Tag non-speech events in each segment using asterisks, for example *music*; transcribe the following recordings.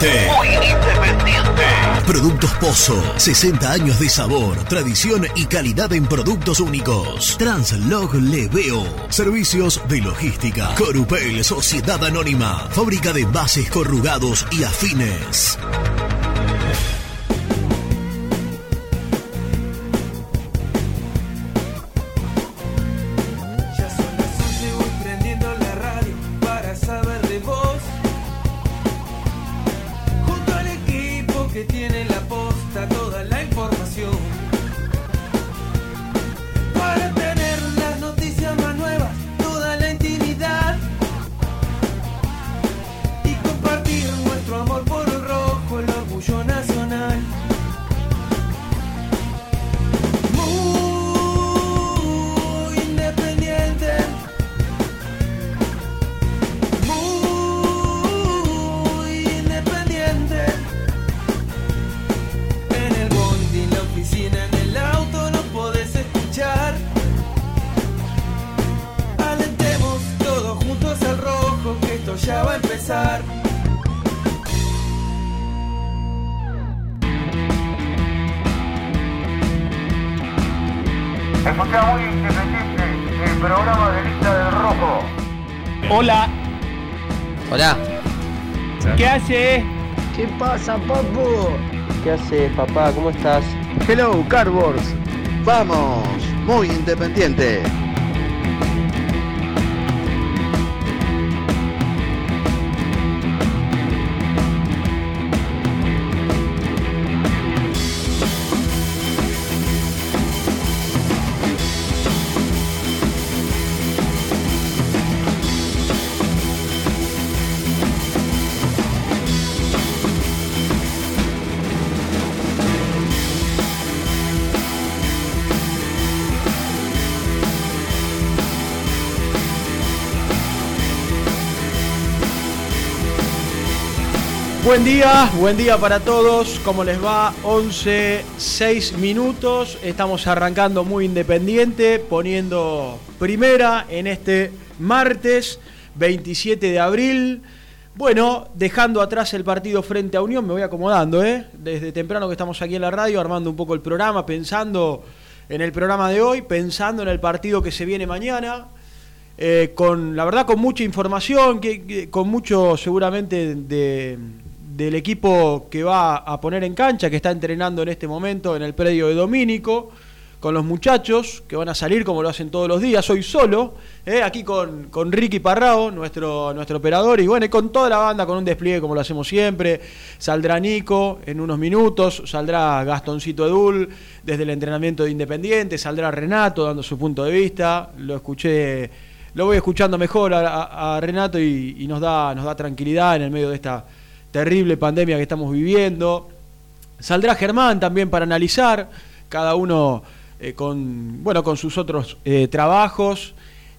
Muy independiente. Productos Pozo. 60 años de sabor, tradición y calidad en productos únicos. Translog Leveo. Servicios de logística. Corupel, Sociedad Anónima. Fábrica de bases corrugados y afines. ¿Qué haces, papá? ¿Cómo estás? Hello, Cardboards. Vamos, muy independiente. Buen día, buen día para todos. ¿Cómo les va? 11, 6 minutos. Estamos arrancando muy independiente, poniendo primera en este martes 27 de abril. Bueno, dejando atrás el partido frente a Unión, me voy acomodando, ¿eh? Desde temprano que estamos aquí en la radio, armando un poco el programa, pensando en el programa de hoy, pensando en el partido que se viene mañana. Eh, con la verdad con mucha información, con mucho seguramente de, del equipo que va a poner en cancha, que está entrenando en este momento en el predio de Domínico, con los muchachos que van a salir como lo hacen todos los días, hoy solo, eh, aquí con, con, Ricky Parrao, nuestro, nuestro operador, y bueno, y con toda la banda, con un despliegue como lo hacemos siempre, saldrá Nico en unos minutos, saldrá Gastoncito Edul desde el entrenamiento de Independiente, saldrá Renato dando su punto de vista, lo escuché, lo voy escuchando mejor a, Renato y, y nos, da, nos da tranquilidad en el medio de esta terrible pandemia que estamos viviendo. Saldrá Germán también para analizar, cada uno eh, con, bueno, con sus otros eh, trabajos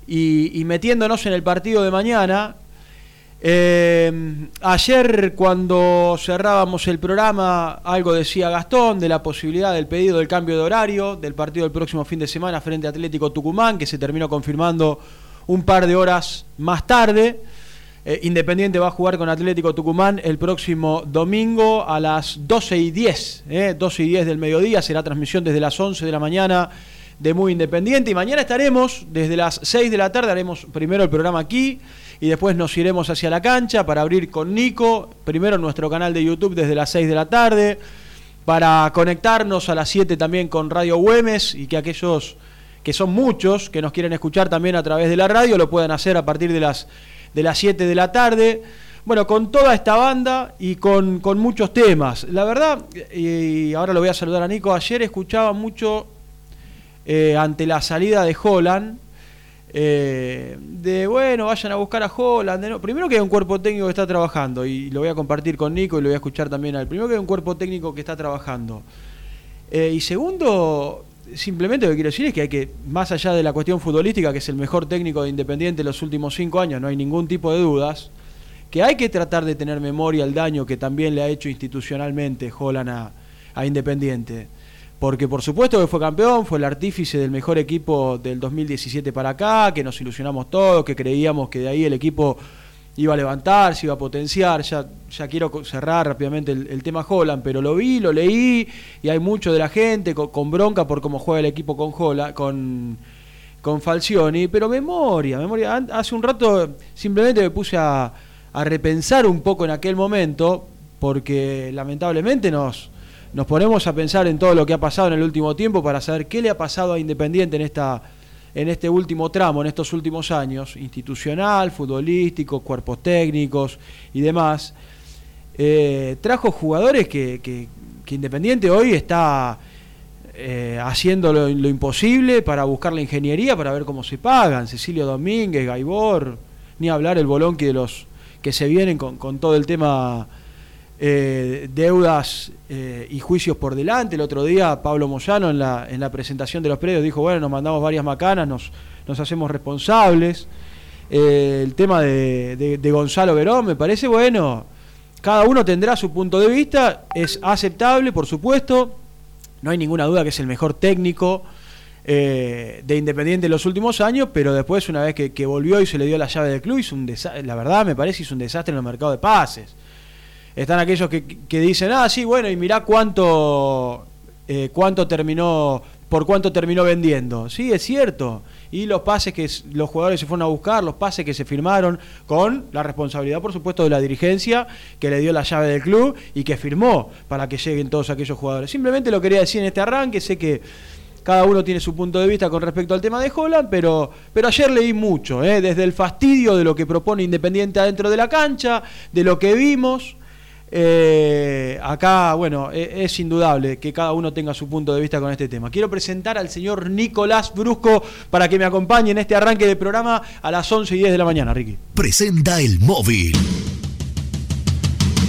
y, metiéndonos en el partido de mañana. Eh, ayer cuando cerrábamos el programa algo decía Gastón de la posibilidad del pedido del cambio de horario del partido del próximo fin de semana frente a Atlético Tucumán que se terminó confirmando un par de horas más tarde. Eh, Independiente va a jugar con Atlético Tucumán el próximo domingo a las 12 y 10, eh, 12 y 10 del mediodía, será transmisión desde las 11 de la mañana de Muy Independiente. Y mañana estaremos desde las 6 de la tarde, haremos primero el programa aquí y después nos iremos hacia la cancha para abrir con Nico, primero nuestro canal de YouTube desde las 6 de la tarde, para conectarnos a las 7 también con Radio Güemes y que aquellos que son muchos, que nos quieren escuchar también a través de la radio, lo puedan hacer a partir de las de las 7 de la tarde. Bueno, con toda esta banda y con, muchos temas. La verdad, y ahora lo voy a saludar a Nico, ayer escuchaba mucho eh, ante la salida de Holland, eh, de bueno, vayan a buscar a Holland. Primero que hay un cuerpo técnico que está trabajando, y lo voy a compartir con Nico y lo voy a escuchar también al. Primero que hay un cuerpo técnico que está trabajando. Eh, y segundo, simplemente lo que quiero decir es que hay que, más allá de la cuestión futbolística, que es el mejor técnico de Independiente en los últimos cinco años, no hay ningún tipo de dudas, que hay que tratar de tener memoria al daño que también le ha hecho institucionalmente Holland a, Independiente. Porque por supuesto que fue campeón, fue el artífice del mejor equipo del 2017 para acá, que nos ilusionamos todos, que creíamos que de ahí el equipo iba a levantar, se iba a potenciar. Ya, ya quiero cerrar rápidamente el, tema Holland, pero lo vi, lo leí y hay mucho de la gente con, bronca por cómo juega el equipo con Holland, con, con Falcioni, pero memoria, memoria. Hace un rato simplemente me puse a, a repensar un poco en aquel momento, porque lamentablemente nos, nos ponemos a pensar en todo lo que ha pasado en el último tiempo para saber qué le ha pasado a Independiente en esta en este último tramo, en estos últimos años, institucional, futbolístico, cuerpos técnicos y demás, eh, trajo jugadores que, que, Independiente hoy está eh, haciendo lo, imposible para buscar la ingeniería, para ver cómo se pagan. Cecilio Domínguez, Gaibor, ni hablar el bolonqui de los que se vienen con, con todo el tema eh, deudas eh, y juicios por delante. El otro día Pablo Moyano en la, en la presentación de los predios dijo, bueno, nos mandamos varias macanas, nos, nos hacemos responsables. Eh, el tema de, de, Gonzalo Verón me parece bueno. Cada uno tendrá su punto de vista, es aceptable, por supuesto. No hay ninguna duda que es el mejor técnico de Independiente en los últimos años, pero después, una vez que, volvió y se le dio la llave del club, un la verdad me parece hizo un desastre en el mercado de pases. Están aquellos que, dicen, ah, sí, bueno, y mirá cuánto, eh, cuánto terminó, por cuánto terminó vendiendo. Sí, es cierto. Y los pases que los jugadores se fueron a buscar, los pases que se firmaron, con la responsabilidad, por supuesto, de la dirigencia que le dio la llave del club y que firmó para que lleguen todos aquellos jugadores. Simplemente lo quería decir en este arranque, sé que cada uno tiene su punto de vista con respecto al tema de Holland, pero, pero ayer leí mucho, ¿eh? desde el fastidio de lo que propone Independiente adentro de la cancha, de lo que vimos, eh, acá, bueno, e, es, indudable que cada uno tenga su punto de vista con este tema. Quiero presentar al señor Nicolás Brusco para que me acompañe en este arranque de programa a las 11 y 10 de la mañana, Ricky. Presenta el móvil.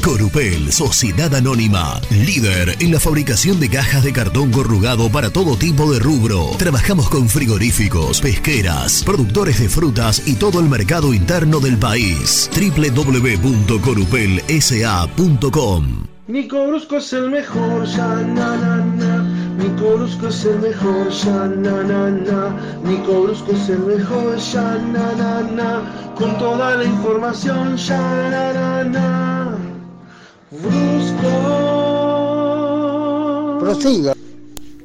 Corupel, Sociedad Anónima, líder en la fabricación de cajas de cartón corrugado para todo tipo de rubro. Trabajamos con frigoríficos, pesqueras, productores de frutas y todo el mercado interno del país. www.corupelsa.com Nico Brusco es el mejor, ya na na. Nico Brusco es el mejor, ya na na. Nico Brusco es el mejor, ya. Con toda la información, ya. Prosiga.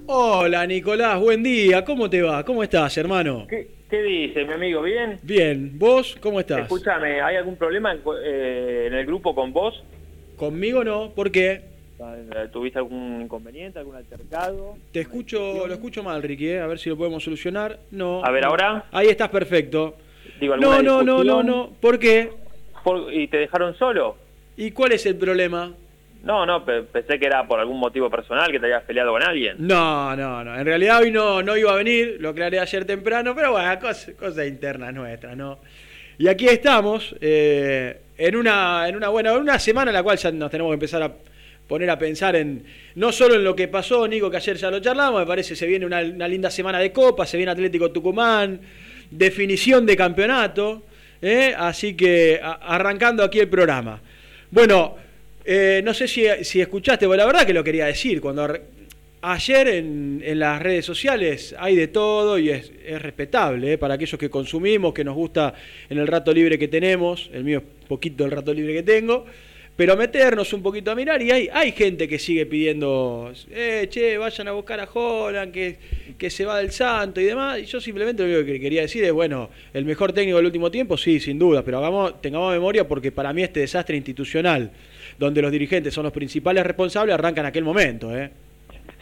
Hola Nicolás, buen día, ¿cómo te va? ¿Cómo estás, hermano? ¿Qué, dice, mi amigo? ¿Bien? Bien, ¿vos cómo estás? Escúchame, ¿hay algún problema en, eh, el grupo con vos? Conmigo no, ¿por qué? ¿Tuviste algún inconveniente, algún altercado? Te escucho, lo escucho mal, Ricky, eh, a ver si lo podemos solucionar. No. A ver, ahora. Ahí estás perfecto. no, no, no, no, no, ¿por qué? ¿Y te dejaron solo? ¿Y cuál es el problema? No, no, pensé que era por algún motivo personal, que te habías peleado con alguien. No, no, no. En realidad hoy no, no iba a venir, lo aclaré ayer temprano, pero bueno, cosas cosa internas nuestras, ¿no? Y aquí estamos, eh, en, una, en una buena una semana en la cual ya nos tenemos que empezar a poner a pensar en no solo en lo que pasó, Nico, que ayer ya lo charlamos, me parece se viene una, linda semana de Copa, se viene Atlético Tucumán, definición de campeonato, ¿eh? así que arrancando aquí el programa. Bueno, eh, no sé si, escuchaste, pero la verdad que lo quería decir. Cuando ayer en, las redes sociales hay de todo y es, respetable eh, para aquellos que consumimos, que nos gusta en el rato libre que tenemos. El mío es poquito el rato libre que tengo. Pero meternos un poquito a mirar y hay, hay gente que sigue pidiendo, eh, che, vayan a buscar a Holland, que, que se va del santo y demás. Y yo simplemente lo único que quería decir es, bueno, el mejor técnico del último tiempo, sí, sin duda, pero hagamos, tengamos memoria porque para mí este desastre institucional, donde los dirigentes son los principales responsables, arranca en aquel momento, ¿eh?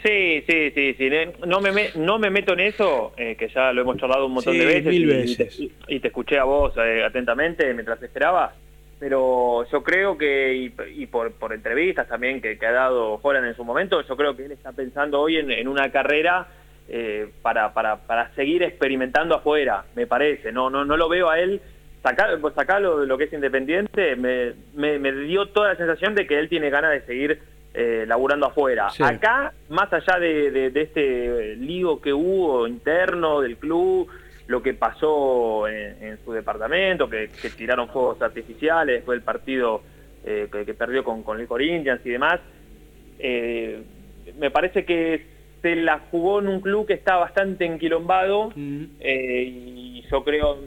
Sí, sí, sí, sí. No me, no me meto en eso, eh, que ya lo hemos charlado un montón de veces. Mil veces. Y, te, escuché a vos eh, atentamente mientras esperaba pero yo creo que, y, por, por, entrevistas también que, ha dado Holland en su momento, yo creo que él está pensando hoy en, una carrera eh, para, para, para, seguir experimentando afuera, me parece, no, no, no lo veo a él, sacar, pues sacarlo de lo que es independiente, me, me, dio toda la sensación de que él tiene ganas de seguir eh, laburando afuera. Acá, más allá de, de este lío que hubo interno del club, lo que pasó en, su departamento, que, tiraron fuegos artificiales, fue el partido eh, que, perdió con, con el Corinthians y demás. Eh, me parece que se la jugó en un club que está bastante enquilombado mm. eh, y yo creo,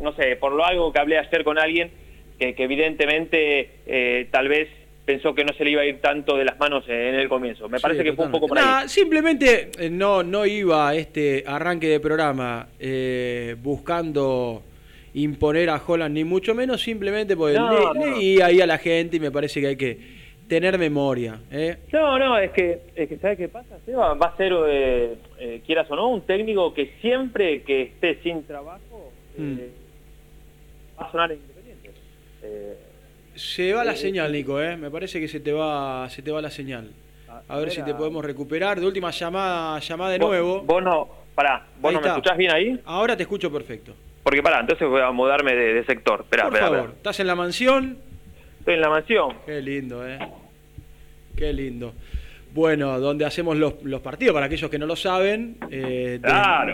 no sé, por lo algo que hablé ayer con alguien, que, evidentemente tal vez pensó que no se le iba a ir tanto de las manos en el comienzo. Me parece que fue un poco por ahí. simplemente eh, no, no iba este arranque de programa buscando imponer a Holland, ni mucho menos, simplemente porque leí ahí a la gente y me parece que hay que tener memoria. ¿eh? No, no, es que, es que ¿sabes qué pasa, Seba? Va a ser, eh, eh, quieras o no, un técnico que siempre que esté sin trabajo mm. va a sonar independiente. Se va la señal, Nico, ¿eh? me parece que se te va, se te va la señal. A, ver si te podemos recuperar. De última llamada, llamada de nuevo. Vos no, pará, ¿vos no me escuchás bien ahí? Ahora te escucho perfecto. Porque pará, entonces voy a mudarme de, sector. Esperá, Por favor, ¿estás en la mansión? Estoy en la mansión. Qué lindo, ¿eh? Qué lindo. Bueno, donde hacemos los, partidos, para aquellos que no lo saben, eh,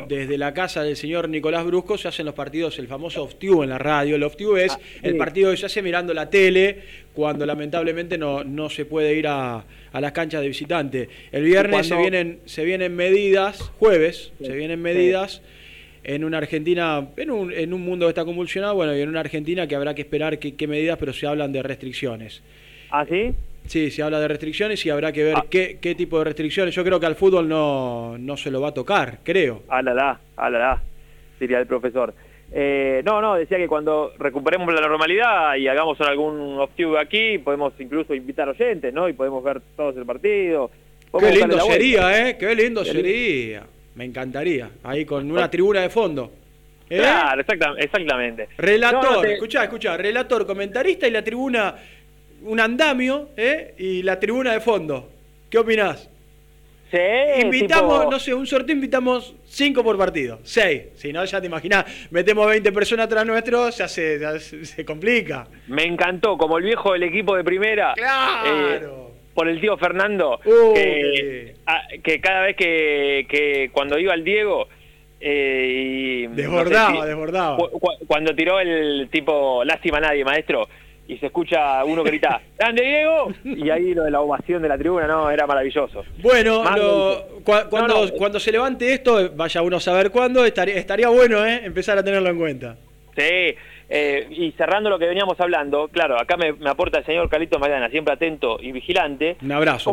desde la casa del señor Nicolás Brusco se hacen los partidos, el famoso off en la radio. El off es ah, el partido que se hace mirando la tele cuando lamentablemente no, no se puede ir a, a las canchas de visitante. El viernes se, vienen, se vienen medidas, jueves, se vienen medidas en una Argentina, en un, en un mundo que está convulsionado, bueno, y en una Argentina que habrá que esperar qué, medidas, pero se hablan de restricciones. ¿Ah, sí? Sí, se habla de restricciones y habrá que ver ah. qué, qué tipo de restricciones. Yo creo que al fútbol no, no se lo va a tocar, creo. Alala, alala, diría el profesor. Eh, no, no, decía que cuando recuperemos la normalidad y hagamos algún off aquí, podemos incluso invitar oyentes, ¿no? Y podemos ver todos el partido. Qué lindo sería, ¿eh? Qué lindo sería. Me encantaría. Ahí con una tribuna de fondo. ¿Eh? Claro, exactamente. Relator, escuchá, escuchá, relator, comentarista y la tribuna, un andamio, ¿eh? Y la tribuna de fondo. ¿Qué opinás? Sí, invitamos, no sé, un sorteo invitamos cinco por partido, seis. Si no, ya te imaginás, metemos 20 personas atrás nuestro, ya se, se complica. Me encantó, como el viejo del equipo de primera. ¡Claro! Eh, por el tío Fernando, que, cada vez que, que, cuando iba el Diego... Eh, desbordaba, desbordaba. cuando tiró el tipo, lástima a nadie, maestro, y se escucha uno grita, ¡Grande Diego! Y ahí lo de la ovación de la tribuna, no, era maravilloso. Bueno, cuando, cuando se levante esto, vaya uno a saber cuándo, estaría, estaría bueno ¿eh? empezar a tenerlo en cuenta. Sí, eh, y cerrando lo que veníamos hablando, claro, acá me, aporta el señor Carlito Maidana, siempre atento y vigilante. Un abrazo.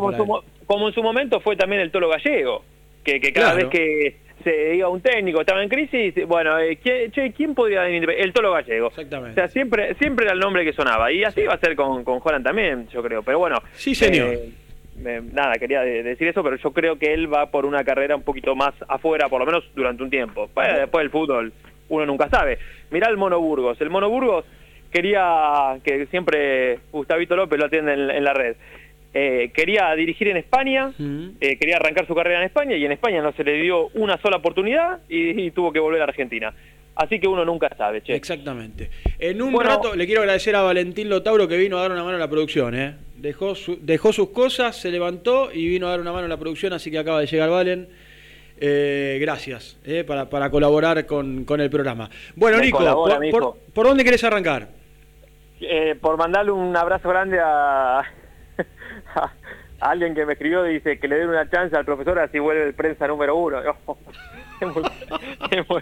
Como, en su momento fue también el Tolo Gallego, que, cada vez que se iba un técnico, estaba en crisis, bueno, eh, ¿quién, podría venir? El Tolo Gallego. Exactamente. O sea, siempre, siempre era el nombre que sonaba. Y así va a ser con, con Holland también, yo creo. Pero bueno. Sí, señor. Eh, nada, quería decir eso, pero yo creo que él va por una carrera un poquito más afuera, por lo menos durante un tiempo. después del fútbol uno nunca sabe. Mirá el Mono Burgos. El Mono Burgos quería, que siempre Gustavito López lo atiende en, la red, eh, quería dirigir en España, eh, quería arrancar su carrera en España y en España no se le dio una sola oportunidad y, tuvo que volver a Argentina. Así que uno nunca sabe, che. Exactamente. En un rato le quiero agradecer a Valentín Lotauro que vino a dar una mano a la producción, ¿eh? Dejó, dejó sus cosas, se levantó y vino a dar una mano a la producción, así que acaba de llegar Valen. Eh, gracias para, para, colaborar con, con, el programa. Bueno, Nico, por, dónde querés arrancar? Por mandarle un abrazo grande a, alguien que me escribió y dice que le den una chance al profesor así vuelve el prensa número uno. *laughs*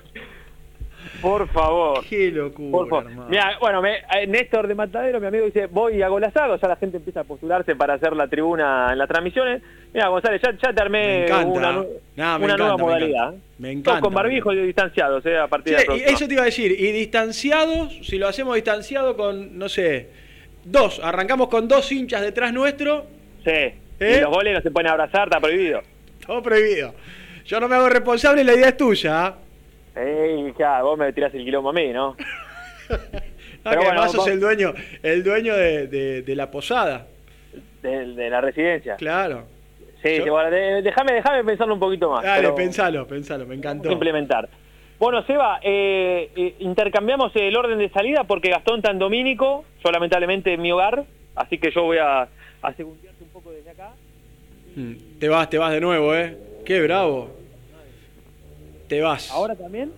Por favor. Qué locura. Mira, bueno, me, eh, Néstor de Matadero, mi amigo, dice, voy a golazado, ya la gente empieza a postularse para hacer la tribuna en las transmisiones. Mira, González, ya, ya te armé una, nueva modalidad. Me encanta. con barbijo y distanciados, eh, a partir de Eso te iba a decir, y distanciados, si lo hacemos distanciado con, no sé, dos, arrancamos con dos hinchas detrás nuestro. Sí, y ¿Eh? los goles no se pueden abrazar, está prohibido. Todo prohibido. Yo no me hago responsable, la idea es tuya. ¿ah? Ey, ya, vos me tirás el quilombo a mí, ¿no? *laughs* Pero bueno, además sos el dueño, el dueño de, de, la posada. De, la residencia. Claro. Sí, bueno, déjame, déjame pensarlo un poquito más. Dale, pensalo, pensalo, me encantó. Implementar. Bueno, Seba, eh, eh, intercambiamos el orden de salida porque Gastón está en Domínico, yo lamentablemente en mi hogar, así que yo voy a, a un poco desde acá. Mm, te vas, te vas de nuevo, ¿eh? Qué bravo. Te vas. ¿Ahora también?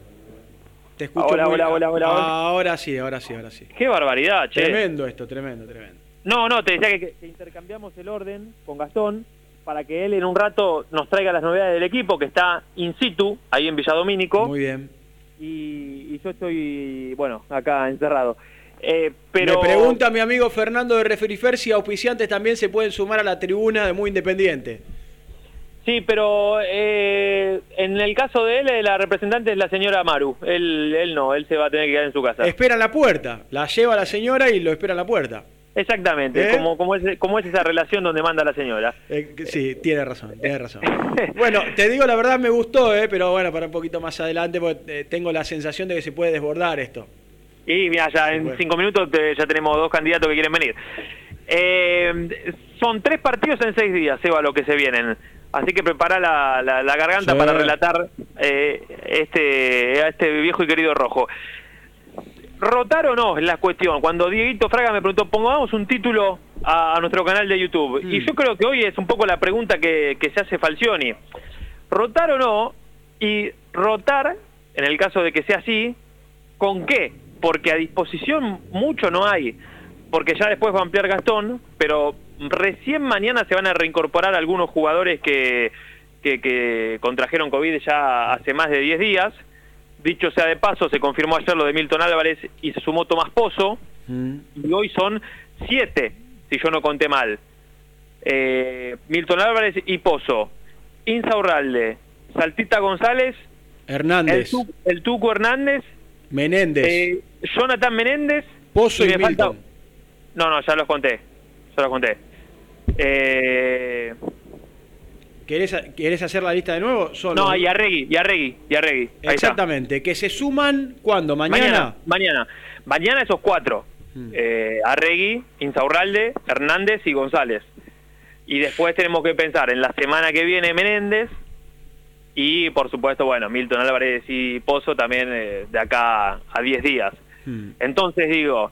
Te escucho hola, hola, hola, hola, Ahora sí, ahora sí, ahora sí. Qué barbaridad, che. Tremendo esto, tremendo, tremendo. No, no, te decía que, intercambiamos el orden con Gastón para que él en un rato nos traiga las novedades del equipo que está in situ, ahí en Villadomínico. Muy bien. Y, y yo estoy, bueno, acá encerrado. Eh, pero... Me pregunta mi amigo Fernando de Referifer si auspiciantes también se pueden sumar a la tribuna de Muy Independiente. Sí, pero eh, en el caso de él, eh, la representante es la señora Maru. Él, él no, él se va a tener que quedar en su casa. Espera en la puerta, la lleva la señora y lo espera en la puerta. Exactamente, ¿Eh? como, como, es, como es esa relación donde manda la señora. Eh, sí, tiene razón, tiene razón. *laughs* Bueno, te digo la verdad, me gustó, eh, pero bueno, para un poquito más adelante, porque tengo la sensación de que se puede desbordar esto. Y mira, ya en Bueno. cinco minutos te- ya tenemos dos candidatos que quieren venir. Eh, son tres partidos en seis días, Eva, lo que se vienen. Así que prepara la, la- la garganta Sí. para relatar eh, este, a este viejo y querido rojo. ¿Rotar o no? Es la cuestión. Cuando Dieguito Fraga me preguntó, pongamos un título a, a nuestro canal de YouTube. Mm. Y yo creo que hoy es un poco la pregunta que, que se hace Falcioni. ¿Rotar o no? Y rotar, en el caso de que sea así, ¿con qué? Porque a disposición mucho no hay. Porque ya después va a ampliar Gastón, pero recién mañana se van a reincorporar algunos jugadores que, que, que contrajeron COVID ya hace más de 10 días. Dicho sea de paso, se confirmó ayer lo de Milton Álvarez y se sumó Tomás Pozo. Y hoy son siete, si yo no conté mal. Eh, Milton Álvarez y Pozo. Insaurralde, Saltita González, el, Hernández, Tu- el Tuco Hernández, Menéndez, eh, Jonathan Menéndez. Pozo y, me falta- Milton. No, no, ya los conté. Ya los conté. Eh, ¿Querés, querés hacer la lista de nuevo? Solo, no, y Arregui, y Arregui, y Arregui. Exactamente, que se suman, ¿cuándo? ¿Mañana? Mañana, mañana. Mañana esos cuatro. Mm. Eh, Arregui, Insaurralde, Hernández y González. Y después tenemos que pensar en la semana que viene Menéndez y por supuesto, bueno, Milton Álvarez y Pozo también eh, de acá a 10 días. Hmm. Entonces digo,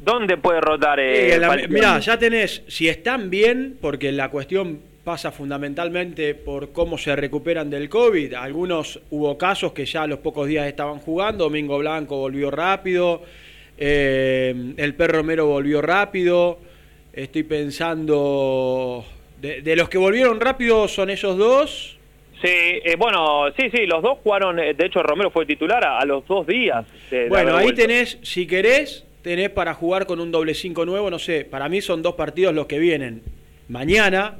¿dónde puede rotar eh, Eh, la- mirá, ya tenés, si están bien, porque la cuestión pasa fundamentalmente por cómo se recuperan del COVID. Algunos hubo casos que ya a los pocos días estaban jugando. Domingo Blanco volvió rápido. eh, el perro Romero volvió rápido. Estoy pensando. De, de los que volvieron rápido son esos dos. Sí, eh, bueno, sí, sí, los dos jugaron, eh, de hecho Romero fue titular a, a los dos días. de- Bueno, ahí vuelto. tenés, si querés, tenés para jugar con un doble 5 nuevo, no sé, para mí son dos partidos los que vienen. Mañana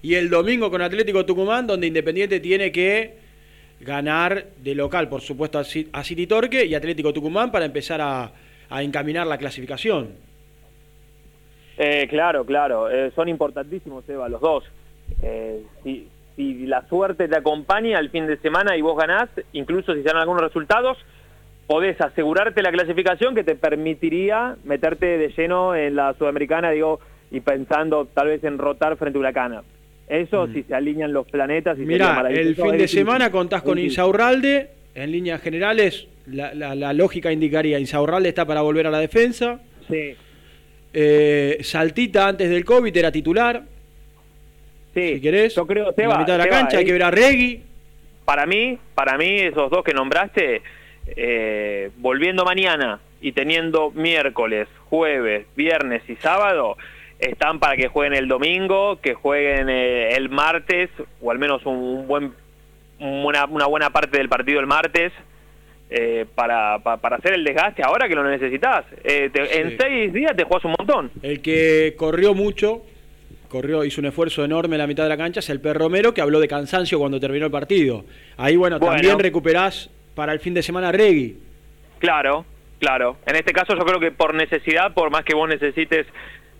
y el domingo con Atlético Tucumán, donde Independiente tiene que ganar de local, por supuesto, a Ci- a City Torque y Atlético Tucumán para empezar a, a encaminar la clasificación. Eh, claro, claro, eh, son importantísimos, Eva, los dos. Eh, si, si la suerte te acompaña al fin de semana y vos ganás, incluso si se dan algunos resultados, podés asegurarte la clasificación que te permitiría meterte de lleno en la Sudamericana, digo, y pensando tal vez en rotar frente a Huracana. Eso si se alinean los planetas. Y Mirá, el fin de semana contás con. Insaurralde, en líneas generales, la, la- la lógica indicaría Insaurralde está para volver a la defensa. Sí, Eh, Saltita antes del COVID era titular. Sí. si querés. Yo creo, en Seba, la mitad de la Seba, cancha hay que ver a Regui. para mí, para mí esos dos que nombraste, eh, volviendo mañana y teniendo miércoles, jueves, viernes y sábado, están para que jueguen el domingo, que jueguen eh, el martes, o al menos un, un buen, una, una buena parte del partido el martes, eh, para, pa- para hacer el desgaste ahora que lo necesitas. Eh, te- Sí. En seis días te juegas un montón. El que corrió mucho, corrió, hizo un esfuerzo enorme en la mitad de la cancha, es el Per Romero, que habló de cansancio cuando terminó el partido. Ahí, bueno, Bueno. también recuperás para el fin de semana a Regui. Claro, claro. En este caso yo creo que por necesidad, por más que vos necesites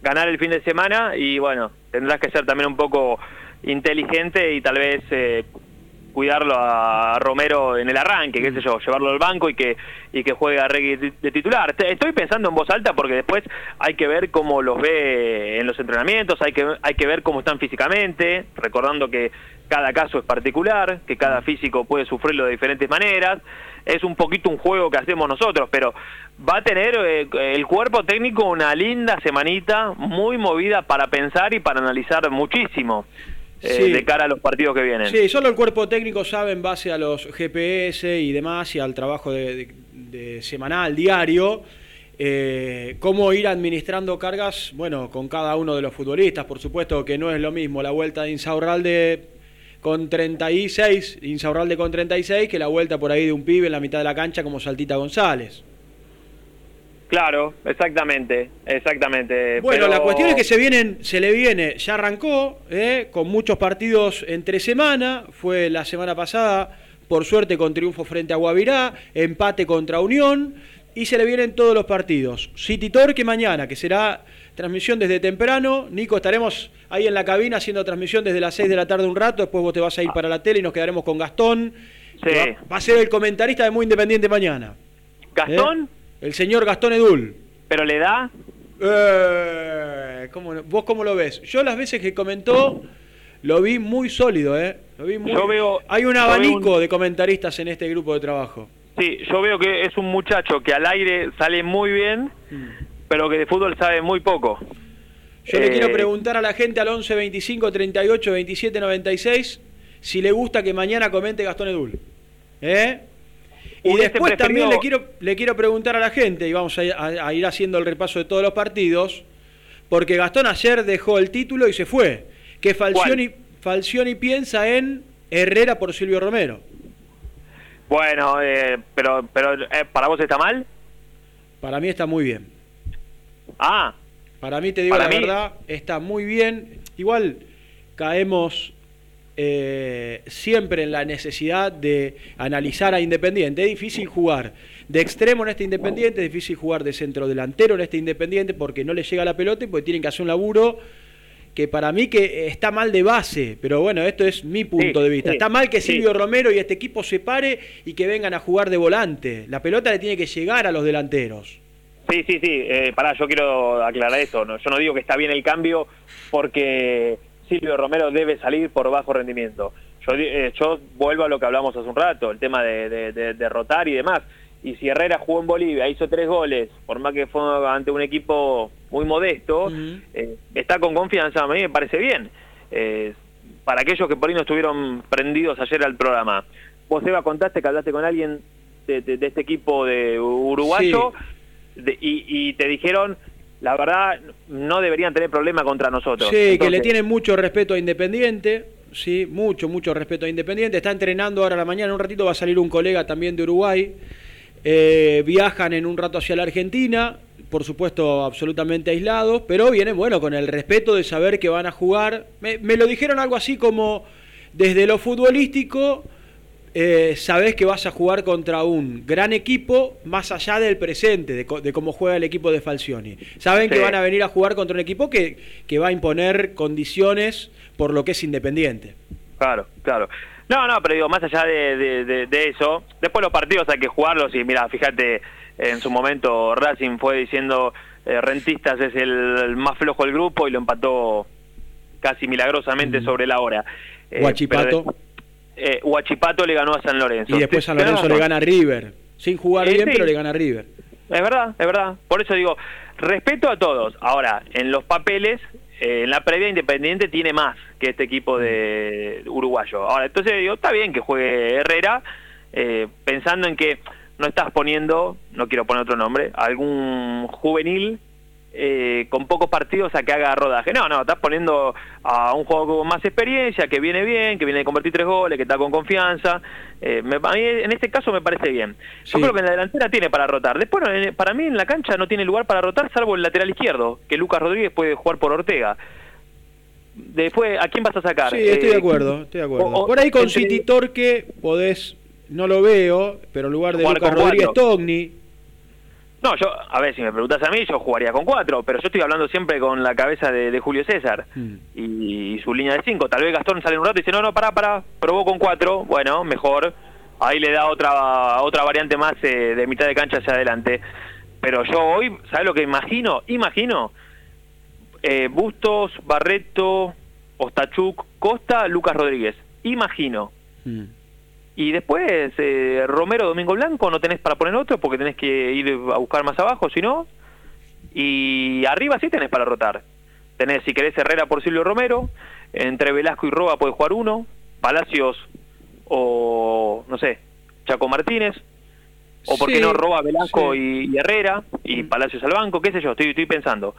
ganar el fin de semana, y bueno, tendrás que ser también un poco inteligente y tal vez eh, cuidarlo a Romero en el arranque, qué sé yo, llevarlo al banco y que y que juegue a Regui de, titular. Te- Estoy pensando en voz alta porque después hay que ver cómo los ve en los entrenamientos, hay que hay que ver cómo están físicamente, recordando que cada caso es particular, que cada físico puede sufrirlo de diferentes maneras. Es un poquito un juego que hacemos nosotros, pero va a tener eh, el cuerpo técnico una linda semanita, muy movida para pensar y para analizar muchísimo eh, Sí. de cara a los partidos que vienen. Sí, solo el cuerpo técnico sabe en base a los GPS y demás y al trabajo de, de- de semanal, diario, eh, cómo ir administrando cargas, bueno, con cada uno de los futbolistas. Por supuesto que no es lo mismo la vuelta de Insaurralde con 36, Insaurralde con 36, que la vuelta por ahí de un pibe en la mitad de la cancha como Saltita González. Claro, exactamente, exactamente. Bueno, la cuestión es que se vienen, se le viene, ya arrancó, ¿eh? con muchos partidos entre semana, fue la semana pasada, por suerte con triunfo frente a Guavirá, empate contra Unión, y se le vienen todos los partidos. City Torque mañana, que será transmisión desde temprano. Nico, estaremos ahí en la cabina haciendo transmisión desde las 6 de la tarde un rato, después vos te vas a ir para la tele y nos quedaremos con Gastón. Sí. Va, a ser el comentarista de Muy Independiente mañana. ¿Gastón? ¿Eh? El señor Gastón Edul. ¿Pero le da? Eh, ¿cómo ¿Vos cómo lo ves? Yo las veces que comentó lo vi muy sólido, ¿eh? Lo vi muy... Yo veo, Hay un abanico de comentaristas en este grupo de trabajo. Sí, yo veo que es un muchacho que al aire sale muy bien, mm. pero que de fútbol sabe muy poco. Yo le quiero eh, preguntar a la gente al 11 25 38 27 96 si le gusta que mañana comente Gastón Edul. ¿Eh? Y después también le quiero, le quiero preguntar a la gente, y vamos a, ir haciendo el repaso de todos los partidos, porque Gastón ayer dejó el título y se fue. Que Falcioni, Falcioni piensa en Herrera por Silvio Romero. Bueno, eh, pero, pero eh, ¿para vos está mal? Para mí está muy bien. Ah. Para mí, te digo la verdad, está muy bien. Igual caemos eh, siempre en la necesidad de analizar a Independiente. Es difícil jugar de extremo en este Independiente, es difícil jugar de centro delantero en este Independiente porque no le llega la pelota y porque tienen que hacer un laburo que para mí que está mal de base, pero bueno, esto es mi punto de vista. está mal que Silvio Romero y este equipo se pare y que vengan a jugar de volante. La pelota le tiene que llegar a los delanteros. Sí, sí, sí. Eh, pará, yo quiero aclarar eso. ¿no? Yo no digo que está bien el cambio porque Silvio Romero debe salir por bajo rendimiento. Yo, eh, yo vuelvo a lo que hablamos hace un rato, el tema de, derrotar y demás. Y si Herrera jugó en Bolivia, hizo tres goles, por más que fue ante un equipo muy modesto, eh, está con confianza, a mí me parece bien. Eh, para aquellos que por ahí no estuvieron prendidos ayer al programa, vos Eva contaste que hablaste con alguien de, este equipo de uruguayo y te dijeron la verdad no deberían tener problema contra nosotros. Sí, que le tienen mucho respeto a Independiente, sí, mucho, mucho respeto a Independiente. Está entrenando ahora a la mañana, en un ratito va a salir un colega también de Uruguay. Eh, viajan en un rato hacia la Argentina, por supuesto absolutamente aislados, pero vienen, bueno, con el respeto de saber que van a jugar. me lo dijeron algo así como desde lo futbolístico eh, sabes que vas a jugar contra un gran equipo más allá del presente, de, cómo juega el equipo de Falcioni. Saben que van a venir a jugar contra un equipo que, que va a imponer condiciones por lo que es independiente. Claro, claro. No, no, pero digo, más allá de, eso, después los partidos hay que jugarlos y mira, fíjate, en su momento Racing fue diciendo eh, Rentistas es el, más flojo del grupo y lo empató casi milagrosamente mm. sobre la hora. Eh, Guachipato eh, Huachipato le ganó a San Lorenzo. Y después San Lorenzo le gana a River. Sin jugar bien, pero le gana a River. Es verdad, es verdad. Por eso digo, respeto a todos. Ahora, en los papeles, eh, en la previa Independiente tiene más que este equipo de uruguayo. Ahora, entonces digo, está bien que juegue Herrera, eh, pensando en que no estás poniendo, no quiero poner otro nombre, algún juvenil eh, con pocos partidos a que haga rodaje. No, no, estás poniendo a un juego con más experiencia, que viene bien, que viene de convertir tres goles, que está con confianza. Eh, a mí en este caso me parece bien. Yo creo que en la delantera tiene para rotar. Después, para mí en la cancha no tiene lugar para rotar, salvo el lateral izquierdo, que Lucas Rodríguez puede jugar por Ortega. Después, ¿a quién vas a sacar? Sí, estoy de eh, acuerdo, estoy de acuerdo. por ahí con City Torque podés, no lo veo, pero en lugar de Lucas Rodríguez, Togni no, yo, a ver, si me preguntas a mí, yo jugaría con cuatro, pero yo estoy hablando siempre con la cabeza de, Julio César mm. y, su línea de cinco. Tal vez Gastón sale un rato y dice, no, no, pará, pará, probó con cuatro, bueno, mejor. Ahí le da otra otra variante más eh, de mitad de cancha hacia adelante. Pero yo hoy, ¿sabes lo que imagino? Imagino eh, Bustos, Barreto, Ostachuk, Costa, Lucas Rodríguez. Imagino. Mm. Y después, eh, Romero, Domingo Blanco, no tenés para poner otro porque tenés que ir a buscar más abajo, si no. Y arriba sí tenés para rotar. Tenés, si querés, Herrera por Silvio Romero. Entre Velasco y Roba puedes jugar uno. Palacios o, no sé, Chaco Martínez. O por qué no Roba, Velasco y, Herrera. Y mm. Palacios al banco, qué sé yo, estoy, estoy pensando.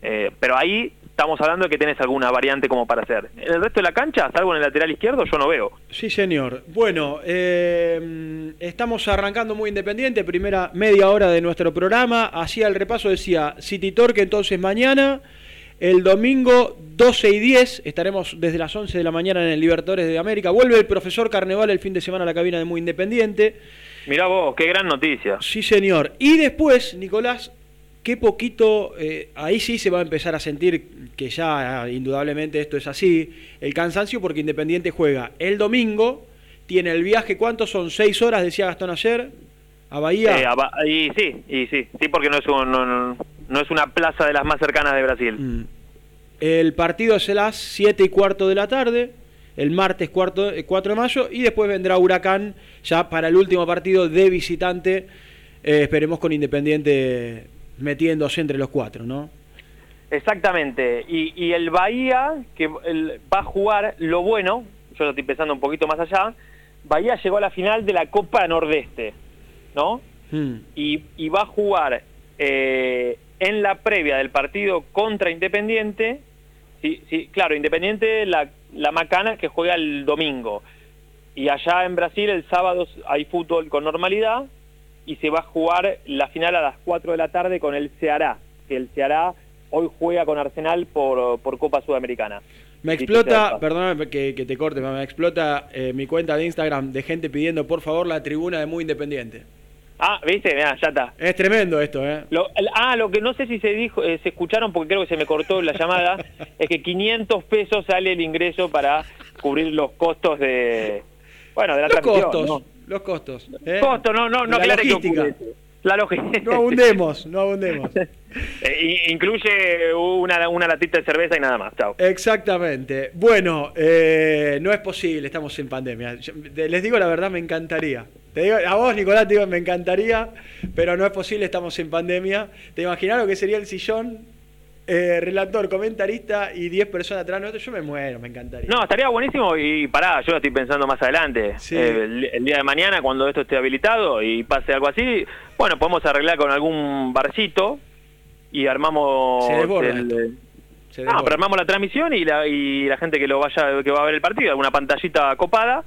Eh, pero ahí estamos hablando de que tenés alguna variante como para hacer. En el resto de la cancha, salvo en el lateral izquierdo, yo no veo. Sí, señor. Bueno, eh, estamos arrancando muy independiente, primera media hora de nuestro programa. Hacía el repaso, decía City Torque entonces mañana. El domingo 12 y 10 estaremos desde las 11 de la mañana en el Libertadores de América. Vuelve el profesor Carneval el fin de semana a la cabina de Muy Independiente. Mirá vos, qué gran noticia. Sí, señor. Y después, Nicolás, qué poquito, eh, ahí sí se va a empezar a sentir que ya indudablemente esto es así, el cansancio porque Independiente juega el domingo, tiene el viaje, ¿cuántos son? ¿Seis horas, decía Gastón ayer? ¿A Bahía? Eh, a Ba- y sí, y sí, sí, porque no es, un- no, no- no es una plaza de las más cercanas de Brasil. Mm. El partido es a las 7 y cuarto de la tarde, el martes cuarto, eh, 4 de mayo, y después vendrá Huracán ya para el último partido de visitante, eh, esperemos con Independiente metiéndose entre los cuatro, ¿no? Exactamente. Y, y el Bahía, que el- va a jugar lo bueno, yo lo estoy pensando un poquito más allá, Bahía llegó a la final de la Copa Nordeste, ¿no? Mm. y, y va a jugar eh, en la previa del partido contra Independiente. Sí, sí, claro, Independiente, la, la macana que juega el domingo. Y allá en Brasil el sábado hay fútbol con normalidad y se va a jugar la final a las 4 de la tarde con el Ceará, que el Ceará hoy juega con Arsenal por, por Copa Sudamericana. Me explota, perdóname que, que te corte, me explota eh, mi cuenta de Instagram de gente pidiendo por favor la tribuna de Muy Independiente. Ah, ¿viste? Mirá, ya está. Es tremendo esto, ¿eh? Lo- el- ah, lo que no sé si se dijo, eh, se escucharon porque creo que se me cortó la llamada, *laughs* es que 500 pesos sale el ingreso para cubrir los costos de, bueno, de la Los transmisión. costos, ¿no? Los costos. ¿eh? Costo, no, no, no La logística. La logística. No abundemos, no abundemos. *laughs* Eh, incluye una, una latita de cerveza y nada más. Chao. Exactamente. Bueno, eh, no es posible, estamos en pandemia. Yo- les digo la verdad, me encantaría. Te digo, a vos, Nicolás, te digo, me encantaría, pero no es posible, estamos en pandemia. ¿Te imaginas lo que sería el sillón? Eh, relator, comentarista y 10 personas atrás nuestro? Yo me muero, me encantaría. No, estaría buenísimo y pará, yo lo estoy pensando más adelante. Sí. Eh, el, el día de mañana, cuando esto esté habilitado y pase algo así, bueno, podemos arreglar con algún barcito y armamos... Se desborda el- esto. Se No, desborda. pero armamos la transmisión y la, y la gente que lo vaya que va a ver el partido, alguna pantallita copada.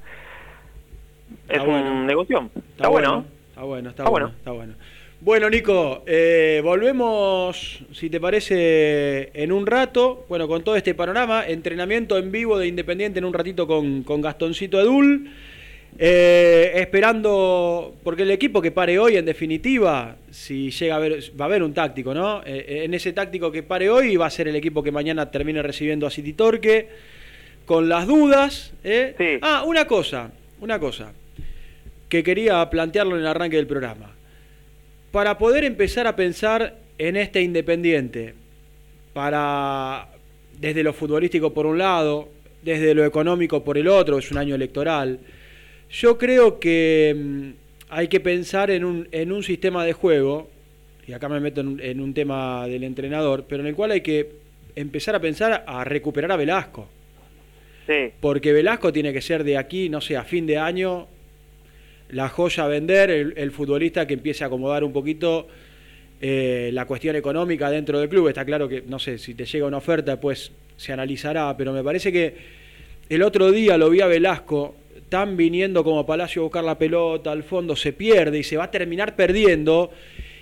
Está es bueno. un negocio. Está, bueno. Está bueno, está, Está bueno, bueno. está bueno. Bueno, Nico, eh, volvemos, si te parece, en un rato, bueno, con todo este panorama, entrenamiento en vivo de Independiente en un ratito con, con Gastoncito Edul, eh, esperando, porque el equipo que pare hoy, en definitiva, si llega a haber, va a haber un táctico, ¿no? Eh, en ese táctico que pare hoy va a ser el equipo que mañana termine recibiendo a City Torque, con las dudas. ¿eh? Sí. Ah, una cosa, una cosa que quería plantearlo en el arranque del programa. Para poder empezar a pensar en este Independiente, para desde lo futbolístico por un lado, desde lo económico por el otro, es un año electoral, yo creo que mm, hay que pensar en un, en un sistema de juego, y acá me meto en un, en un tema del entrenador, pero en el cual hay que empezar a pensar a recuperar a Velasco. Sí. Porque Velasco tiene que ser de aquí, no sé, a fin de año, la joya a vender, el, el futbolista que empiece a acomodar un poquito eh, la cuestión económica dentro del club. Está claro que, no sé, si te llega una oferta, pues se analizará, pero me parece que el otro día lo vi a Velasco tan viniendo como Palacio a buscar la pelota, al fondo se pierde y se va a terminar perdiendo.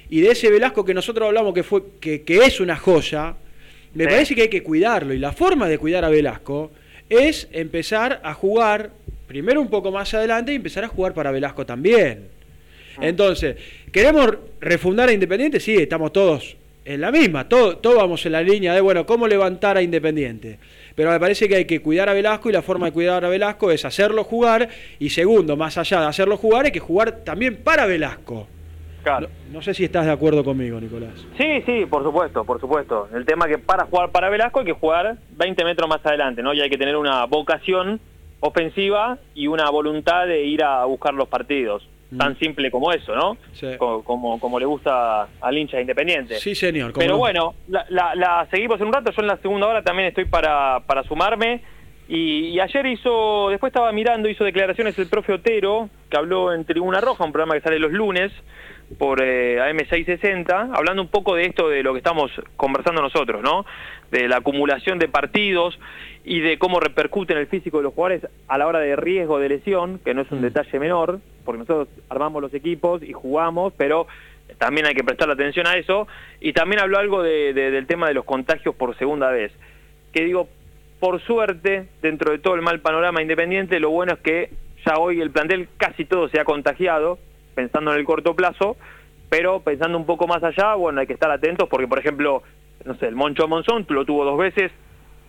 Y de ese Velasco que nosotros hablamos que, fue, que, que es una joya, me Sí. parece que hay que cuidarlo. Y la forma de cuidar a Velasco es empezar a jugar, primero un poco más adelante, y empezar a jugar para Velasco también. Entonces, ¿queremos refundar a Independiente? Sí, estamos todos en la misma, todo- todos vamos en la línea de, bueno, ¿cómo levantar a Independiente? Pero me parece que hay que cuidar a Velasco y la forma de cuidar a Velasco es hacerlo jugar y segundo, más allá de hacerlo jugar, hay que jugar también para Velasco. Claro. No, no sé si estás de acuerdo conmigo, Nicolás. Sí, sí, por supuesto, por supuesto. El tema que para jugar para Velasco hay que jugar 20 metros más adelante, ¿no? Y hay que tener una vocación ofensiva y una voluntad de ir a buscar los partidos. Mm. Tan simple como eso, ¿no? Sí. Como, como, le gusta al hincha de Independiente. Sí, señor. Pero no. bueno, la, la- la seguimos en un rato. Yo en la segunda hora también estoy para, para sumarme Y, ayer hizo, después estaba mirando, hizo declaraciones el profe Otero, que habló en Tribuna Roja, un programa que sale los lunes por eh, AM660, hablando un poco de esto de lo que estamos conversando nosotros, ¿no? De la acumulación de partidos y de cómo repercute en el físico de los jugadores a la hora de riesgo de lesión, que no es un mm. detalle menor, porque nosotros armamos los equipos y jugamos, pero también hay que prestar atención a eso. Y también habló algo del tema de los contagios por segunda vez, que digo, por suerte, dentro de todo el mal panorama independiente, lo bueno es que ya hoy el plantel casi todo se ha contagiado, pensando en el corto plazo, pero pensando un poco más allá, bueno, hay que estar atentos porque, por ejemplo, no sé, el Moncho Monzón lo tuvo dos veces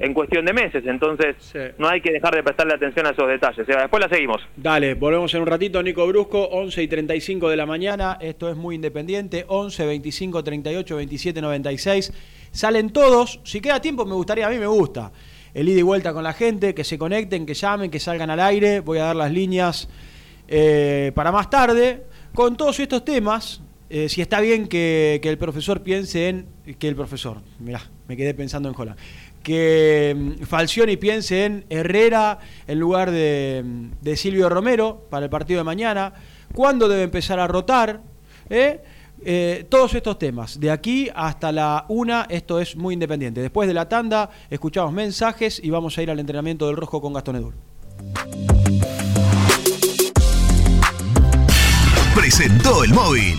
en cuestión de meses, entonces no hay que dejar de prestarle atención a esos detalles. después la seguimos. Dale, volvemos en un ratito, Nico Brusco, 11 y 35 de la mañana, esto es muy independiente, 11, 25, 38, 27, 96. Salen todos, si queda tiempo me gustaría, a mí me gusta el ida y vuelta con la gente, que se conecten, que llamen, que salgan al aire. Voy a dar las líneas eh, para más tarde. Con todos estos temas, eh, si está bien que, el profesor piense en. Que el profesor, mirá, me quedé pensando en Jola. Que mm, Falcioni piense en Herrera en lugar de, de Silvio Romero para el partido de mañana. ¿Cuándo debe empezar a rotar? ¿Eh? Eh, todos estos temas, de aquí hasta la una, esto es muy independiente. Después de la tanda, escuchamos mensajes y vamos a ir al entrenamiento del Rojo con Gastón Edul. Presentó el móvil.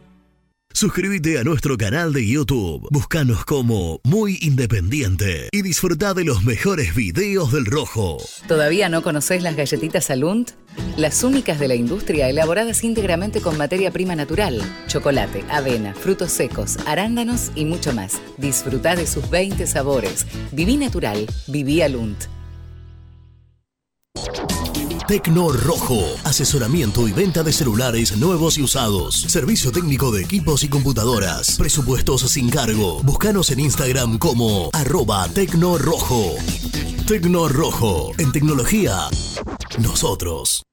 Suscríbete a nuestro canal de YouTube, búscanos como Muy Independiente y disfruta de los mejores videos del rojo. ¿Todavía no conocés las galletitas Alunt? Las únicas de la industria elaboradas íntegramente con materia prima natural, chocolate, avena, frutos secos, arándanos y mucho más. Disfruta de sus 20 sabores. Viví natural, viví Alunt. Tecno Rojo. Asesoramiento y venta de celulares nuevos y usados. Servicio técnico de equipos y computadoras. Presupuestos sin cargo. Búscanos en Instagram como arroba Tecno Rojo. Tecno Rojo. En tecnología, nosotros.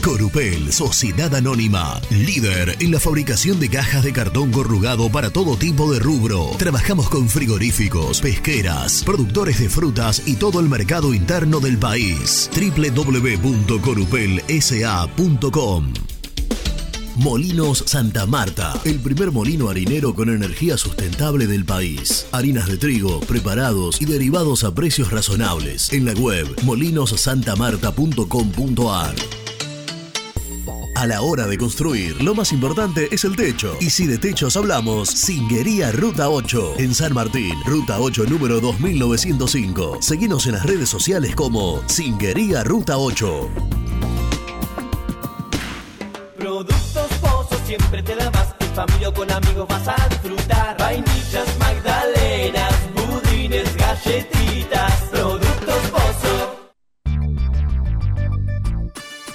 Corupel, Sociedad Anónima, líder en la fabricación de cajas de cartón corrugado para todo tipo de rubro. Trabajamos con frigoríficos, pesqueras, productores de frutas y todo el mercado interno del país. www.corupelsa.com Molinos Santa Marta, el primer molino harinero con energía sustentable del país. Harinas de trigo, preparados y derivados a precios razonables. En la web molinosantamarta.com.ar. A la hora de construir, lo más importante es el techo. Y si de techos hablamos, Singuería Ruta 8, en San Martín, Ruta 8 número 2905. Seguimos en las redes sociales como Singuería Ruta 8. Productos Pozos siempre te da más. En familia o con amigos vas a disfrutar. Vainillas, magdalenas,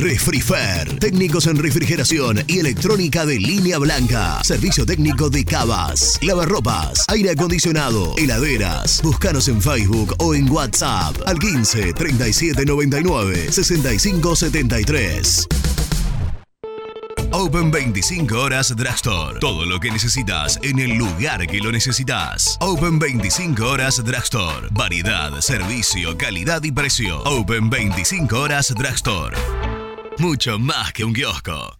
Refrifer, técnicos en refrigeración y electrónica de línea blanca. Servicio técnico de cavas, lavarropas, aire acondicionado, heladeras. Búscanos en Facebook o en WhatsApp al 15 37 99 65 73. Open 25 horas Drugstore. Todo lo que necesitas en el lugar que lo necesitas. Open 25 horas Drugstore. Variedad, servicio, calidad y precio. Open 25 horas Drugstore. Mucho más que un kiosco.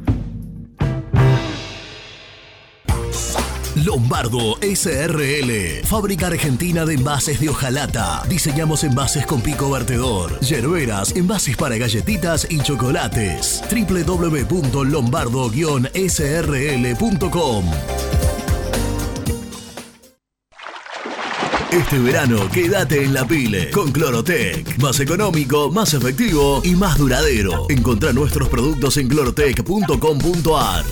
Lombardo SRL, fábrica argentina de envases de hojalata. Diseñamos envases con pico vertedor, yerberas, envases para galletitas y chocolates. www.lombardo-srl.com Este verano quédate en la pile con Clorotec. Más económico, más efectivo y más duradero. Encontrá nuestros productos en clorotec.com.ar.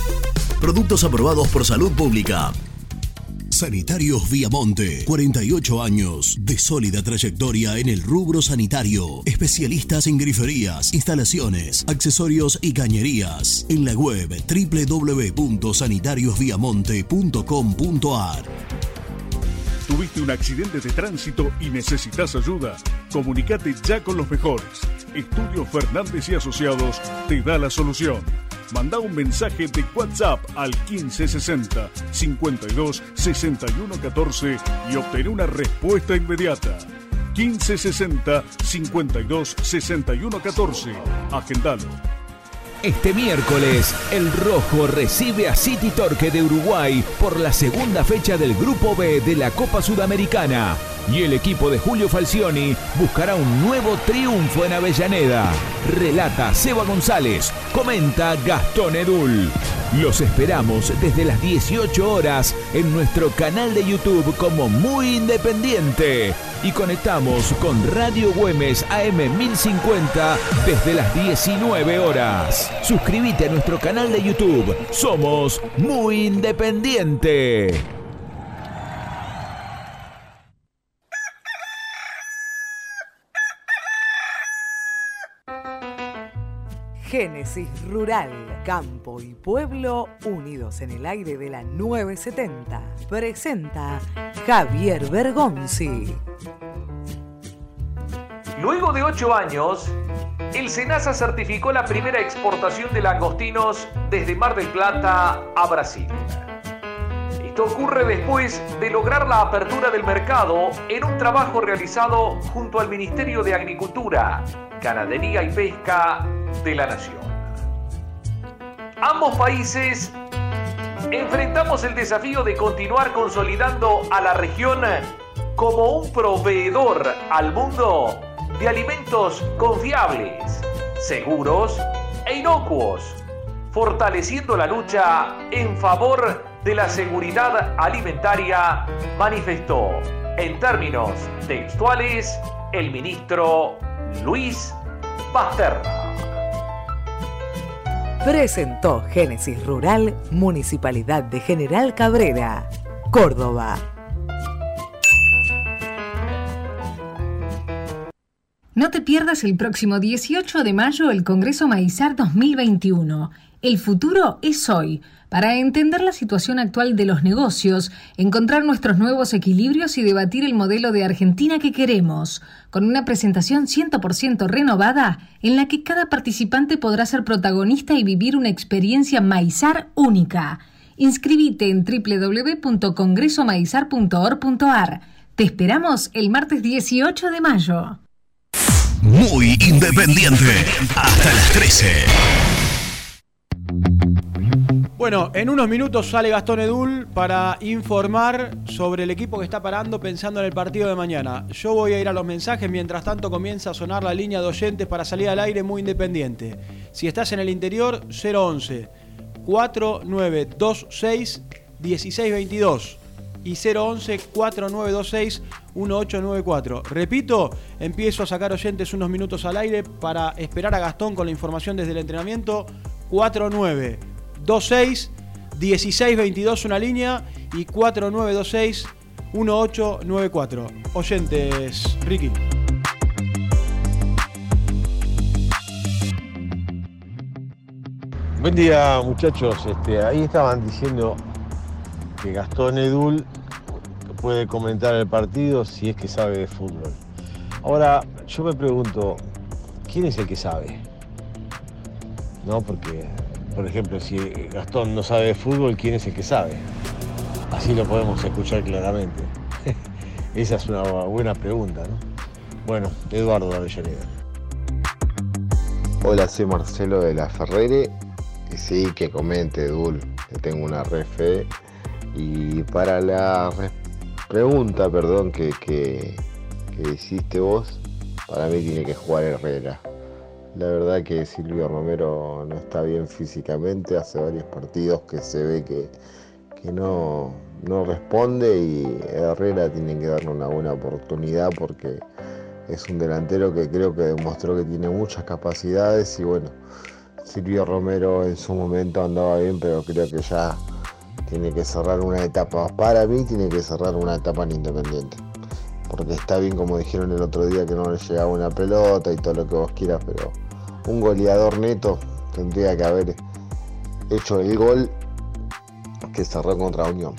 Productos aprobados por salud pública. Sanitarios Viamonte, 48 años de sólida trayectoria en el rubro sanitario. Especialistas en griferías, instalaciones, accesorios y cañerías. En la web www.sanitariosviamonte.com.ar. ¿Tuviste un accidente de tránsito y necesitas ayuda? Comunicate ya con los mejores. Estudio Fernández y Asociados te da la solución. Manda un mensaje de WhatsApp al 1560 52 61 14 y obtén una respuesta inmediata. 1560 52 61 14. Agendalo. Este miércoles, el Rojo recibe a City Torque de Uruguay por la segunda fecha del Grupo B de la Copa Sudamericana. Y el equipo de Julio Falcioni buscará un nuevo triunfo en Avellaneda. Relata Seba González, comenta Gastón Edul. Los esperamos desde las 18 horas en nuestro canal de YouTube como Muy Independiente. Y conectamos con Radio Güemes AM 1050 desde las 19 horas. Suscríbete a nuestro canal de YouTube. Somos Muy Independiente. Génesis Rural, Campo y Pueblo unidos en el aire de la 970. Presenta Javier Bergonzi. Luego de ocho años, el SENASA certificó la primera exportación de langostinos desde Mar del Plata a Brasil. Ocurre después de lograr la apertura del mercado en un trabajo realizado junto al Ministerio de Agricultura, Ganadería y Pesca de la Nación. Ambos países enfrentamos el desafío de continuar consolidando a la región como un proveedor al mundo de alimentos confiables, seguros e inocuos, fortaleciendo la lucha en favor de la seguridad alimentaria, manifestó en términos textuales el ministro Luis Pasterna. Presentó Génesis Rural, Municipalidad de General Cabrera, Córdoba. No te pierdas el próximo 18 de mayo el Congreso Maizar 2021. El futuro es hoy. Para entender la situación actual de los negocios, encontrar nuestros nuevos equilibrios y debatir el modelo de Argentina que queremos, con una presentación 100% renovada en la que cada participante podrá ser protagonista y vivir una experiencia Maizar única. Inscribite en www.congresomaizar.org.ar. Te esperamos el martes 18 de mayo. Muy independiente. Hasta las 13. Bueno, en unos minutos sale Gastón Edul para informar sobre el equipo que está parando pensando en el partido de mañana. Yo voy a ir a los mensajes, mientras tanto comienza a sonar la línea de oyentes para salir al aire muy independiente. Si estás en el interior, 011 4926 1622 y 011 4926 1894. Repito, empiezo a sacar oyentes unos minutos al aire para esperar a Gastón con la información desde el entrenamiento 4926 1622 una línea y 4926 1894. Oyentes, Ricky. Buen día muchachos, este, ahí estaban diciendo que Gastón Edul puede comentar el partido si es que sabe de fútbol. Ahora, yo me pregunto, ¿quién es el que sabe? ¿No? Porque, por ejemplo, si Gastón no sabe de fútbol, ¿quién es el que sabe? Así lo podemos escuchar claramente. *laughs* Esa es una buena pregunta, ¿no? Bueno, Eduardo de Avellaneda. Hola, soy Marcelo de la Ferrere. Sí, que comente, Dul. que tengo una re fe. Y para la re- pregunta, perdón, que, que, que hiciste vos, para mí tiene que jugar Herrera. La verdad que Silvio Romero no está bien físicamente, hace varios partidos que se ve que, que no, no responde y Herrera tiene que darle una buena oportunidad porque es un delantero que creo que demostró que tiene muchas capacidades y bueno, Silvio Romero en su momento andaba bien, pero creo que ya tiene que cerrar una etapa. Para mí tiene que cerrar una etapa en Independiente. Porque está bien como dijeron el otro día que no le llegaba una pelota y todo lo que vos quieras, pero un goleador neto tendría que haber hecho el gol que cerró contra Unión.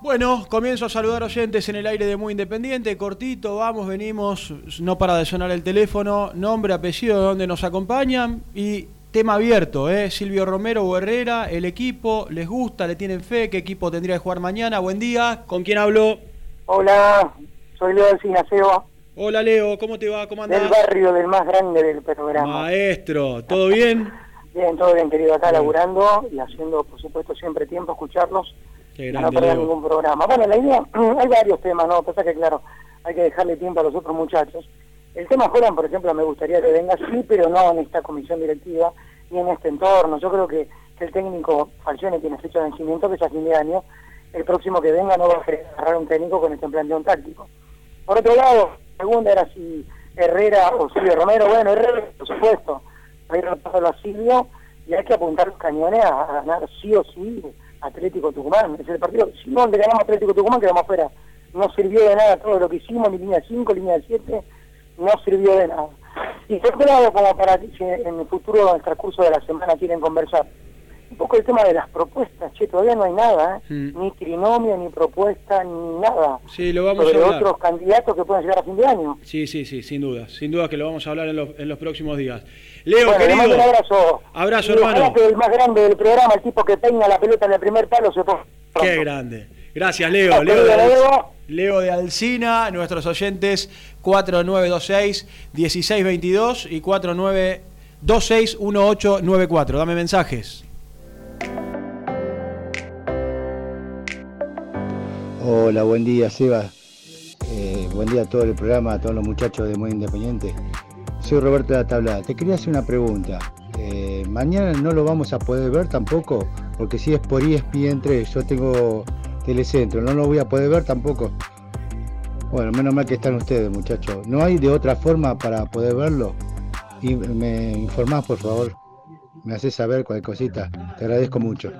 Bueno, comienzo a saludar oyentes en el aire de Muy Independiente, cortito, vamos, venimos, no para de sonar el teléfono, nombre, apellido de donde nos acompañan y tema abierto, ¿eh? Silvio Romero o Herrera, el equipo, ¿les gusta, le tienen fe? ¿Qué equipo tendría que jugar mañana? Buen día, ¿con quién hablo? Hola, soy Leo Seba, Hola Leo, ¿cómo te va? ¿Cómo andás? del barrio del más grande del programa. Maestro, ¿todo bien? Bien, todo bien, querido, acá laburando y haciendo, por supuesto, siempre tiempo escucharlos. Qué para no grande, perder ningún programa. Bueno, la idea, *clears throat* hay varios temas, ¿no? Pasa que, claro, hay que dejarle tiempo a los otros muchachos. El tema Holland, por ejemplo, me gustaría que venga sí, pero no en esta comisión directiva ni en este entorno. Yo creo que, que el técnico Falcione tiene fecha de vencimiento, que es a fin de año. El próximo que venga no va a agarrar un técnico con este planteón táctico. Por otro lado, la segunda era si Herrera o Silvio Romero. Bueno, Herrera, por supuesto, ir repasarlo a Silvio y hay que apuntar los cañones a, ganar sí o sí Atlético Tucumán. Es el partido, si no le ganamos Atlético Tucumán, quedamos afuera. No sirvió de nada todo lo que hicimos, ni línea 5, línea 7, no sirvió de nada. Y por otro lado, como para que en el futuro, en el transcurso de la semana, quieren conversar, un poco el tema de las propuestas, che, todavía no hay nada, ¿eh? ni trinomio, ni propuesta, ni nada. Sí, lo vamos sobre a hablar. otros candidatos que pueden llegar a fin de año. Sí, sí, sí, sin duda, sin duda que lo vamos a hablar en los, en los próximos días. Leo, bueno, querido, un abrazo. abrazo, Y hermano. que el más grande del programa, el tipo que peina la pelota en el primer palo, se ponga. Qué grande. Gracias, Leo. Leo, de, Leo. Leo de Alcina, nuestros oyentes 4926-1622 y 4926-1894. Dame mensajes. Hola, buen día, Seba. Eh, buen día a todo el programa, a todos los muchachos de Muy Independiente. Soy Roberto de la Tablada. Te quería hacer una pregunta. Eh, mañana no lo vamos a poder ver tampoco, porque si es por E ESPN 3, yo tengo Telecentro. No lo voy a poder ver tampoco. Bueno, menos mal que están ustedes, muchachos. ¿No hay de otra forma para poder verlo? Y me informás, por favor. Me haces saber cualquier cosita. Te agradezco mucho.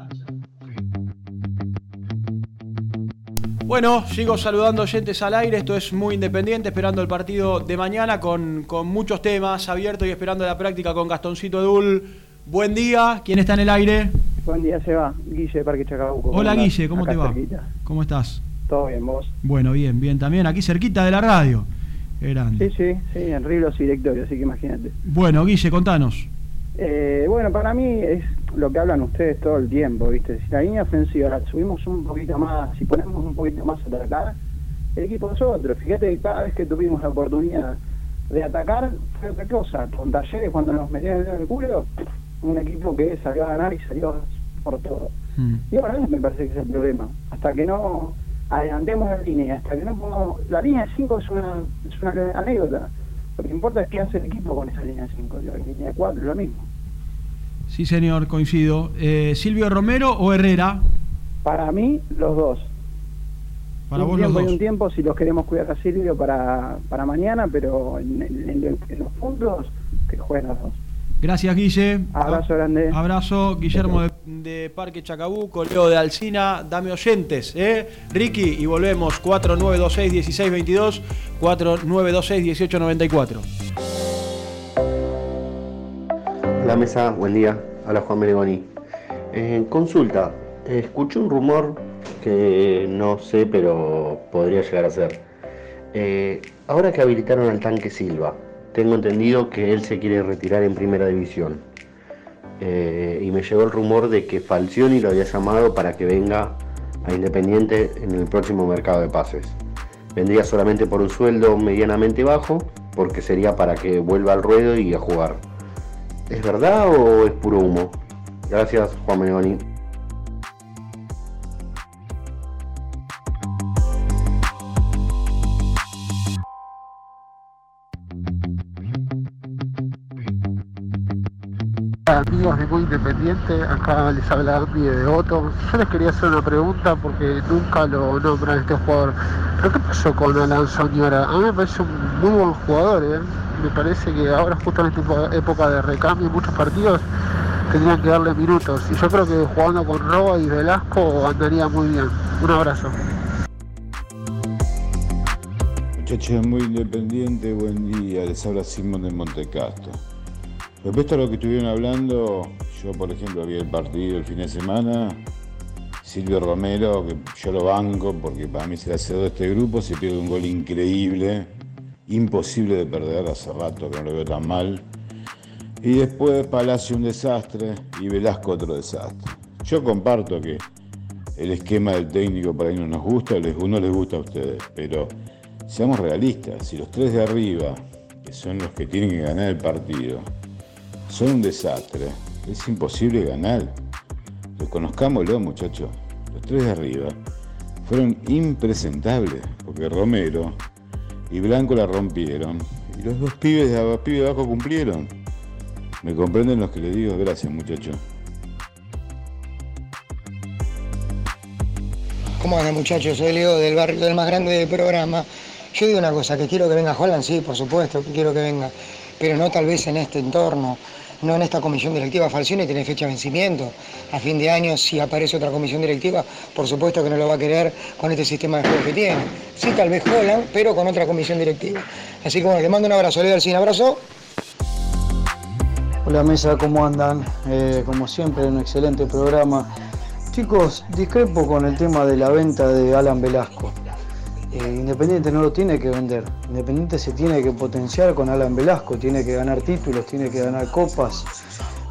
Bueno, sigo saludando oyentes al aire. Esto es muy independiente, esperando el partido de mañana con, con muchos temas abiertos y esperando la práctica con Gastoncito Edul. Buen día, ¿quién está en el aire? Buen día, Seba. Guille de Parque Chacabuco. Hola Guille, ¿cómo te va? ¿Cómo estás? Todo bien, vos. Bueno, bien, bien. También aquí cerquita de la radio. Grande. Sí, sí, sí, en Riblos y Directorio, así que imagínate. Bueno, Guille, contanos. Eh, bueno, para mí es lo que hablan ustedes todo el tiempo, ¿viste? Si la línea ofensiva la subimos un poquito más, si ponemos un poquito más a atacar, el equipo es otro. Fíjate que cada vez que tuvimos la oportunidad de atacar, fue otra cosa. Con talleres, cuando nos metían en el culo, un equipo que salió a ganar y salió por todo. Y ahora me parece que es el problema. Hasta que no adelantemos la línea, hasta que no pongamos... La línea de 5 es una, es una anécdota. Lo que importa es qué hace el equipo con esa línea de 5. La línea de 4 es lo mismo. Sí, señor, coincido. Eh, ¿Silvio Romero o Herrera? Para mí, los dos. Para un vos tiempo los y dos. un tiempo si los queremos cuidar a Silvio para, para mañana, pero en, en- en los puntos que jueguen los dos. Gracias, Guille. Abrazo grande. Abrazo, Guillermo de, de Parque Chacabuco, Leo de Alcina, dame oyentes, ¿eh? Ricky, y volvemos 4926-1622, 4926-1894. La mesa, buen día. Habla Juan Menegoni. Eh, consulta, escuché un rumor que no sé, pero podría llegar a ser. Eh, ahora que habilitaron al tanque Silva, tengo entendido que él se quiere retirar en primera división. Eh, y me llegó el rumor de que Falcioni lo había llamado para que venga a Independiente en el próximo mercado de pases. Vendría solamente por un sueldo medianamente bajo, porque sería para que vuelva al ruedo y a jugar. ¿Es verdad o es puro humo? Gracias, Juan Menegoni. Amigos de Muy Independiente, acá les habla Andy de Devoto. Yo les quería hacer una pregunta porque nunca lo nombran este jugador. ¿Pero qué pasó con Alan Soñora? A mí me parece un muy buen jugador, ¿eh? Me parece que ahora justo en esta época de recambio muchos partidos tendrían que darle minutos. Y yo creo que jugando con Roa y Velasco andaría muy bien. Un abrazo. Muchachos muy independiente, buen día. Les habla Simón de Montecastro. Respecto a lo que estuvieron hablando, yo por ejemplo vi el partido el fin de semana. Silvio Romero, que yo lo banco porque para mí es el hacedor de este grupo, se pierde un gol increíble, imposible de perder, hace rato que no lo veo tan mal. Y después Palacio un desastre y Velasco otro desastre. Yo comparto que el esquema del técnico para ahí no nos gusta, no les gusta a ustedes, pero seamos realistas, si los tres de arriba, que son los que tienen que ganar el partido, son un desastre, es imposible ganar. Reconozcámoslo, muchachos. Los tres de arriba fueron impresentables, porque Romero y Blanco la rompieron, y los dos pibes de, pibes de abajo cumplieron. ¿Me comprenden los que les digo? Gracias, muchachos. ¿Cómo andan muchachos? Soy Leo del barrio del más grande del programa. Yo digo una cosa, que quiero que venga Holland, sí, por supuesto, que quiero que venga, pero no tal vez en este entorno, no en esta comisión directiva. Falcioni tiene fecha de vencimiento. A fin de año, si aparece otra comisión directiva, por supuesto que no lo va a querer con este sistema de juego que tiene. Sí, tal vez Holland, pero con otra comisión directiva. Así que bueno, le mando un abrazo, Leo sin abrazo. Hola mesa, ¿cómo andan? Eh, como siempre, un excelente programa. Chicos, discrepo con el tema de la venta de Alan Velasco. Eh, Independiente no lo tiene que vender. Independiente se tiene que potenciar con Alan Velasco, tiene que ganar títulos, tiene que ganar copas.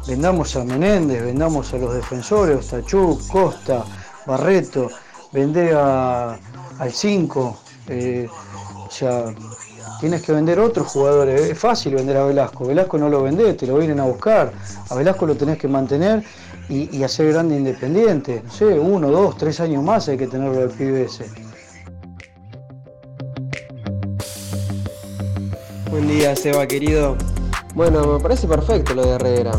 Vendamos a Menéndez, vendamos a los defensores, Ostachuk, Costa, Barreto, vender a- al 5. o sea, tienes que vender otros jugadores. Es fácil vender a Velasco. Velasco no lo vendés, te lo vienen a buscar. A Velasco lo tenés que mantener y, y hacer grande independiente. No sé, uno, dos, tres años más hay que tenerlo al pibe ese. Buen día, Seba, querido. Bueno, me parece perfecto lo de Herrera.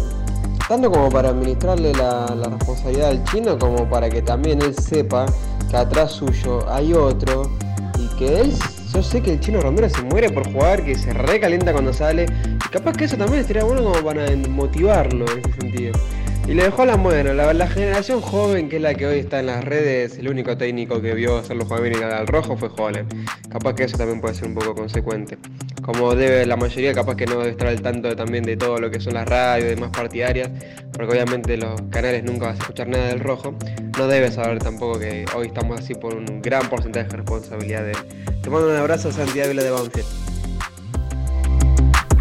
Tanto como para administrarle la, responsabilidad al chino, como para que también él sepa que que atrás suyo hay otro y que él, yo sé que el chino Romero se muere por jugar, que se recalienta cuando sale. Y capaz que eso también estaría bueno como para motivarlo en ese sentido. Y le dejó la buena, la, generación joven que es la que hoy está en las redes, el único técnico que vio hacerlo jugar bien al rojo fue Holland. Capaz que eso también puede ser un poco consecuente. Como debe la mayoría, capaz que no debe estar al tanto también de todo lo que son las radios y demás partidarias, porque obviamente los canales nunca vas a escuchar nada del rojo. No debe saber tampoco que hoy estamos así por un gran porcentaje de responsabilidad de él. Te mando un abrazo, Santiago Vila de Banfield.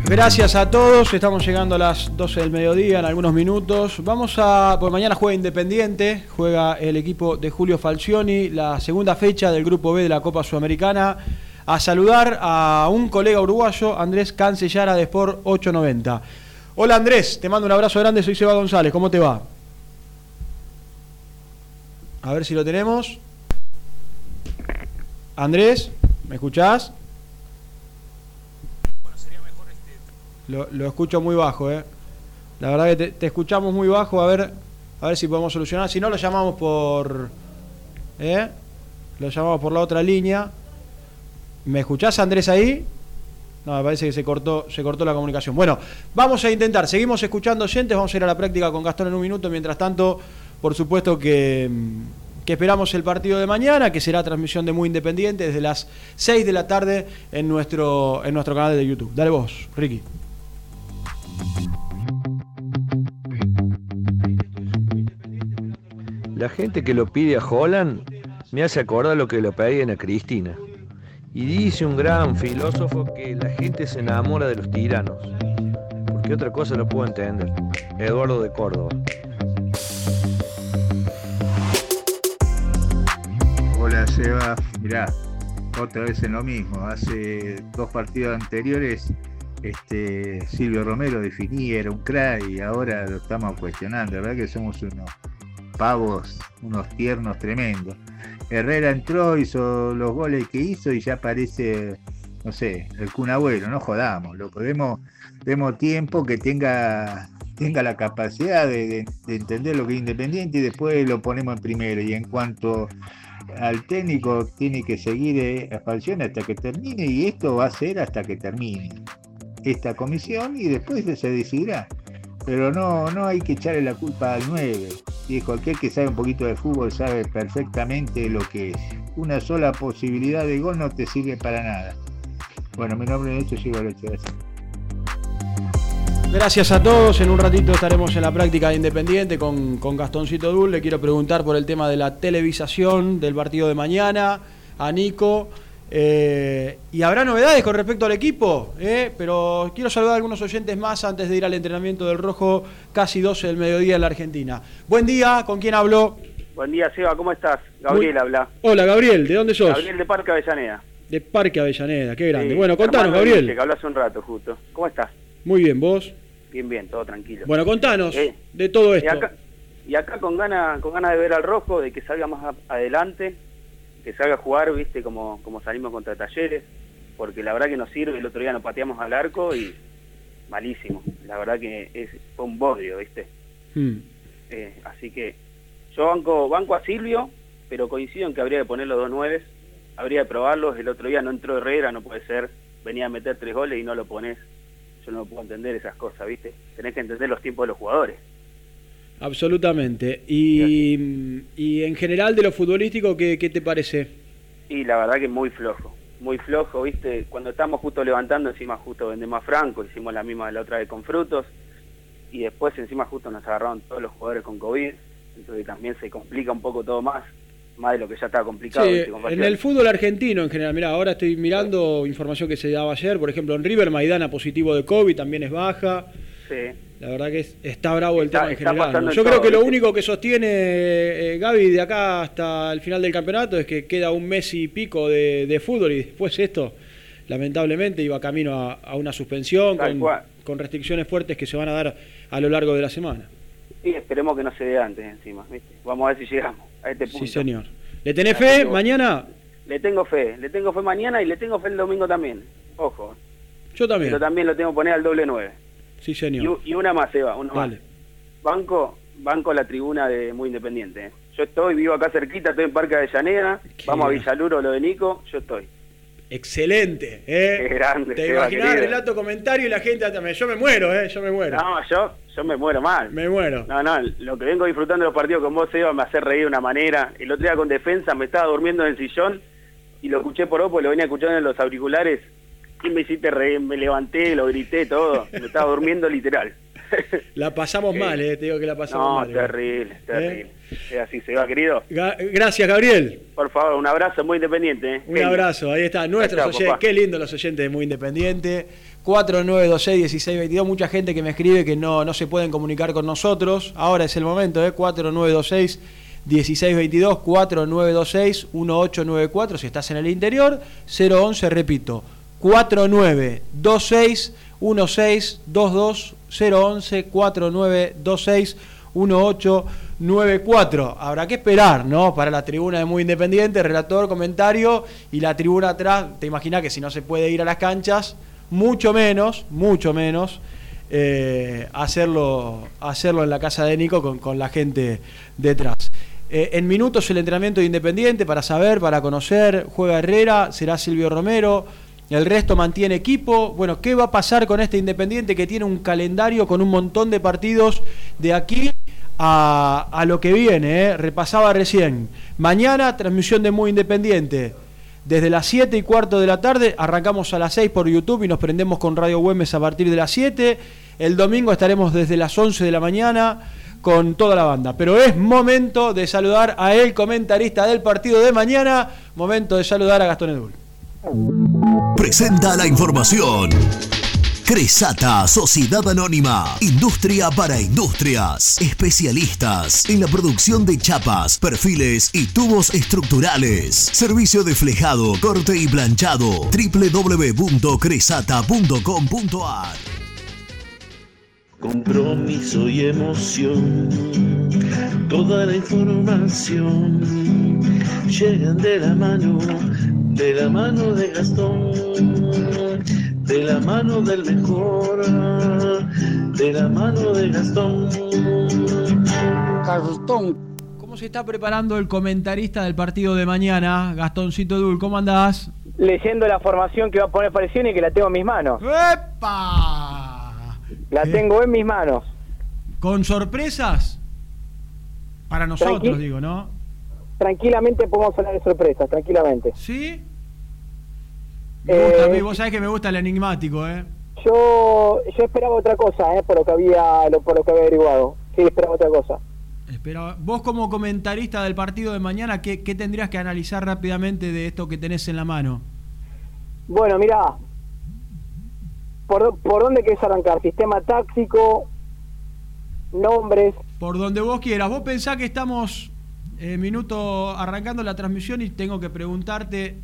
Gracias a todos, estamos llegando a las 12 del mediodía en algunos minutos. Vamos a, pues mañana juega Independiente, juega el equipo de Julio Falcioni, la segunda fecha del Grupo B de la Copa Sudamericana. A saludar a un colega uruguayo, Andrés Cancellara de Sport 890. Hola Andrés, te mando un abrazo grande, soy Seba González, ¿cómo te va? A ver si lo tenemos. Andrés, ¿me escuchás? Lo, escucho muy bajo, ¿eh? La verdad que te, escuchamos muy bajo, a ver, a ver si podemos solucionar. Si no, lo llamamos por. ¿Eh? Lo llamamos por la otra línea. ¿Me escuchás, Andrés, ahí? No, me parece que se cortó, se cortó la comunicación. Bueno, vamos a intentar. Seguimos escuchando oyentes. Vamos a ir a la práctica con Gastón en un minuto. Mientras tanto, por supuesto que, que esperamos el partido de mañana, que será transmisión de Muy Independiente desde las 6 de la tarde en nuestro, en nuestro canal de YouTube. Dale vos, Ricky. La gente que lo pide a Holland me hace acordar lo que lo pedían a Cristina. Y dice un gran filósofo que la gente se enamora de los tiranos. Porque otra cosa no puedo entender. Eduardo de Córdoba. Hola Seba, mirá, otra vez en lo mismo. Hace dos partidos anteriores este, Silvio Romero definía, era un crack y ahora lo estamos cuestionando. La verdad que somos unos pavos, unos tiernos tremendos. Herrera entró, hizo los goles que hizo y ya parece, no sé, el Kun Abuelo, no jodamos, lo podemos, demos tiempo que tenga, tenga la capacidad de, entender lo que es independiente y después lo ponemos en primero. Y en cuanto al técnico, tiene que seguir eh, a Falcione hasta que termine y esto va a ser hasta que termine esta comisión y después se decidirá. Pero no, no hay que echarle la culpa al 9. Y cualquier que sabe un poquito de fútbol sabe perfectamente lo que es. Una sola posibilidad de gol no te sirve para nada. Bueno, mi nombre es hecho sigo el hecho. Gracias a todos. En un ratito estaremos en la práctica de Independiente con, con Gastoncito Dul. Le quiero preguntar por el tema de la televisación del partido de mañana a Nico. Eh, y habrá novedades con respecto al equipo, eh, pero quiero saludar a algunos oyentes más antes de ir al entrenamiento del Rojo, casi 12 del mediodía en la Argentina. Buen día, ¿con quién hablo? Buen día, Seba, ¿cómo estás? Gabriel habla. Hola, Gabriel, ¿de dónde sos? Gabriel de Parque Avellaneda. De Parque Avellaneda, qué grande. bueno, contanos, Gabriel. Que habló hace un rato, justo. ¿Cómo estás? Muy bien, ¿vos? Bien, bien, todo tranquilo. Bueno, contanos eh, de todo esto. Y acá, con ganas con ganas de ver al Rojo, de que salga más adelante, que salga a jugar, viste, como, como salimos contra Talleres, porque la verdad que nos sirve, el otro día nos pateamos al arco y malísimo, la verdad que es, fue un bodrio, viste. Hmm. Eh, así que yo banco, banco a Silvio, pero coincido en que habría que poner los dos nueves, habría que probarlos, el otro día no entró Herrera, no puede ser, venía a meter tres goles y no lo pones, yo no puedo entender esas cosas, viste, tenés que entender los tiempos de los jugadores. Absolutamente. Y, y, en general de lo futbolístico, ¿qué, ¿qué, te parece? Y la verdad que muy flojo, muy flojo, ¿viste? Cuando estamos justo levantando, encima justo vendemos a Franco, hicimos la misma de la otra vez con Frutos, y después encima justo nos agarraron todos los jugadores con COVID, entonces también se complica un poco todo más, más de lo que ya estaba complicado. Sí, en el fútbol argentino en general, mira, ahora estoy mirando información que se daba ayer, por ejemplo, en River Maidana positivo de COVID, también es baja. Sí. La verdad que está bravo el tema en general. Yo creo que lo único que sostiene eh, Gaby de acá hasta el final del campeonato es que queda un mes y pico de, fútbol y después esto, lamentablemente, iba camino a, una suspensión con, restricciones fuertes que se van a dar a lo largo de la semana. Y esperemos que no se dé antes encima, Vamos a ver si llegamos a este punto. Sí, señor. ¿Le tenés fe mañana? Le tengo fe, le tengo fe mañana y le tengo fe el domingo también. Ojo. Yo también. Pero también lo tengo que poner al doble nueve. Sí, señor. Y, una más, Eva, una más. Banco, banco la tribuna de Muy Independiente. Yo estoy, vivo acá cerquita, estoy en Parque de Llanera, vamos a Villaluro, lo de Nico, yo estoy. Excelente, ¿eh? Qué grande, Te imaginás relato, comentario y la gente también. Yo me muero, ¿eh? Yo me muero. No, yo, yo me muero mal. Me muero. No, no, lo que vengo disfrutando de los partidos con vos, Seba, me hace reír de una manera. El otro día con defensa me estaba durmiendo en el sillón y lo escuché por porque lo venía escuchando en los auriculares y me hiciste reír, me levanté, lo grité, todo. Me estaba durmiendo literal. *laughs* La pasamos mal, ¿eh? Te digo que la pasamos No, mal. igual. terrible, terrible. Es así, Seba, querido. Ga- Gracias, Gabriel. Por favor, un abrazo muy independiente. ¿eh? Un Genio. abrazo, ahí está. Nuestros oyentes, qué lindo los oyentes de Muy Independiente. 4926-1622. Mucha gente que me escribe que no, no se pueden comunicar con nosotros. Ahora es el momento, ¿eh? 4926-1622. 4926-1894. Si estás en el interior, 011, repito. 4926-1622. 011 4926 1894. Habrá que esperar, ¿no? Para la tribuna de Muy Independiente, relator, comentario y la tribuna atrás. Te imaginas que si no se puede ir a las canchas, mucho menos, mucho menos, eh, hacerlo, hacerlo en la casa de Nico con, con la gente detrás. Eh, en minutos el entrenamiento de Independiente para saber, para conocer. Juega Herrera, será Silvio Romero. El resto mantiene equipo. Bueno, ¿qué va a pasar con este Independiente que tiene un calendario con un montón de partidos de aquí a, lo que viene? eh? Repasaba recién. Mañana, transmisión de Muy Independiente. Desde las 7 y cuarto de la tarde, arrancamos a las 6 por YouTube y nos prendemos con Radio Güemes a partir de las 7. El domingo estaremos desde las 11 de la mañana con toda la banda. Pero es momento de saludar a el comentarista del partido de mañana. Momento de saludar a Gastón Edul. Presenta la información. Cresata, Sociedad Anónima, Industria para Industrias, especialistas en la producción de chapas, perfiles y tubos estructurales. Servicio de flejado, corte y planchado. www.cresata.com.ar Compromiso y emoción, toda la información llegan de la mano, de la mano de Gastón, de la mano del mejor, de la mano de Gastón. Gastón. ¿Cómo se está preparando el comentarista del partido de mañana? Gastoncito Edul, ¿cómo andás? leyendo la formación que va a poner Falcioni y que la tengo en mis manos. ¡Epa! La tengo en mis manos. ¿Con sorpresas? Para nosotros, digo, ¿no? Tranquilamente podemos hablar de sorpresas, tranquilamente. ¿Sí? Me gusta, Eh, a mí, vos sabés que me gusta el enigmático, ¿eh? Yo, yo esperaba otra cosa, eh, por lo que había, lo- por lo que había averiguado. Sí, esperaba otra cosa. Espera, vos como comentarista del partido de mañana, ¿qué, qué tendrías que analizar rápidamente de esto que tenés en la mano? Bueno, mira, ¿por, ¿por dónde querés arrancar? ¿Sistema táctico? ¿Nombres? Por donde vos quieras. Vos pensás que estamos eh, minuto arrancando la transmisión y tengo que preguntarte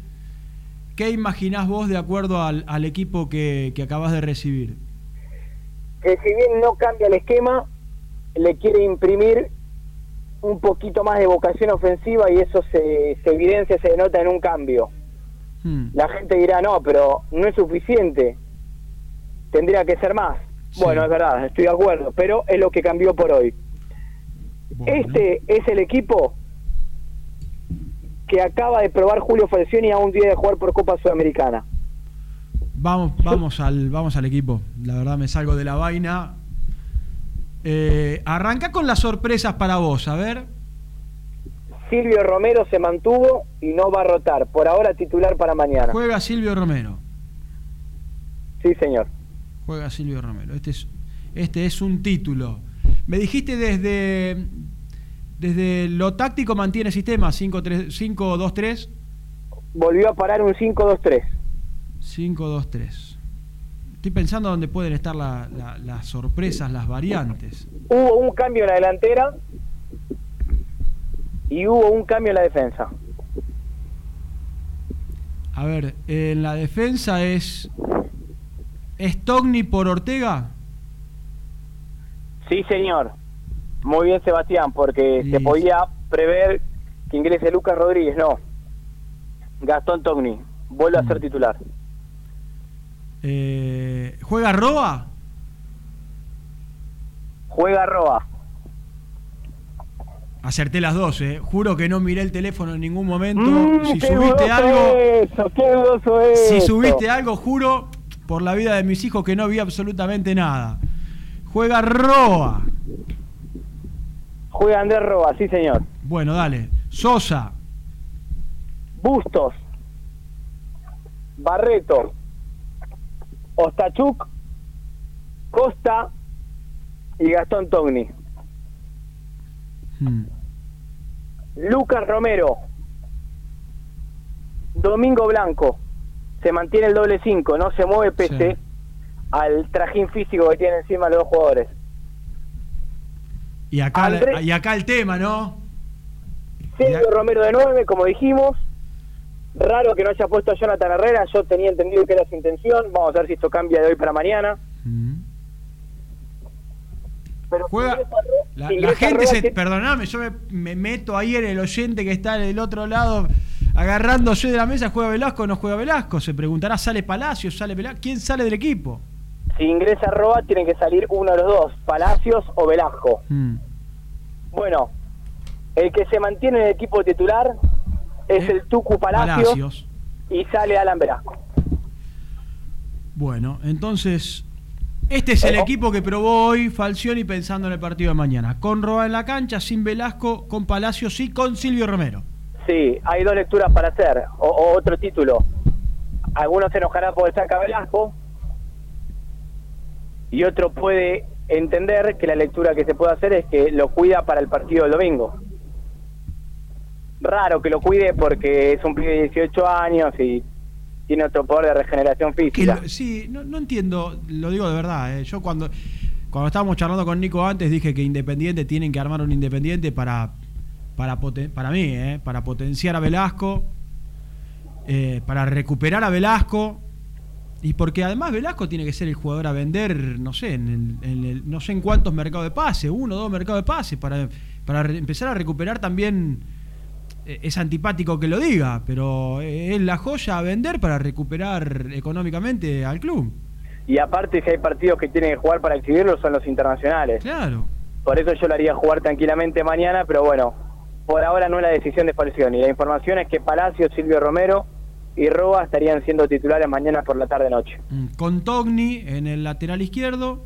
qué imaginás vos de acuerdo al, al equipo que, que acabas de recibir. Que si bien no cambia el esquema, le quiere imprimir un poquito más de vocación ofensiva y eso se, se evidencia, se denota en un cambio. Hmm. La gente dirá, no, pero no es suficiente. Tendría que ser más. Bueno, es verdad, estoy de acuerdo, pero es lo que cambió por hoy. Este es el equipo que acaba de probar Julio Falcioni a un día de jugar por Copa Sudamericana. Vamos, vamos al, vamos al equipo. La verdad me salgo de la vaina. Eh, arranca con las sorpresas para vos, a ver. Silvio Romero se mantuvo y no va a rotar. Por ahora titular para mañana. Juega Silvio Romero. Sí, señor. Juega Silvio Romero. Este es, este es un título. Me dijiste desde, desde lo táctico mantiene sistema 5-3 5-2-3. Volvió a parar un 5-2-3. 5-2-3. Estoy pensando dónde pueden estar la- la- las sorpresas, las variantes. Hubo un cambio en la delantera y hubo un cambio en la defensa. A ver, en la defensa es. ¿Es Togni por Ortega? Sí, señor. Muy bien, Sebastián, porque se podía prever que ingrese Lucas Rodríguez. No. Gastón Togni. Vuelve a ser titular. Eh, ¿Juega Roa? Juega Roa. Acerté las dos, eh. Juro que no miré el teléfono en ningún momento. Mm, si qué subiste algo. Eso, qué es Si subiste algo, juro por la vida de mis hijos que no vi absolutamente nada. Juega Roa. Juega Andrés Roa, sí señor. Bueno, dale. Sosa. Bustos. Barreto. Ostachuk. Costa. Y Gastón Togni. Hmm. Lucas Romero. Domingo Blanco. Se mantiene el doble 5, no se mueve pese al trajín físico que tienen encima los dos jugadores. Y acá, y acá el tema, ¿no? Sergio Romero de 9, como dijimos. Raro que no haya puesto a Jonathan Herrera. Yo tenía entendido que era su intención. Vamos a ver si esto cambia de hoy para mañana. Pero Juega. La, si la ingresa gente se. que- Perdoname, yo me, me meto ahí en el oyente que está del otro lado agarrándose de la mesa. ¿Juega Velasco o no juega Velasco? Se preguntará: ¿sale Palacio? ¿Sale Velasco? ¿Quién sale del equipo? Si ingresa Roa, tienen que salir uno de los dos, Palacios o Velasco. Bueno, el que se mantiene en el equipo titular es el Tucu Palacios, Palacios. y sale Alan Velasco. Bueno, entonces. Este es el equipo que probó hoy Falcioni pensando en el partido de mañana. Con Roa en la cancha, sin Velasco, con Palacios y con Silvio Romero. Sí, hay dos lecturas para hacer, o, o otro título. Algunos se enojarán por saca Velasco y otro puede entender que la lectura que se puede hacer es que lo cuida para el partido del domingo. Raro que lo cuide porque es un pibe de 18 años y tiene otro poder de regeneración física. lo- sí, no, no entiendo, lo digo de verdad. eh. Yo cuando, cuando estábamos charlando con Nico antes dije que Independiente tienen que armar un Independiente para, para, poten- para mí, eh, para potenciar a Velasco, eh, para recuperar a Velasco. Y porque además Velasco tiene que ser el jugador a vender, no sé, en, el- en el- no sé en cuántos mercados de pase, uno o dos mercados de pase, para, para empezar a recuperar también es antipático que lo diga, pero eh, es la joya a vender para recuperar económicamente al club. Y aparte, si hay partidos que tienen que jugar para exhibirlo, son los internacionales. Claro. Por eso yo lo haría jugar tranquilamente mañana, pero bueno, por ahora no es la decisión de Falcioni. La información es que Palacio, Silvio Romero y Roa estarían siendo titulares mañana por la tarde-noche. Mm, Con Togni en el lateral izquierdo.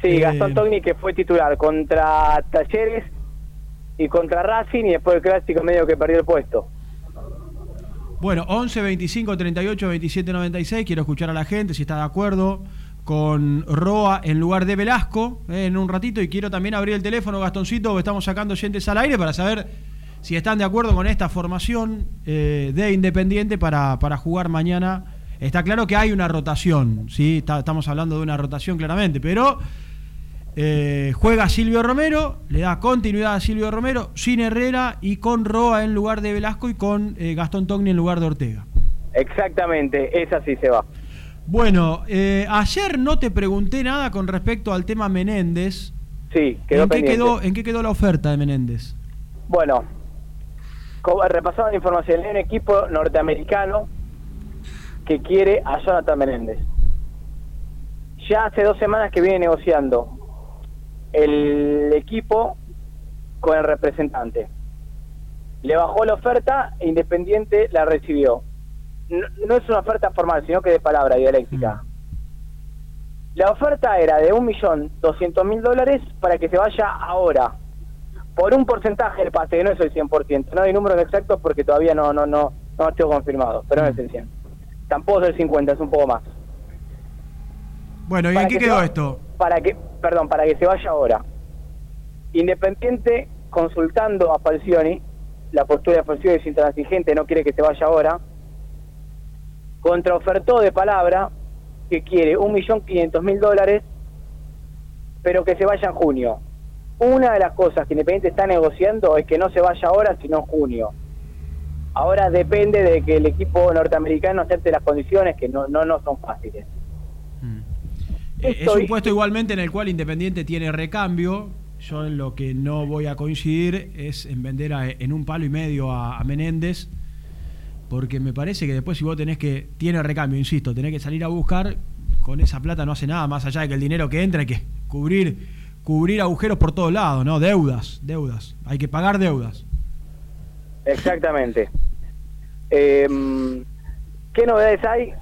Sí, Eh, Gastón Togni que fue titular contra Talleres y contra Racing y después del clásico medio que perdió el puesto. Bueno, 11 25 38 27 96. Quiero escuchar a la gente si está de acuerdo con Roa en lugar de Velasco eh, en un ratito. Y quiero también abrir el teléfono, Gastoncito, estamos sacando oyentes al aire para saber si están de acuerdo con esta formación eh, de Independiente para, para jugar mañana. Está claro que hay una rotación, ¿sí? Estamos hablando de una rotación claramente, pero eh, juega Silvio Romero, le da continuidad a Silvio Romero, sin Herrera y con Roa en lugar de Velasco y con eh, Gastón Togni en lugar de Ortega. Exactamente, esa sí se va. Bueno, eh, ayer no te pregunté nada con respecto al tema Menéndez. Sí, quedó ¿En qué pendiente. quedó, ¿En qué quedó la oferta de Menéndez? Bueno, repasando la información, hay un equipo norteamericano que quiere a Jonathan Menéndez. Ya hace dos semanas que viene negociando el equipo con el representante. Le bajó la oferta e Independiente la recibió. No, no es una oferta formal, sino que de palabra dialéctica. La oferta era de 1.200.000 dólares para que se vaya ahora por un porcentaje del pase, que no es el 100%, no hay números exactos porque todavía no no no no sido confirmado, pero no es el 100. Tampoco es el 50, es un poco más. Bueno, ¿y en qué que quedó va- esto? Para que, perdón, para que se vaya ahora. Independiente consultando a Falcioni, la postura de Falcioni es intransigente, no quiere que se vaya ahora. Contraofertó de palabra que quiere 1.500.000 dólares, pero que se vaya en junio. Una de las cosas que Independiente está negociando es que no se vaya ahora, sino en junio. Ahora depende de que el equipo norteamericano acepte las condiciones que no, no, no son fáciles. Eh, es un puesto igualmente en el cual Independiente tiene recambio. Yo en lo que no voy a coincidir es en vender a- en un palo y medio a, a Menéndez. Porque me parece que después si vos tenés que, tiene recambio, insisto, tenés que salir a buscar, con esa plata no hace nada, más allá de que el dinero que entra hay que cubrir cubrir agujeros por todos lados, ¿no? Deudas, deudas. Hay que pagar deudas. Exactamente. Eh, ¿Qué novedades hay?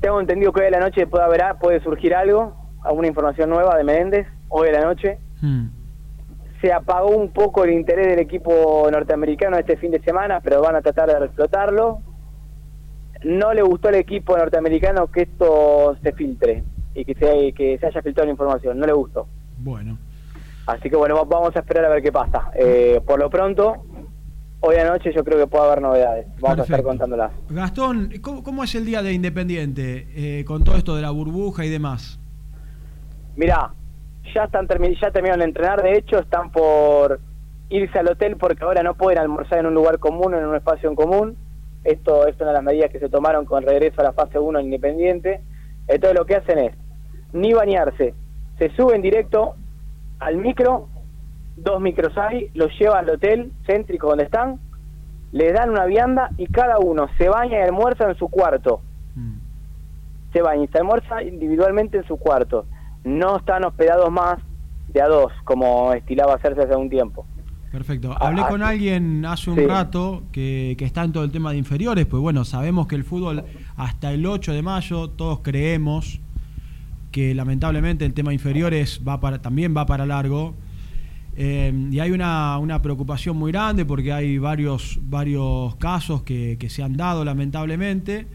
Tengo entendido que hoy de la noche puede haber puede surgir algo, alguna información nueva de Menéndez, hoy de la noche. Hmm. Se apagó un poco el interés del equipo norteamericano este fin de semana, pero van a tratar de explotarlo. No le gustó al equipo norteamericano que esto se filtre y que se, que se haya filtrado la información, no le gustó. Bueno. Así que bueno, vamos a esperar a ver qué pasa. Eh, por lo pronto, hoy anoche yo creo que puede haber novedades. Vamos a estar contándolas. Gastón, ¿cómo, cómo es el día de Independiente eh, con todo esto de la burbuja y demás? Mirá, ya están ya terminaron de entrenar, de hecho están por irse al hotel porque ahora no pueden almorzar en un lugar común, en un espacio en común. Esto es una de las medidas que se tomaron con el regreso a la fase 1 en Independiente. Entonces lo que hacen es ni bañarse, se suben directo al micro, dos micros hay, los llevan al hotel céntrico donde están, les dan una vianda y cada uno se baña y almuerza en su cuarto. Se baña y se almuerza individualmente en su cuarto. No están hospedados más de a dos, como estilaba hacerse hace un tiempo. Perfecto. Hablé Ah, con sí. alguien hace un Sí. rato que, que está en todo el tema de inferiores, pues bueno, sabemos que el fútbol hasta el 8 de mayo, todos creemos que lamentablemente el tema inferiores va para, también va para largo. Eh, y hay una, una preocupación muy grande porque hay varios, varios casos que, que se han dado lamentablemente,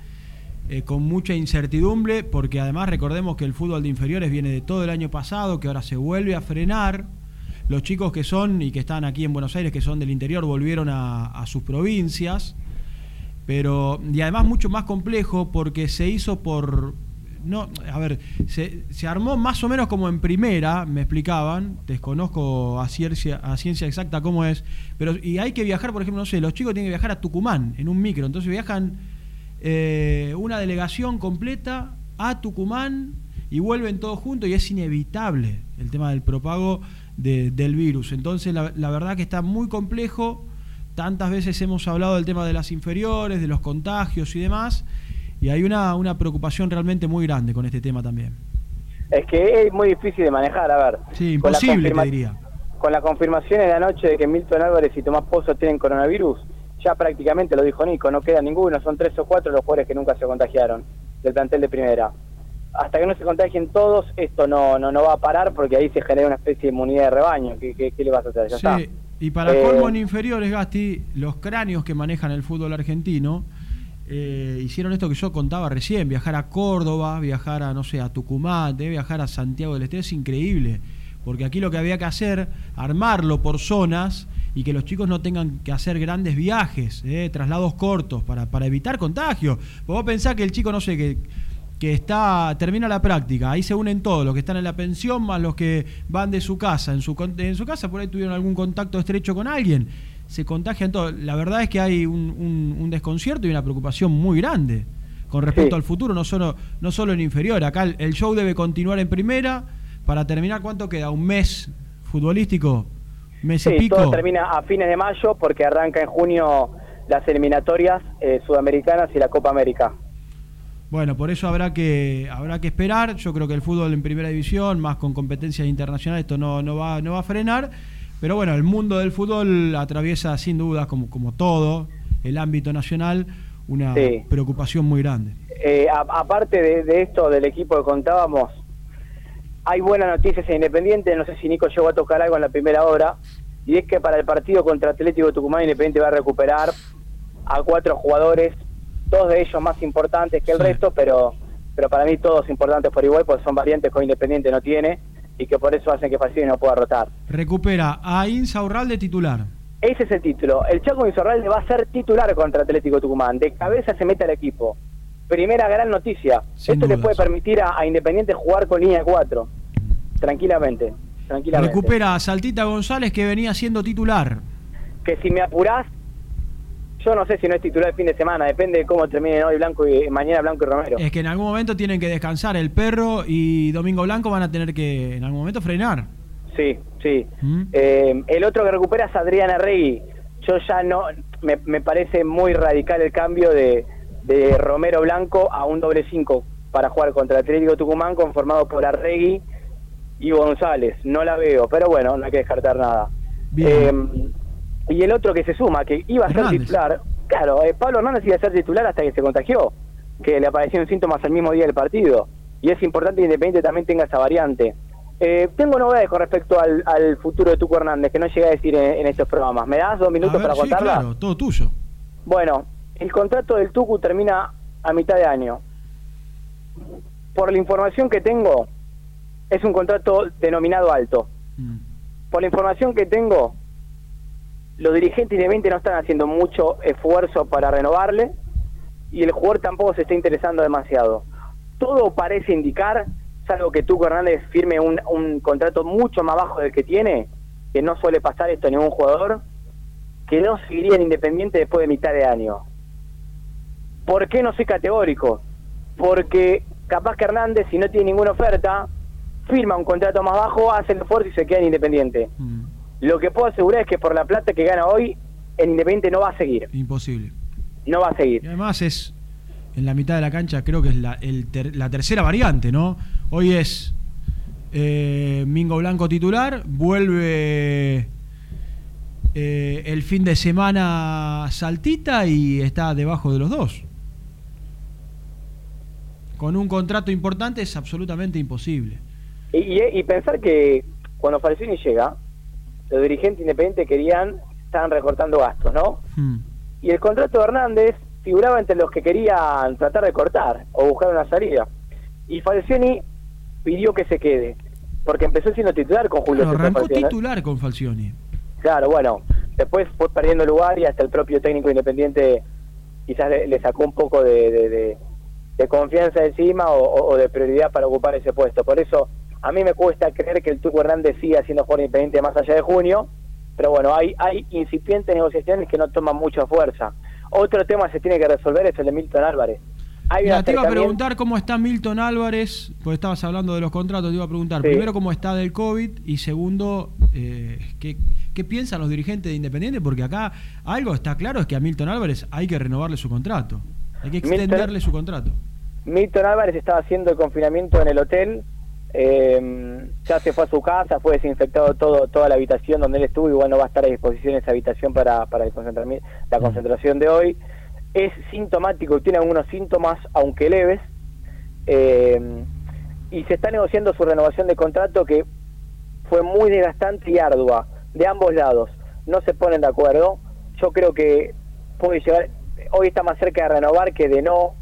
eh, con mucha incertidumbre, porque además recordemos que el fútbol de inferiores viene de todo el año pasado, que ahora se vuelve a frenar. Los chicos que son y que están aquí en Buenos Aires, que son del interior, volvieron a, a sus provincias. Pero, y además mucho más complejo porque se hizo por, no, a ver, se, se armó más o menos como en primera, me explicaban, desconozco a ciencia, a ciencia exacta cómo es, pero y hay que viajar, por ejemplo, no sé, los chicos tienen que viajar a Tucumán en un micro, entonces viajan eh, una delegación completa a Tucumán y vuelven todos juntos y es inevitable el tema del propago de- del virus. Entonces la, la verdad que está muy complejo, tantas veces hemos hablado del tema de las inferiores, de los contagios y demás, y hay una, una preocupación realmente muy grande con este tema también. Es que es muy difícil de manejar, a ver. Sí, imposible, te diría. Con la confirmación de la noche de que Milton Álvarez y Tomás Pozo tienen coronavirus, ya prácticamente lo dijo Nico, no queda ninguno, son tres o cuatro los jugadores que nunca se contagiaron del plantel de primera. Hasta que no se contagien todos, esto no, no, no va a parar porque ahí se genera una especie de inmunidad de rebaño. ¿Qué, qué, qué le vas a hacer? Ya está. Sí, y para Eh, colmo en inferiores, Gasti, los cráneos que manejan el fútbol argentino eh, hicieron esto que yo contaba recién, viajar a Córdoba, viajar a, no sé, a Tucumán, eh, viajar a Santiago del Estero, es increíble. Porque aquí lo que había que hacer, armarlo por zonas y que los chicos no tengan que hacer grandes viajes, eh, traslados cortos, para, para evitar contagio. Vos pensás que el chico, no sé, que, que está termina la práctica, ahí se unen todos, los que están en la pensión más los que van de su casa, en su en su casa por ahí tuvieron algún contacto estrecho con alguien, se contagian todos. La verdad es que hay un, un- un desconcierto y una preocupación muy grande con respecto Sí. al futuro, no solo no solo en inferior, acá el, el show debe continuar en primera para terminar cuánto queda, un mes futbolístico, mes Sí, pico. todo termina a fines de mayo porque arranca en junio las eliminatorias eh, sudamericanas y la Copa América. Bueno, por eso habrá que habrá que esperar. Yo creo que el fútbol en primera división, más con competencias internacionales, esto no, no va no va a frenar. Pero bueno, el mundo del fútbol atraviesa sin duda, como, como todo, el ámbito nacional, una Sí. preocupación muy grande. Eh, a- aparte de, de esto del equipo que contábamos, hay buenas noticias en Independiente, no sé si Nico llegó a tocar algo en la primera hora, y es que para el partido contra Atlético Tucumán Independiente va a recuperar a cuatro jugadores, dos de ellos más importantes que el resto, pero pero para mí todos importantes por igual, porque son variantes que Independiente no tiene, y que por eso hacen que Facini no pueda rotar. Recupera a Insa de titular. Ese es el título. El Chaco Insorralde va a ser titular contra Atlético Tucumán. De cabeza se mete al equipo. Primera gran noticia. Sin Esto le puede permitir a, a Independiente jugar con línea 4. Tranquilamente. Tranquilamente. Recupera a Saltita González que venía siendo titular. Que si me apurás, yo no sé si no es titular el fin de semana. Depende de cómo terminen hoy Blanco y mañana Blanco y Romero. Es que en algún momento tienen que descansar el perro y Domingo Blanco van a tener que en algún momento frenar. Sí, sí. ¿Mm? Eh, el otro que recupera es Adriana Rey. Yo ya no, me, me parece muy radical el cambio de, de Romero Blanco a un doble 5 para jugar contra el Atlético Tucumán conformado por Arregui y González, no la veo, pero bueno, no hay que descartar nada. Eh, y el otro que se suma, que iba a ser titular, claro, eh, Pablo Hernández iba a ser titular hasta que se contagió, que le aparecieron síntomas al mismo día del partido. Y es importante que Independiente también tenga esa variante. Eh, tengo novedades con respecto al, al futuro de Tuco Hernández, que no llegué a decir en, en estos programas. ¿Me das dos minutos ver, para sí, contarla? claro, todo tuyo. Bueno, el contrato del Tucu termina a mitad de año. Por la información que tengo, es un contrato denominado alto. Por la información que tengo, los dirigentes de 20 no están haciendo mucho esfuerzo para renovarle y el jugador tampoco se está interesando demasiado. Todo parece indicar, salvo que Tuco Hernández firme un, un contrato mucho más bajo del que tiene, que no suele pasar esto a ningún jugador, que no seguiría en Independiente después de mitad de año. ¿Por qué no soy categórico? Porque capaz que Hernández, si no tiene ninguna oferta, firma un contrato más bajo, hace el esfuerzo y se queda en Independiente. Lo que puedo asegurar es que por la plata que gana hoy, en Independiente no va a seguir. Imposible. No va a seguir. Y además es en la mitad de la cancha, creo que es la, el ter- la tercera variante, ¿no? Hoy es eh, Mingo Blanco titular, vuelve eh, el fin de semana Saltita y está debajo de los dos. Con un contrato importante es absolutamente imposible. Y, y- y pensar que cuando Falcioni llega, los dirigentes independientes querían, estaban recortando gastos, ¿no? Y el contrato de Hernández figuraba entre los que querían tratar de cortar o buscar una salida. Y Falcioni pidió que se quede, porque empezó siendo titular con Julio Bueno, César arrancó Falcioni. titular con Falcioni. Claro, bueno, después fue perdiendo lugar y hasta el propio técnico independiente quizás le, le sacó un poco de, de- de- de confianza encima o, o- o de prioridad para ocupar ese puesto. Por eso a mí me cuesta creer que el Tuco Hernández siga siendo jugador independiente más allá de junio, pero bueno, hay, hay incipientes negociaciones que no toman mucha fuerza. Otro tema se tiene que resolver es el de Milton Álvarez. Hay Mira, te iba a preguntar cómo está Milton Álvarez, porque estabas hablando de los contratos, te iba a preguntar Sí. primero cómo está del COVID y segundo, eh, ¿qué, qué piensan los dirigentes de Independiente? Porque acá algo está claro, es que a Milton Álvarez hay que renovarle su contrato, hay que extenderle su contrato. Milton Álvarez estaba haciendo el confinamiento en el hotel, eh, ya se fue a su casa, fue desinfectado todo toda la habitación donde él estuvo y bueno, va a estar a disposición esa habitación para, para el la concentración de hoy. Es sintomático, tiene algunos síntomas, aunque leves, eh, y se está negociando su renovación de contrato que fue muy desgastante y ardua de ambos lados. No se ponen de acuerdo. Yo creo que puede llegar, hoy está más cerca de renovar que de no,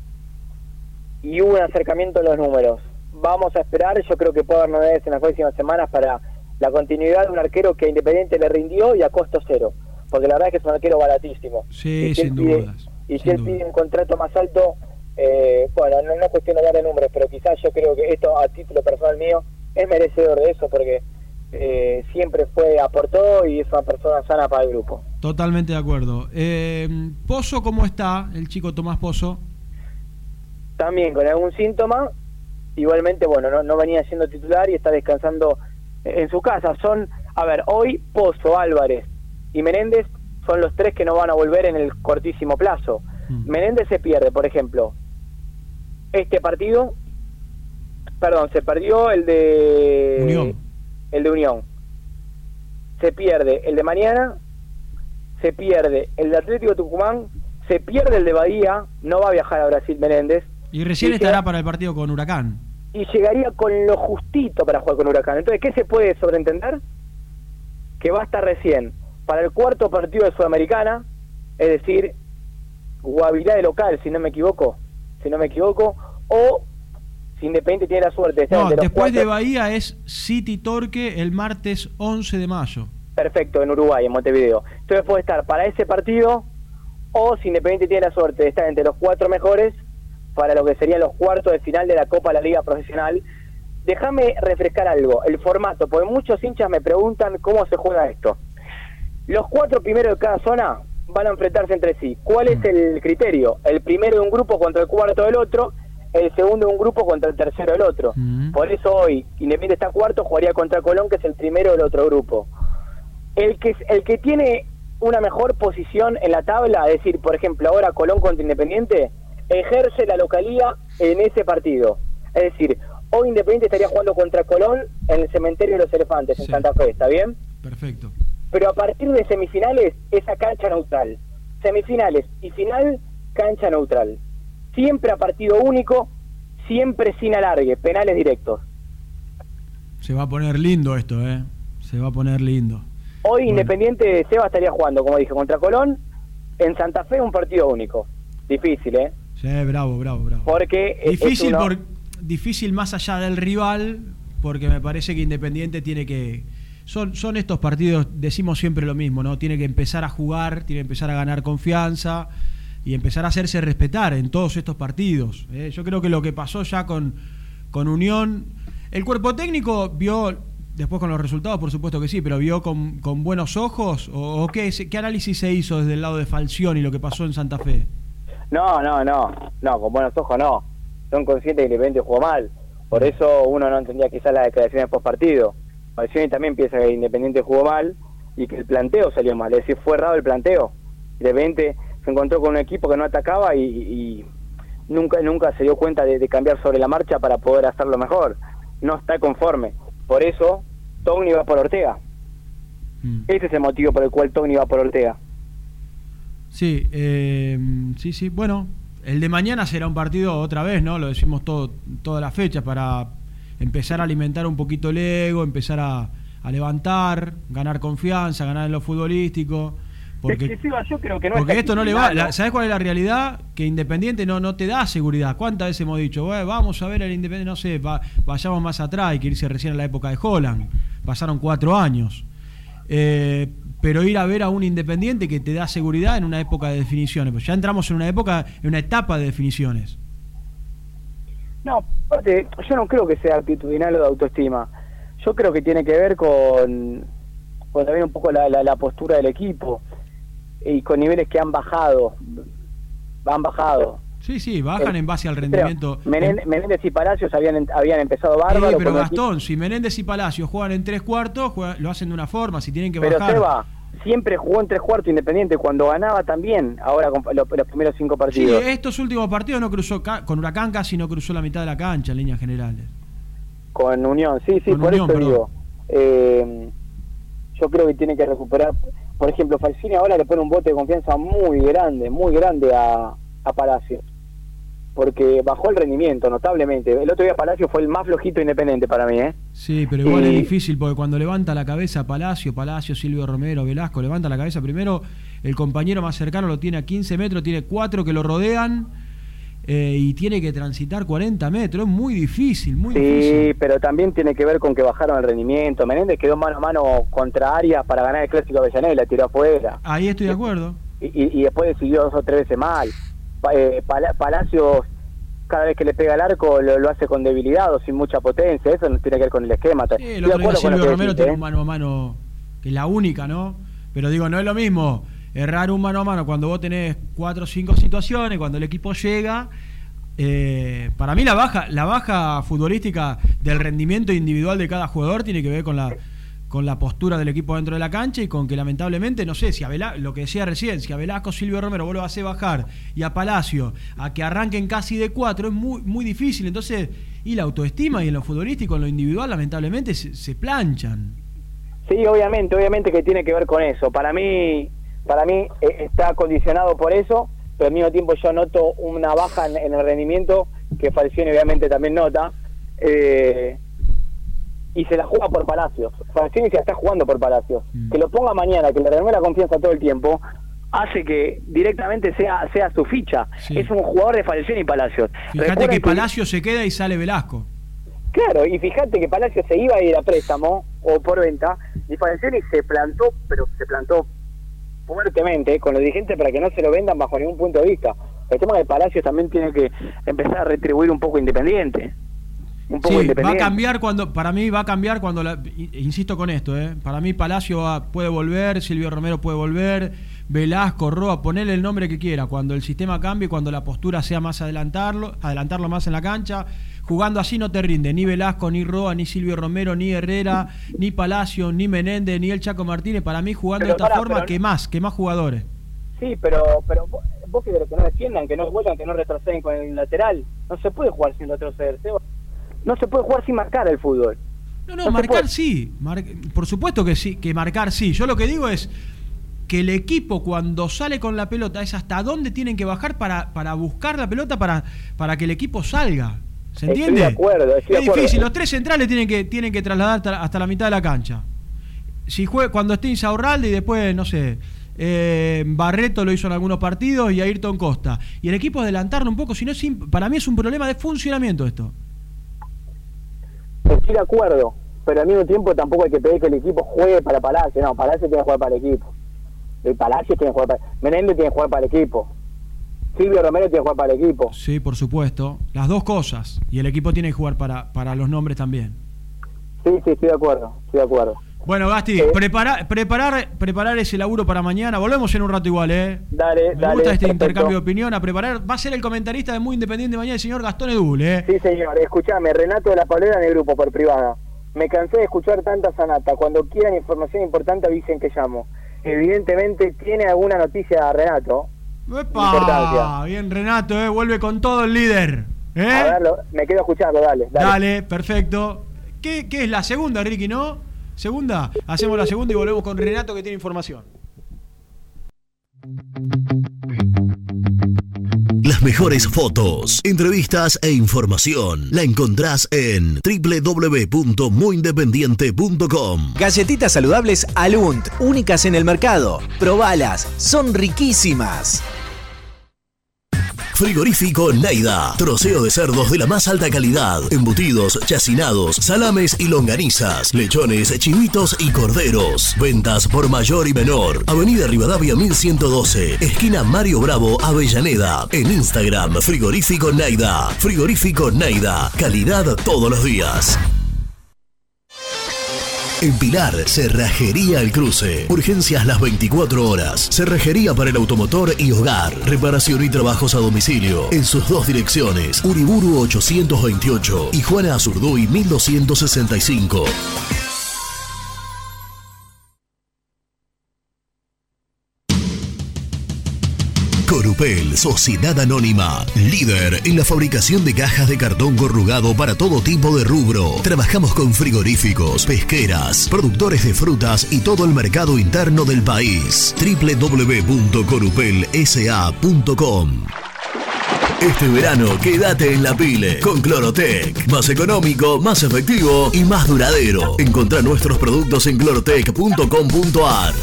y hubo un acercamiento en los números. Vamos a esperar, yo creo que puede haber novedades en las próximas semanas para la continuidad de un arquero que a Independiente le rindió y a costo cero, porque la verdad es que es un arquero baratísimo. Sí, Y si sin pide- dudas. Y si él pide un contrato más alto, eh, bueno, no, no es cuestión de darle números, pero quizás yo creo que esto a título personal mío es merecedor de eso, porque eh, siempre fue, aportó y es una persona sana para el grupo. Totalmente de acuerdo. Eh, Pozo, ¿cómo está el chico Tomás Pozo? también con algún síntoma, igualmente, bueno, no, no venía siendo titular y está descansando en su casa. Son, a ver, hoy Pozo, Álvarez y Menéndez son los tres que no van a volver en el cortísimo plazo. Menéndez se pierde, por ejemplo, este partido, perdón, se perdió el de Unión. el de Unión. Se pierde el de mañana, se pierde el de Atlético Tucumán, se pierde el de Bahía, no va a viajar a Brasil Menéndez, Y recién Y estará llega- para el partido con Huracán. y llegaría con lo justito para jugar con Huracán. Entonces, ¿qué se puede sobreentender? Que va a estar recién para el cuarto partido de Sudamericana, es decir, Guavirá de local, si no me equivoco, si no me equivoco, o si Independiente tiene la suerte de No, después de Bahía es City Torque el martes 11 de mayo. Perfecto, en Uruguay, en Montevideo. Entonces puede estar para ese partido o si Independiente tiene la suerte de estar entre los cuatro mejores para lo que serían los cuartos de final de la Copa de la Liga Profesional. Déjame refrescar algo, el formato, porque muchos hinchas me preguntan cómo se juega esto. Los cuatro primeros de cada zona van a enfrentarse entre sí. ¿Cuál es el criterio? El primero de un grupo contra el cuarto del otro, el segundo de un grupo contra el tercero del otro. Por eso hoy Independiente está cuarto, jugaría contra Colón, que es el primero del otro grupo el que el que tiene una mejor posición en la tabla, es decir, por ejemplo, ahora Colón contra Independiente, ejerce la localía en ese partido. Es decir, Hoy Independiente estaría jugando contra Colón en el cementerio de los elefantes, en Santa Fe, ¿está bien? Perfecto. Pero a partir de semifinales, esa cancha neutral. Semifinales y final, cancha neutral. Siempre a partido único, siempre sin alargue, penales directos. Se va a poner lindo esto, ¿eh? Se va a poner lindo. Hoy Independiente Seba estaría jugando, como dije, contra Colón, en Santa Fe un partido único. Difícil, ¿eh? Sí, bravo, bravo, bravo. Porque es Difícil, uno- por, difícil más allá del rival, porque me parece que Independiente tiene que... Son, son estos partidos, decimos siempre lo mismo, ¿no? Tiene que empezar a jugar, tiene que empezar a ganar confianza y empezar a hacerse respetar en todos estos partidos. ¿eh? Yo creo que lo que pasó ya con, con Unión, el cuerpo técnico vio, después con los resultados por supuesto que sí, pero vio con, con buenos ojos, o, qué, qué análisis se hizo desde el lado de Falcioni y lo que pasó en Santa Fe. No, no, no, no, con buenos ojos no. Son conscientes que Independiente jugó mal. Por eso uno no entendía quizás las declaraciones post partido. Falcioni también piensa que Independiente jugó mal y que el planteo salió mal. Es decir, fue errado el planteo. Independiente se encontró con un equipo que no atacaba y, nunca nunca se dio cuenta de cambiar sobre la marcha para poder hacerlo mejor. No está conforme. Por eso Togni va por Ortega. Ese es el motivo por el cual Togni va por Ortega. Sí, eh, sí, sí. Bueno, el de mañana será un partido otra vez, ¿no? Lo decimos todo, todas las fechas para empezar a alimentar un poquito el ego, empezar a, a levantar, ganar confianza, ganar en lo futbolístico. Porque, Es que, Seba, yo creo que no porque está esto no le va. ¿Sabes cuál es la realidad? Que Independiente no, no te da seguridad. ¿Cuántas veces hemos dicho, "Bueno, vamos a ver el Independiente? No sé, va- vayamos más atrás, hay que irse recién a la época de Holland. Pasaron cuatro años. Eh, pero ir a ver a un Independiente que te da seguridad en una época de definiciones. Pues ya entramos en una época, en una etapa de definiciones. No, aparte, yo no creo que sea actitudinal o de autoestima. Yo creo que tiene que ver con, con también un poco la, la, la postura del equipo y con niveles que han bajado. Han bajado. Sí, sí, bajan Eh, en base al Pero rendimiento. Menéndez, Menéndez y Palacios habían, habían empezado bárbaro. Eh, con pero un Gastón, si Menéndez y Palacios juegan en tres cuartos, juegan- lo hacen de una forma, si tienen que Pero bajar. Seba siempre jugó en tres cuartos independiente. Cuando ganaba también, ahora con los, los primeros cinco Sí, partidos. estos últimos partidos no cruzó, con Huracán casi no cruzó la mitad de la cancha en líneas generales. Con Unión, sí, sí, Con por Unión, eso perdón. digo. eh, yo creo que tiene que recuperar. Por ejemplo, Falcini ahora le pone un bote de confianza muy grande, muy grande a, a Palacio. Porque bajó el rendimiento notablemente. El otro día Palacio fue el más flojito independiente para mí, ¿eh? Sí, pero igual Y- es difícil porque cuando levanta la cabeza Palacio, Palacio, Silvio Romero, Velasco, levanta la cabeza primero, el compañero más cercano lo tiene a 15 metros, tiene cuatro que lo rodean eh, y tiene que transitar 40 metros. Es muy difícil, muy difícil. Sí, pero también tiene que ver con que bajaron el rendimiento. Menéndez quedó mano a mano contra Arias para ganar el Clásico Avellaneda y la tiró afuera. Ahí estoy de acuerdo. y, y- y después decidió dos o tres veces mal. Eh, Pala- Palacios, cada vez que le pega al arco, lo, lo hace con debilidad o sin mucha potencia. Eso no tiene que ver con el esquema. Sí, el otro día Silvio Romero decís, tiene ¿eh? un mano a mano, que es la única, ¿no? Pero digo, no es lo mismo errar un mano a mano cuando vos tenés cuatro o cinco situaciones, cuando el equipo llega. eh, para mí la baja, la baja futbolística del rendimiento individual de cada jugador tiene que ver con la con la postura del equipo dentro de la cancha y con que lamentablemente, no sé, si a lo que decía recién, si a Velasco, Silvio Romero vos lo haces bajar y a Palacio a que arranquen casi de cuatro, es muy, muy difícil. Entonces, y la autoestima y en lo futbolístico, en lo individual, lamentablemente se planchan. Sí, obviamente, obviamente que tiene que ver con eso. Para mí, para mí eh, está condicionado por eso, pero al mismo tiempo yo noto una baja en, en el rendimiento que Falcioni obviamente también nota. eh, y se la juega por Palacios. Falcioni se la está jugando por Palacios. Que lo ponga mañana, que le renueve la confianza todo el tiempo, hace que directamente sea sea su ficha. Es un jugador de Falcioni y Palacios. Fíjate Recuerden que Palacio se queda y sale Velasco. Claro, y fíjate que Palacio se iba a ir a préstamo o por venta y Falcioni se plantó, pero se plantó fuertemente con los dirigentes para que no se lo vendan bajo ningún punto de vista. El tema de Palacio también tiene que empezar a retribuir un poco independiente. Un poco Sí, va a cambiar cuando, para mí va a cambiar cuando, la- insisto con esto, ¿eh? para mí Palacio va- puede volver, Silvio Romero puede volver, Velasco, Roa, ponele el nombre que quiera, cuando el sistema cambie, cuando la postura sea más adelantarlo, adelantarlo más en la cancha, jugando así no te rinde, ni Velasco, ni Roa, ni Silvio Romero, ni Herrera, ni Palacio, ni Menéndez, ni el Chaco Martínez, para mí jugando Pero de esta forma, que más, que más jugadores. Sí, pero pero vos, vos querés que no defiendan, que no vuelvan, que no retroceden con el lateral. No se puede jugar sin retroceder. No se puede jugar sin marcar el fútbol. No, no, marcar sí. Mar- por supuesto que sí, que marcar sí. Yo lo que digo es que el equipo cuando sale con la pelota es hasta dónde tienen que bajar para, para buscar la pelota para, para que el equipo salga. ¿Se Estoy entiende? de acuerdo, estoy de es acuerdo. difícil, los tres centrales tienen que, tienen que trasladar hasta, hasta la mitad de la cancha. Si juega, cuando esté Insaurralde y después, no sé, eh, Barreto lo hizo en algunos partidos y Ayrton Costa. Y el equipo adelantarlo un poco, si no, es para mí es un problema de funcionamiento esto. Estoy de acuerdo, pero al mismo tiempo tampoco hay que pedir que el equipo juegue para Palacio. No, Palacio tiene que jugar para el equipo. El Palacio tiene que jugar para... Menéndez tiene que jugar para el equipo. Silvio Romero tiene que jugar para el equipo. Sí, por supuesto. Las dos cosas. Y el equipo tiene que jugar para, para los nombres también. Sí, sí, estoy de acuerdo, estoy de acuerdo. Bueno, Gasti, prepara- preparar, preparar ese laburo para mañana. Volvemos en un rato igual, ¿eh? Dale, Me dale, gusta este perfecto. intercambio de opinión. A preparar. Va a ser el comentarista de Muy Independiente mañana el señor Gastón Edul, ¿eh? Sí, señor, escúchame, Renato de la Paulera en el grupo por privada. Me cansé de escuchar tanta sanata. Cuando quieran información importante avisen que llamo. Evidentemente tiene alguna noticia Renato. Importancia. Bien, Renato, ¿eh? Vuelve con todo el líder. ¿eh? A me quedo escuchando, dale. Dale. Dale, perfecto. ¿Qué, ¿Qué es la segunda, Ricky, no? ¿Segunda? Hacemos la segunda y volvemos con Renato que tiene información. Las mejores fotos, entrevistas e información la encontrás en www.muyindependiente.com. Galletitas saludables Alunt, únicas en el mercado. Probalas, son riquísimas. Frigorífico Naida. Troceo de cerdos de la más alta calidad. Embutidos, chacinados, salames y longanizas. Lechones, chivitos y corderos. Ventas por mayor y menor. Avenida Rivadavia 1112. Esquina Mario Bravo, Avellaneda. En Instagram, Frigorífico Naida. Frigorífico Naida. Calidad todos los días. En Pilar, Cerrajería El Cruce. Urgencias las 24 horas. Cerrajería para el automotor y hogar. Reparación y trabajos a domicilio. En sus dos direcciones. Uriburu 828 y Juana Azurduy 1265. Sociedad Anónima, líder en la fabricación de cajas de cartón corrugado para todo tipo de rubro. Trabajamos con frigoríficos, pesqueras, productores de frutas y todo el mercado interno del país. www.corupelsa.com este verano quédate en la pile con Clorotec. Más económico, más efectivo y más duradero. Encontrá nuestros productos en clorotec.com.ar.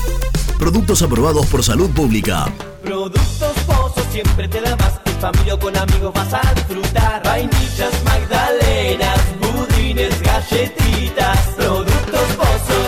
Productos aprobados por salud pública. Productos Pozo siempre te da más. En familia con amigos vas a disfrutar. Vainillas, magdalenas, budines, galletitas. Productos Pozo.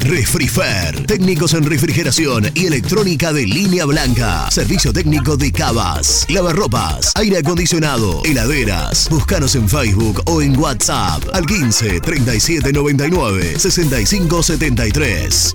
Refrifer, técnicos en refrigeración y electrónica de línea blanca. Servicio técnico de cavas, lavarropas, aire acondicionado, heladeras. Búscanos en Facebook o en WhatsApp al 15 37 99 65 73.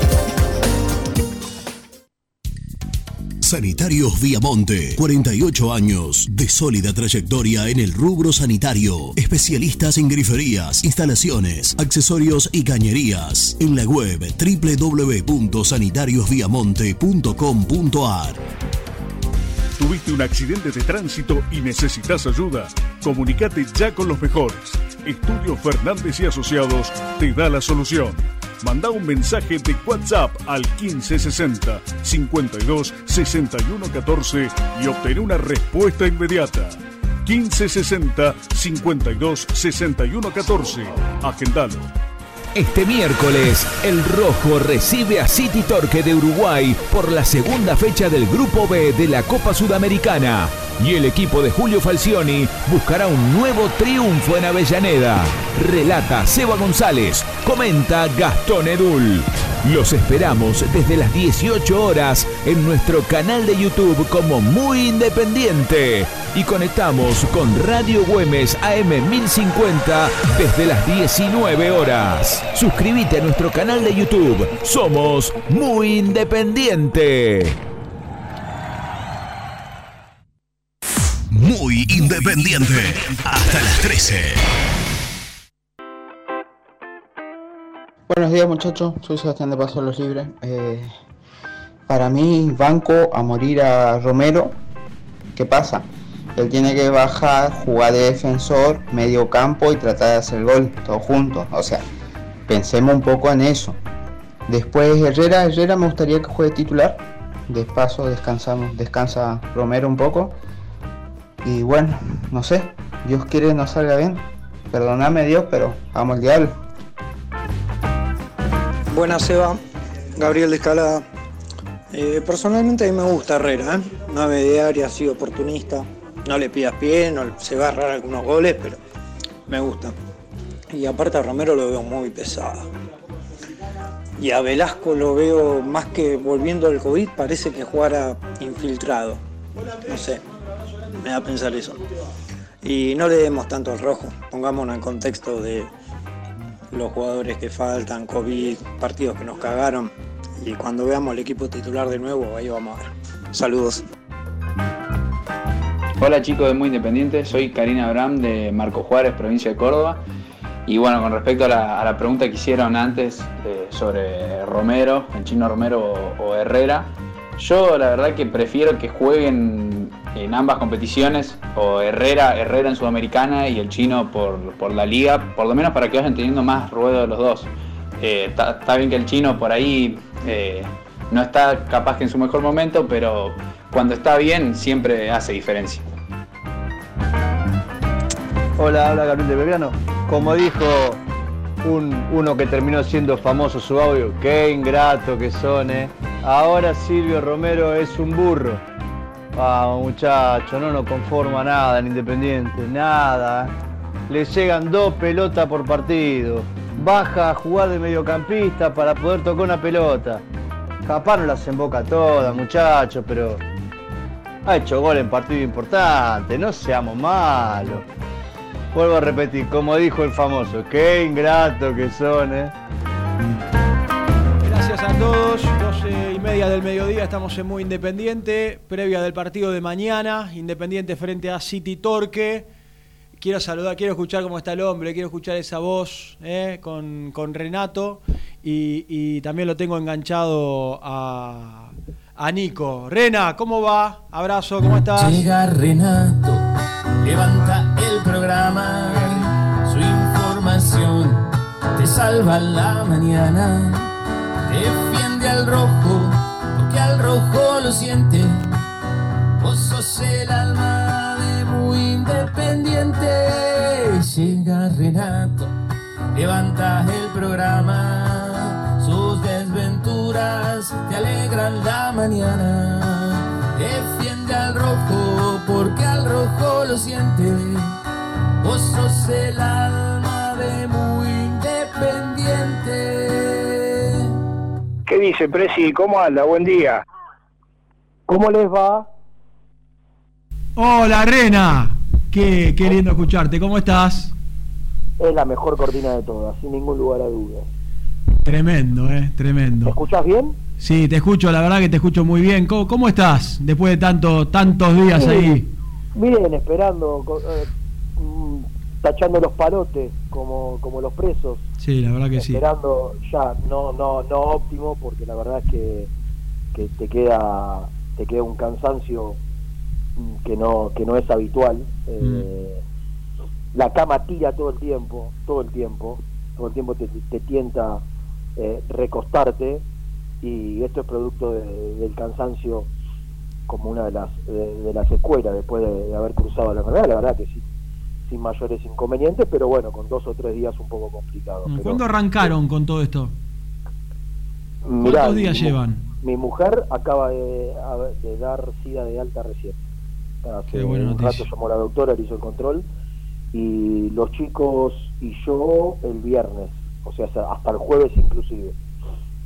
Sanitarios Viamonte, 48 años de sólida trayectoria en el rubro sanitario. Especialistas en griferías, instalaciones, accesorios y cañerías. En la web www.sanitariosviamonte.com.ar. ¿Tuviste un accidente de tránsito y necesitas ayuda? Comunicate ya con los mejores. Estudio Fernández y Asociados te da la solución. Manda un mensaje de WhatsApp al 1560 52 61 14 y obtén una respuesta inmediata. 1560 52 61 14. Agendalo. Este miércoles, el Rojo recibe a City Torque de Uruguay por la segunda fecha del Grupo B de la Copa Sudamericana. Y el equipo de Julio Falcioni buscará un nuevo triunfo en Avellaneda. Relata Seba González, comenta Gastón Edul. Los esperamos desde las 18 horas en nuestro canal de YouTube como Muy Independiente. Y conectamos con Radio Güemes AM 1050 desde las 19 horas. Suscríbete a nuestro canal de YouTube. Somos Muy Independiente. Muy independiente. Hasta las 13. Buenos días muchachos, soy Sebastián de Paso a los Libres. Eh, para mí, banco a morir a Romero. ¿Qué pasa? Él tiene que bajar, jugar de defensor, medio campo y tratar de hacer gol, todo juntos. O sea, pensemos un poco en eso. Después Herrera, Herrera me gustaría que juegue titular. De paso descansamos, descansa Romero un poco. Y bueno, no sé, Dios quiere no salga bien. Perdóname Dios, pero vamos al diablo. Buenas, Seba. Gabriel de Escalada. Eh, personalmente a mí me gusta Herrera, ¿eh? 9 de área, sido oportunista. No le pidas pie, no, se va a agarrar algunos goles, pero me gusta. Y aparte a Romero lo veo muy pesado. Y a Velasco lo veo más que volviendo al COVID, parece que jugara infiltrado. No sé, me da a pensar eso. Y no le demos tanto al rojo, pongámonos en contexto de los jugadores que faltan, COVID, partidos que nos cagaron. Y cuando veamos el equipo titular de nuevo, ahí vamos a ver. Saludos. Hola chicos de Muy Independiente, soy Karina Abraham de Marco Juárez, provincia de Córdoba. Y bueno, con respecto a la, pregunta que hicieron antes eh, sobre Romero, el chino Romero o, Herrera, yo la verdad que prefiero que jueguen en ambas competiciones, o Herrera, Herrera en Sudamericana y el chino por, la liga, por lo menos para que vayan teniendo más ruedo de los dos. Eh, Está está bien que el chino por ahí eh, no está capaz que en su mejor momento, pero cuando está bien siempre hace diferencia. Hola, habla Gabriel de Belgrano. Como dijo un, uno que terminó siendo famoso su audio, qué ingrato que son, ¿eh? Ahora Silvio Romero es un burro. Vamos, muchacho, no nos conforma nada en Independiente, nada. Le llegan dos pelotas por partido. Baja a jugar de mediocampista para poder tocar una pelota. Capaz no las emboca todas, muchachos, pero ha hecho gol en partido importante, no seamos malos. Vuelvo a repetir, como dijo el famoso, qué ingrato que son, ¿eh? Gracias a todos. 12 y media del mediodía estamos en Muy Independiente, previa del partido de mañana, Independiente frente a City Torque. Quiero saludar, quiero escuchar cómo está el hombre, quiero escuchar esa voz eh, con, con Renato y, y también lo tengo enganchado a, a Nico. Rena, ¿cómo va? Abrazo, ¿cómo estás? Llega Renato, levanta el programa, su información te salva la mañana. Defiende al rojo, porque al rojo lo siente. Vos sos el alma de muy independiente. Llega Renato, levanta el programa. Sus desventuras te alegran la mañana. Rojo lo siente. Vos sos el alma de muy independiente. ¿Qué dice, Presi? ¿Cómo anda? Buen día. ¿Cómo les va? Hola, Rena. Qué, qué lindo escucharte. ¿Cómo estás? Es la mejor cortina de todas, sin ningún lugar a dudas. Tremendo, ¿eh? Tremendo. ¿Me escuchás bien? Sí, te escucho, la verdad que te escucho muy bien. ¿Cómo, cómo estás después de tanto, tantos días Sí. ahí? Bien, esperando, eh, mm, tachando los palotes como, como los presos. Sí, la verdad que sí. esperando ya, no, no, no óptimo, porque la verdad es que, que te queda te queda un cansancio mm, que no que no es habitual. Eh, La cama tira todo el tiempo, todo el tiempo, todo el tiempo te, te tienta eh, recostarte y esto es producto de- del cansancio como una de las de, de las escuelas después de, de haber cruzado la enfermedad, la verdad que sí sin mayores inconvenientes, pero bueno, con dos o tres días un poco complicados. Pero- ¿Cuándo arrancaron con todo esto? Mirá, ¿Cuántos días mi- llevan? Mi mujer acaba de, dar SIDA de alta recién. Hace Qué buena un noticia. rato llamó la doctora, le hizo el control. Y los chicos y yo el viernes, o sea, hasta el jueves inclusive.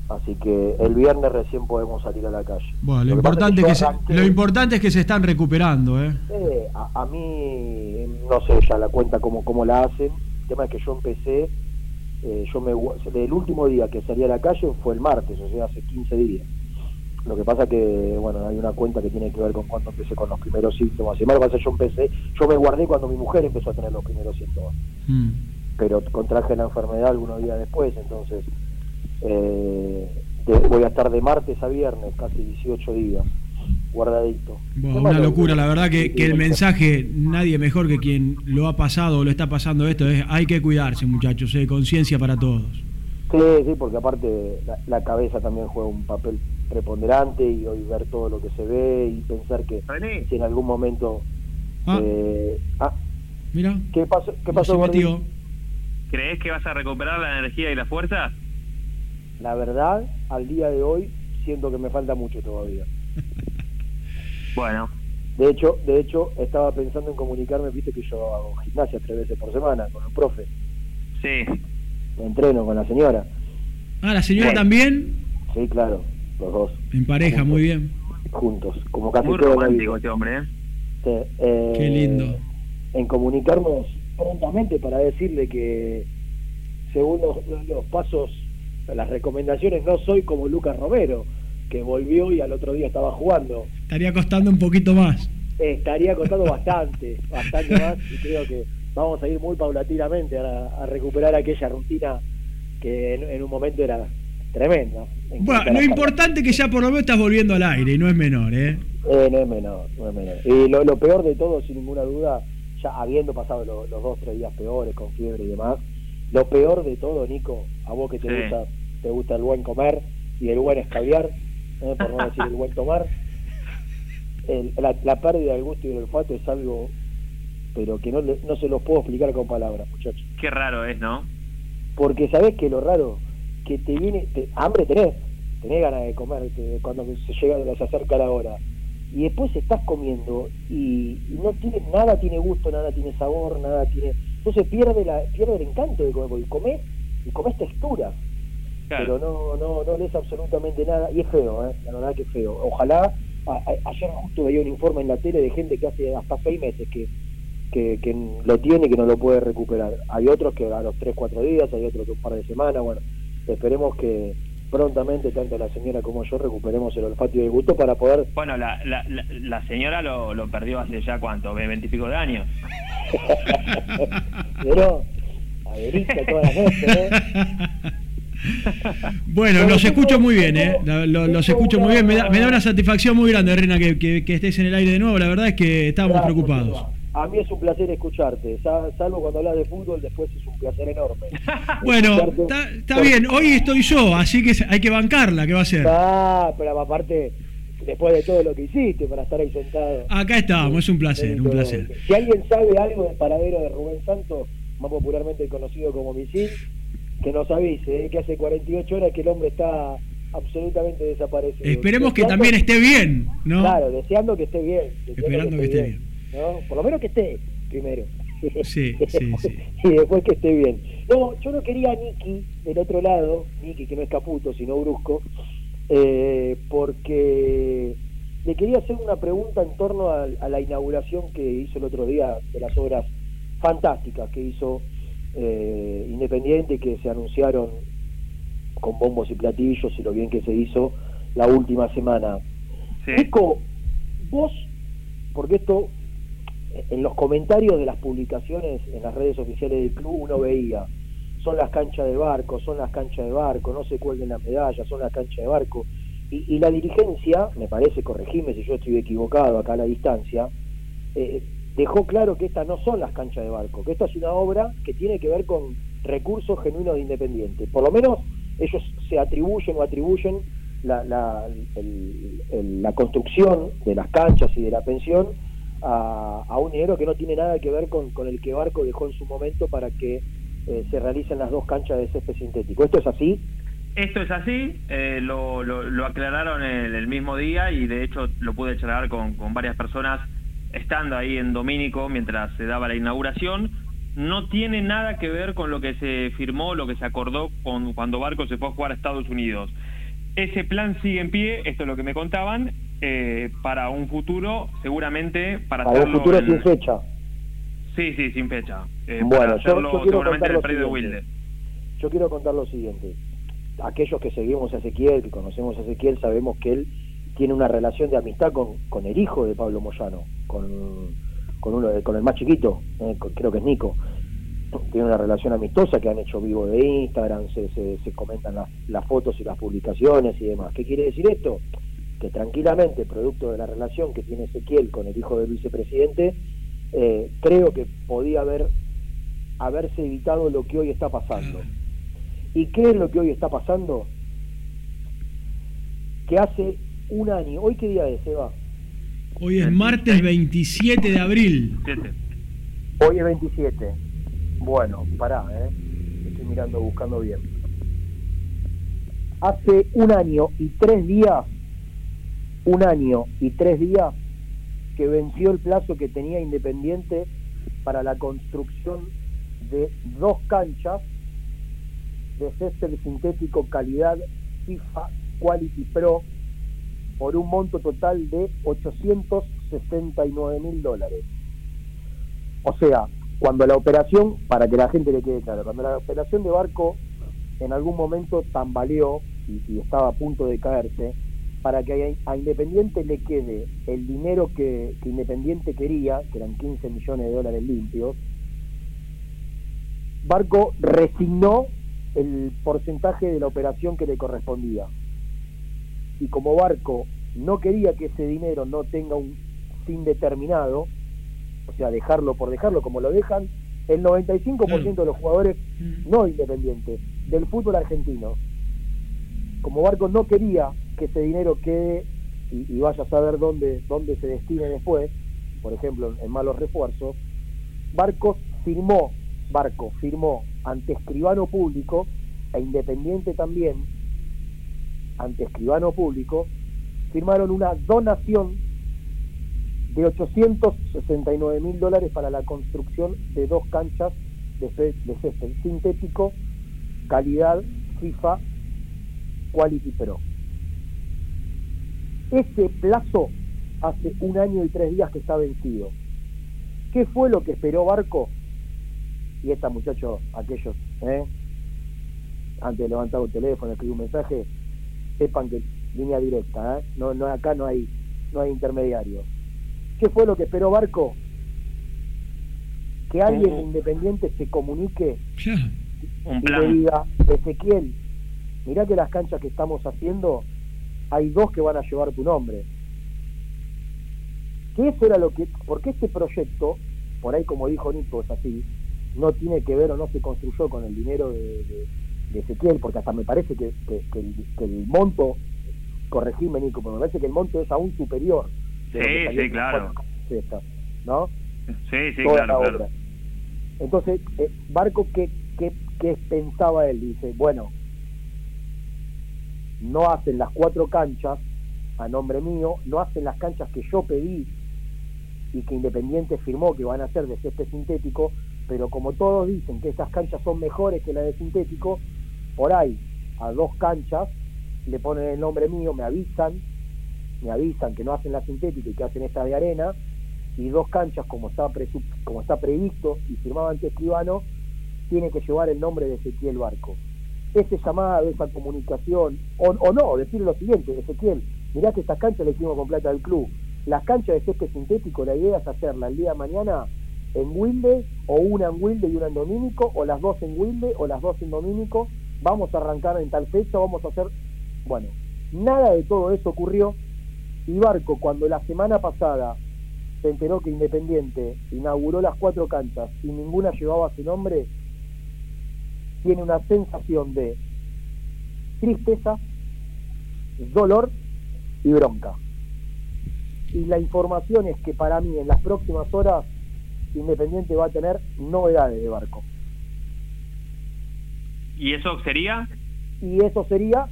Así que el viernes recién podemos salir a la calle. Bueno, lo, importante, es que se, arranqué- lo importante es que se están recuperando, ¿eh? Eh, a, a mí, no sé ya la cuenta cómo, cómo la hacen. El tema es que yo empecé, eh, yo me, el último día que salí a la calle fue el martes, o sea, hace 15 días. Lo que pasa que, bueno, hay una cuenta que tiene que ver con cuando empecé con los primeros síntomas. Y más, lo que pasa es que yo empecé, yo me guardé cuando mi mujer empezó a tener los primeros síntomas. Mm. Pero contraje la enfermedad algunos días después, entonces eh, de- voy a estar de martes a viernes, casi 18 días, guardadito. Bueno, una locura, la verdad que, que el mensaje, nadie mejor que quien lo ha pasado o lo está pasando esto, es hay que cuidarse muchachos, eh, conciencia para todos. Sí, sí, porque aparte la, la cabeza también juega un papel preponderante y hoy ver todo lo que se ve y pensar que si en algún momento... Ah. eh, ah, Mira, ¿Qué pasó, qué pasó? ¿Crees que vas a recuperar la energía y la fuerza? La verdad, al día de hoy siento que me falta mucho todavía. *laughs* Bueno. De hecho, de hecho estaba pensando en comunicarme, viste que yo hago gimnasia tres veces por semana con el profe, Sí. me entreno con la señora. Ah, la señora Bueno. también, Sí, claro, los dos en pareja, muy bien. juntos, como casi Muy todo romántico este hombre, ¿eh? Sí, eh, Qué lindo. En comunicarnos prontamente para decirle que según los- los pasos, las recomendaciones, no soy como Lucas Romero, que volvió y al otro día estaba jugando. Estaría costando un poquito más. Estaría costando bastante, *laughs* bastante más, y creo que vamos a ir muy paulatinamente a, a recuperar aquella rutina que en, en un momento era tremenda. En Bueno, lo importante es que ya por lo menos estás volviendo al aire y no es menor, ¿eh? Eh, no es menor, no es menor. Y lo, lo peor de todo, sin ninguna duda, ya habiendo pasado lo- los dos, tres días peores, con fiebre y demás, lo peor de todo, Nico, a vos que te Sí. gusta te gusta el buen comer y el buen escabiar, ¿eh? por no decir el buen tomar, *laughs* el- la, la pérdida del gusto y del olfato es algo, pero que no, no se los puedo explicar con palabras, muchachos. Qué raro es, ¿no? Porque sabés que lo raro, que te viene, te- hambre tenés, tenés ganas de comer te- cuando se llega, se acerca la hora. Y después estás comiendo y, y no tiene, nada tiene gusto, nada tiene sabor, nada tiene. Entonces pierde la, pierde el encanto de comer, porque comés y comés textura. Pero no, no, no lees absolutamente nada, y es feo, ¿eh? la verdad que es feo. Ojalá, a- a- ayer justo veía un informe en la tele de gente que hace hasta seis meses que, que, que lo tiene y que no lo puede recuperar. Hay otros que a los 3, 4 días, hay otros que un par de semanas, bueno, esperemos que prontamente tanto la señora como yo recuperemos el olfato y el gusto para poder... Bueno, la, la, la, la señora lo, lo perdió hace ya cuánto, veintipico de años. *laughs* Pero, averista toda la noche, ¿eh? *laughs* Bueno, los escucho muy bien, ¿eh? Lo- lo- los escucho muy bien. Me da, me da una satisfacción muy grande, Rena, que, que- que estés en el aire de nuevo. La verdad es que estábamos preocupados. A mí es un placer escucharte, sa- salvo cuando hablas de fútbol, después es un placer enorme. *laughs* Bueno, está bien. Hoy estoy yo, así que hay que bancarla. ¿Qué va a ser? Ah, pero aparte, después de todo lo que hiciste para estar ahí sentado. Acá estamos, es un placer, un placer. Si alguien sabe algo del paradero de Rubén Santos, más popularmente conocido como Misil, que nos avise, ¿eh? que hace 48 horas que el hombre está absolutamente desaparecido. Esperemos que también esté bien, ¿no? Claro, deseando que esté bien. Esperando que esté bien. ¿no? Por lo menos que esté primero. Sí, sí, *laughs* sí. y después que esté bien. No, yo no quería a Nicky del otro lado, Nicky que no es Caputo, sino Brusco, eh, porque le quería hacer una pregunta en torno a, a la inauguración que hizo el otro día de las obras fantásticas que hizo eh, Independiente, que se anunciaron con bombos y platillos y lo bien que se hizo la última semana. Nico, vos, porque esto en los comentarios de las publicaciones en las redes oficiales del club uno veía, son las canchas de barco, son las canchas de barco, no se cuelguen las medallas, son las canchas de barco. Y, y la dirigencia, me parece, corregime si yo estoy equivocado acá a la distancia, eh, dejó claro que estas no son las canchas de barco, que esta es una obra que tiene que ver con recursos genuinos de Independiente. Por lo menos ellos se atribuyen o atribuyen la, la, el- el- la construcción de las canchas y de la pensión a, a un dinero que no tiene nada que ver con, con el que Barco dejó en su momento para que eh, se realicen las dos canchas de césped sintético. ¿Esto es así? Esto es así, eh, lo, lo- lo aclararon el, el mismo día y de hecho lo pude charlar con, con varias personas estando ahí en Domínico mientras se daba la inauguración. No tiene nada que ver con lo que se firmó, lo que se acordó con, cuando Barco se fue a jugar a Estados Unidos. Ese plan sigue en pie, esto es lo que me contaban, eh, para un futuro, seguramente para, Para un futuro sin fecha. Sí, sí, sin fecha. Eh, Bueno, yo- yo quiero seguramente contar lo siguiente. Wilde. Yo quiero contar lo siguiente. Aquellos que seguimos a Ezequiel, que conocemos a Ezequiel, sabemos que él tiene una relación de amistad con, con el hijo de Pablo Moyano, con, con, uno con el más chiquito, eh, con- creo que es Nico. Tiene una relación amistosa que han hecho vivo de Instagram, se, se, se comentan las, las fotos y las publicaciones y demás. ¿Qué quiere decir esto? Que tranquilamente, producto de la relación que tiene Ezequiel con el hijo del vicepresidente, eh, creo que podía haber haberse evitado lo que hoy está pasando. ¿Y qué es lo que hoy está pasando? Que hace un año, ¿hoy qué día es, Eva? Hoy es martes 27 de abril. Hoy es 27. Bueno, pará, ¿eh? Estoy mirando, buscando bien. Hace un año y tres días, un año y tres días que venció el plazo que tenía Independiente para la construcción de dos canchas de césped sintético calidad FIFA Quality Pro por un monto total de 869 mil dólares. O sea, cuando la operación, para que la gente le quede claro, cuando la operación de barco en algún momento tambaleó y, y estaba a punto de caerse, para que a, Independiente le quede el dinero que, que Independiente quería, que eran 15 millones de dólares limpios, Barco resignó el porcentaje de la operación que le correspondía. Y como Barco no quería que ese dinero no tenga un fin determinado, o sea, dejarlo por dejarlo, como lo dejan el 95% de los jugadores no independientes del fútbol argentino. Como Barco no quería que ese dinero quede y, vaya a saber dónde, dónde se destine después, por ejemplo, en malos refuerzos, Barco firmó, Barco firmó ante escribano público e Independiente también, ante escribano público, firmaron una donación de 869 mil dólares para la construcción de dos canchas de, de césped sintético, calidad FIFA Quality Pro. Ese plazo hace un año y tres días que está vencido. ¿Qué fue lo que esperó Barco? Y esta muchacho, aquellos, ¿eh? antes de levantar un teléfono, escribir un mensaje, sepan que línea directa, ¿eh? no, no, acá no hay, no hay intermediario. ¿Qué fue lo que esperó Barco? Que alguien independiente se comunique *laughs* Un y le diga, Ezequiel, mirá que las canchas que estamos haciendo, hay dos que van a llevar tu nombre. Que eso era lo que, porque este proyecto, por ahí como dijo Nico, es así, no tiene que ver o no se construyó con el dinero de, de- de Ezequiel, porque hasta me parece que, que- que el, que el monto, corregime Nico, pero me parece que el monto es aún superior. Sí, sí, claro. esta, ¿no? Sí, sí, toda claro, la claro. Entonces, eh, Barco, ¿qué, qué, qué pensaba él? Dice, bueno, no hacen las cuatro canchas a nombre mío, no hacen las canchas que yo pedí y que Independiente firmó que van a ser de césped sintético, pero como todos dicen que esas canchas son mejores que las de sintético, por ahí a dos canchas le ponen el nombre mío, me avisan, me avisan que no hacen la sintética y que hacen esta de arena, y dos canchas como está como está previsto y firmado ante escribano, tiene que llevar el nombre de Ezequiel Barco. Ese llamado, esa comunicación, o, o no, decir lo siguiente, Ezequiel, mirá que estas canchas le hicimos con plata del club. Las canchas de césped sintético, la idea es hacerla el día de mañana en Wilde, o una en Wilde y una en Domínico, o las dos en Wilde, o las dos en Domínico. Vamos a arrancar en tal fecha, vamos a hacer... Bueno, nada de todo eso ocurrió. Y Barco, cuando la semana pasada se enteró que Independiente inauguró las cuatro canchas y ninguna llevaba su nombre, tiene una sensación de tristeza, dolor y bronca. Y la información es que para mí en las próximas horas Independiente va a tener novedades de barco. ¿Y eso sería? Y eso sería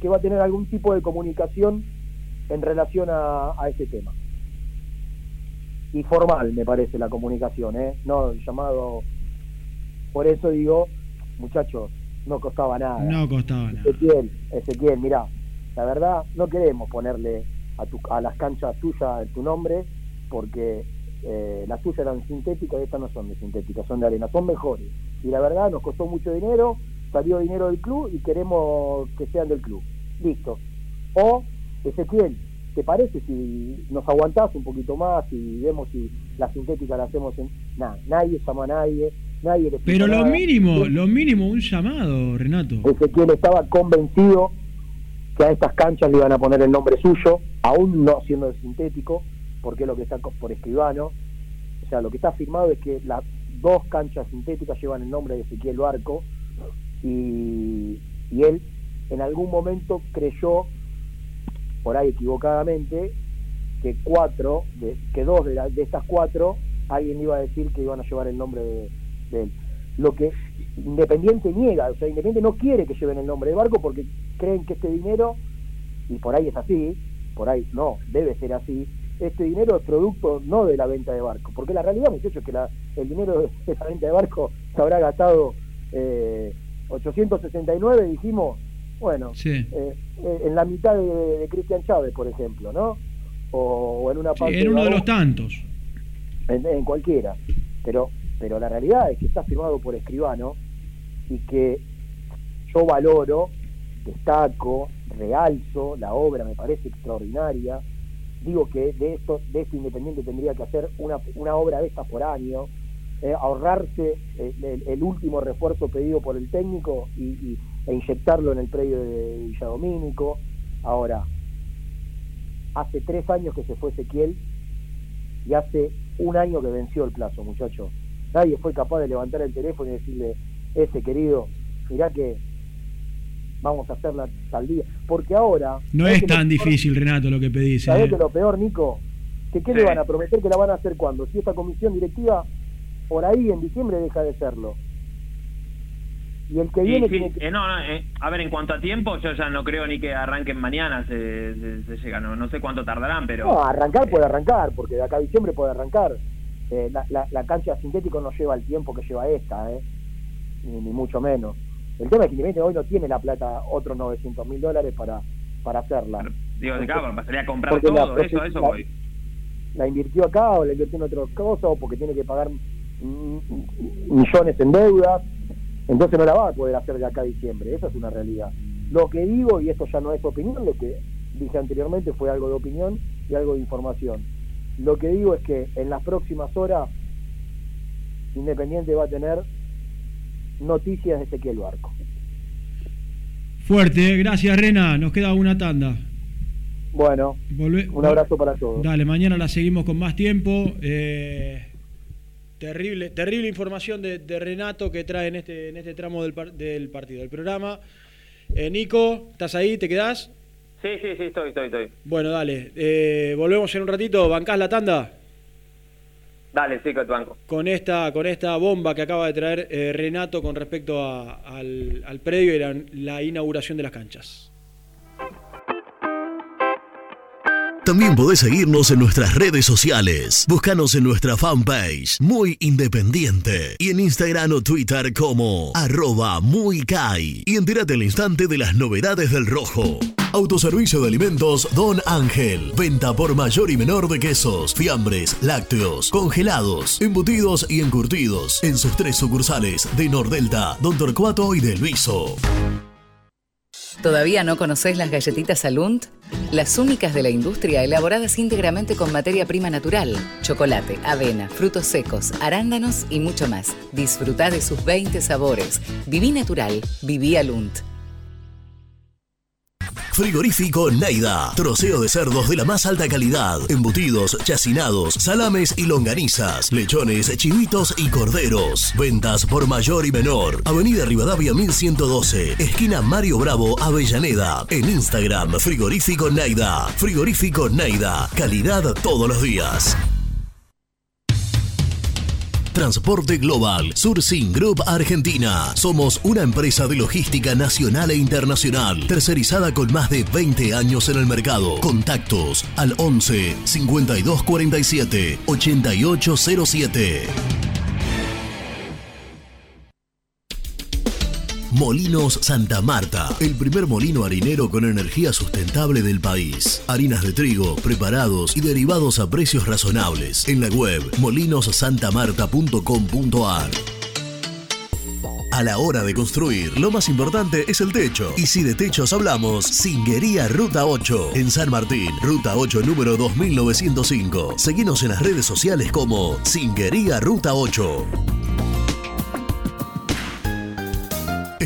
que va a tener algún tipo de comunicación en relación a, a ese tema. Y formal, me parece, la comunicación, ¿eh? No el llamado. Por eso digo, muchachos, no costaba nada. No costaba nada. Ezequiel, Ezequiel, mirá, la verdad no queremos ponerle a, tu, a las canchas tuyas tu nombre porque eh, las tuyas eran sintéticas y estas no son de sintéticas, son de arena, son mejores. Y la verdad nos costó mucho dinero, salió dinero del club y queremos que sean del club. Listo. O, Ezequiel, ¿te parece si nos aguantás un poquito más y vemos si la sintética la hacemos en... Nada, nadie llama a nadie, nadie le explica Pero lo nada. mínimo, lo mínimo, un llamado, Renato. Ezequiel estaba convencido que a estas canchas le iban a poner el nombre suyo, aún no siendo de sintético, porque es lo que está por escribano. O sea, lo que está firmado es que las dos canchas sintéticas llevan el nombre de Ezequiel Barco y, y él en algún momento creyó, por ahí equivocadamente, que cuatro, de, que dos de, la- de estas cuatro, alguien iba a decir que iban a llevar el nombre de, de él. Lo que Independiente niega, o sea, Independiente no quiere que lleven el nombre de Barco porque creen que este dinero, y por ahí es así, por ahí no, debe ser así, este dinero es producto no de la venta de Barco, porque la realidad, muchachos, es que la- el dinero de esa venta de Barco se habrá gastado eh, 869, dijimos, bueno, Sí. eh, eh, en la mitad de, de Cristian Chávez, por ejemplo, ¿no? O, o en una Sí, parte en uno de los tantos. en, en cualquiera. Pero, pero la realidad es que está firmado por escribano y que yo valoro, destaco, realzo la obra, me parece extraordinaria. Digo que de esto, de este Independiente tendría que hacer una, una obra de esta por año, eh, ahorrarse el, el- último refuerzo pedido por el técnico y, y- e inyectarlo en el predio de Villadomínico. Ahora, hace tres años que se fue Ezequiel y hace un año que venció el plazo, muchacho. Nadie fue capaz de levantar el teléfono y decirle, ese querido, mirá que vamos a hacerla tal día. Porque ahora... No ¿sabés es tan peor- difícil, Renato, lo que pedís. ¿Sabés eh? que lo peor, Nico? ¿Que ¿Qué le van a prometer que la van a hacer cuando? Si esta comisión directiva, por ahí en diciembre deja de serlo. Y el que Sí, viene sí. tiene que... Eh, no, no, eh, a ver, en cuanto a tiempo, yo ya no creo ni que arranquen mañana, se, se, se llega, no, no sé cuánto tardarán, pero... No, arrancar puede arrancar, porque de acá a diciembre puede arrancar. Eh, la, la, la cancha sintético no lleva el tiempo que lleva esta, ¿eh? ni, ni mucho menos. El tema es que Independiente hoy no tiene la plata, otros 900 mil dólares para, para hacerla. Digo, de acá, pasaría a comprar la todo, eso, eso voy. La invirtió acá o la invirtió en otras cosas o porque tiene que pagar millones en deudas. Entonces no la va a poder hacer de acá a diciembre, esa es una realidad. Lo que digo, y esto ya no es opinión, lo que dije anteriormente fue algo de opinión y algo de información. Lo que digo es que en las próximas horas Independiente va a tener noticias de Ezequiel Barco. Fuerte, gracias Rena, nos queda una tanda. Bueno, un abrazo para todos. Dale, mañana la seguimos con más tiempo. Eh, terrible, terrible información de, Renato que trae en este, en este tramo del, del partido, del programa. Eh, Nico, ¿estás ahí? ¿Te quedás? Sí, sí, sí, estoy, estoy, estoy. Bueno, dale. Eh, volvemos en un ratito. ¿Bancás la tanda? Dale, sí, que banco. Con esta, con esta bomba que acaba de traer eh, Renato con respecto al, al, predio y la inauguración de las canchas. También podés seguirnos en nuestras redes sociales. Búscanos en nuestra fanpage, Muy Independiente, y en Instagram o Twitter como arroba muy Y entérate al instante de las novedades del rojo. Autoservicio de alimentos Don Ángel. Venta por mayor y menor de quesos, fiambres, lácteos, congelados, embutidos y encurtidos. En sus tres sucursales de Nordelta, Don Torcuato y Del Viso. ¿Todavía no conocés las galletitas Alunt? Las únicas de la industria elaboradas íntegramente con materia prima natural, chocolate, avena, frutos secos, arándanos y mucho más. Disfruta de sus 20 sabores. Viví natural, viví Alunt. Frigorífico Naida. Troceo de cerdos de la más alta calidad. Embutidos, chacinados, salames y longanizas. Lechones, chivitos y corderos. Ventas por mayor y menor. Avenida Rivadavia 1112. Esquina Mario Bravo, Avellaneda. En Instagram, Frigorífico Naida. Frigorífico Naida. Calidad todos los días. Transporte Global, Surcing Group Argentina. Somos una empresa de logística nacional e internacional, tercerizada con más de 20 años en el mercado. Contactos al 11 5247 8807. Molinos Santa Marta, el primer molino harinero con energía sustentable del país. Harinas de trigo, preparados y derivados a precios razonables. En la web molinosantamarta.com.ar. A la hora de construir, lo más importante es el techo. Y si de techos hablamos, Singuería Ruta 8, en San Martín, Ruta 8 número 2905. Seguinos en las redes sociales como Singuería Ruta 8.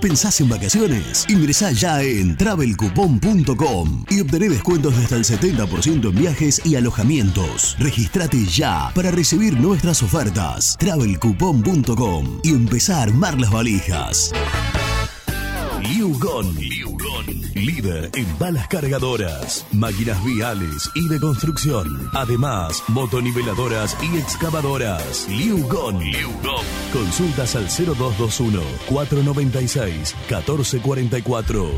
¿Pensás en vacaciones? Ingresá ya en travelcoupon.com y obtené descuentos de hasta el 70% en viajes y alojamientos. Registrate ya para recibir nuestras ofertas. travelcoupon.com y empezá a armar las valijas. Liugon. Líder en balas cargadoras, máquinas viales y de construcción. Además, motoniveladoras y excavadoras. Liugon. Consultas al 0221 496 1444.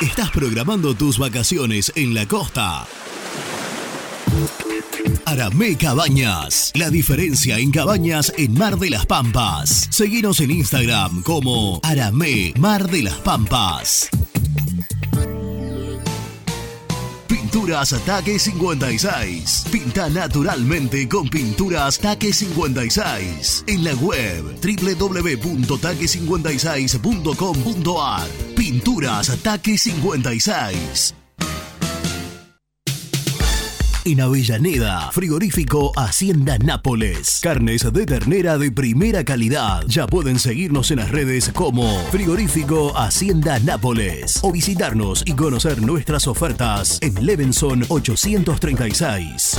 ¿Estás programando tus vacaciones en la costa? Aramé Cabañas. La diferencia en cabañas en Mar de las Pampas. Seguinos en Instagram como Aramé Mar de las Pampas. Pinturas Ataque 56. Pinta naturalmente con Pinturas Taque 56. En la web www.taque56.com.ar. Pinturas Ataque 56. En Avellaneda, frigorífico Hacienda Nápoles. Carnes de ternera de primera calidad. Ya pueden seguirnos en las redes como frigorífico Hacienda Nápoles o visitarnos y conocer nuestras ofertas en Levenson 836.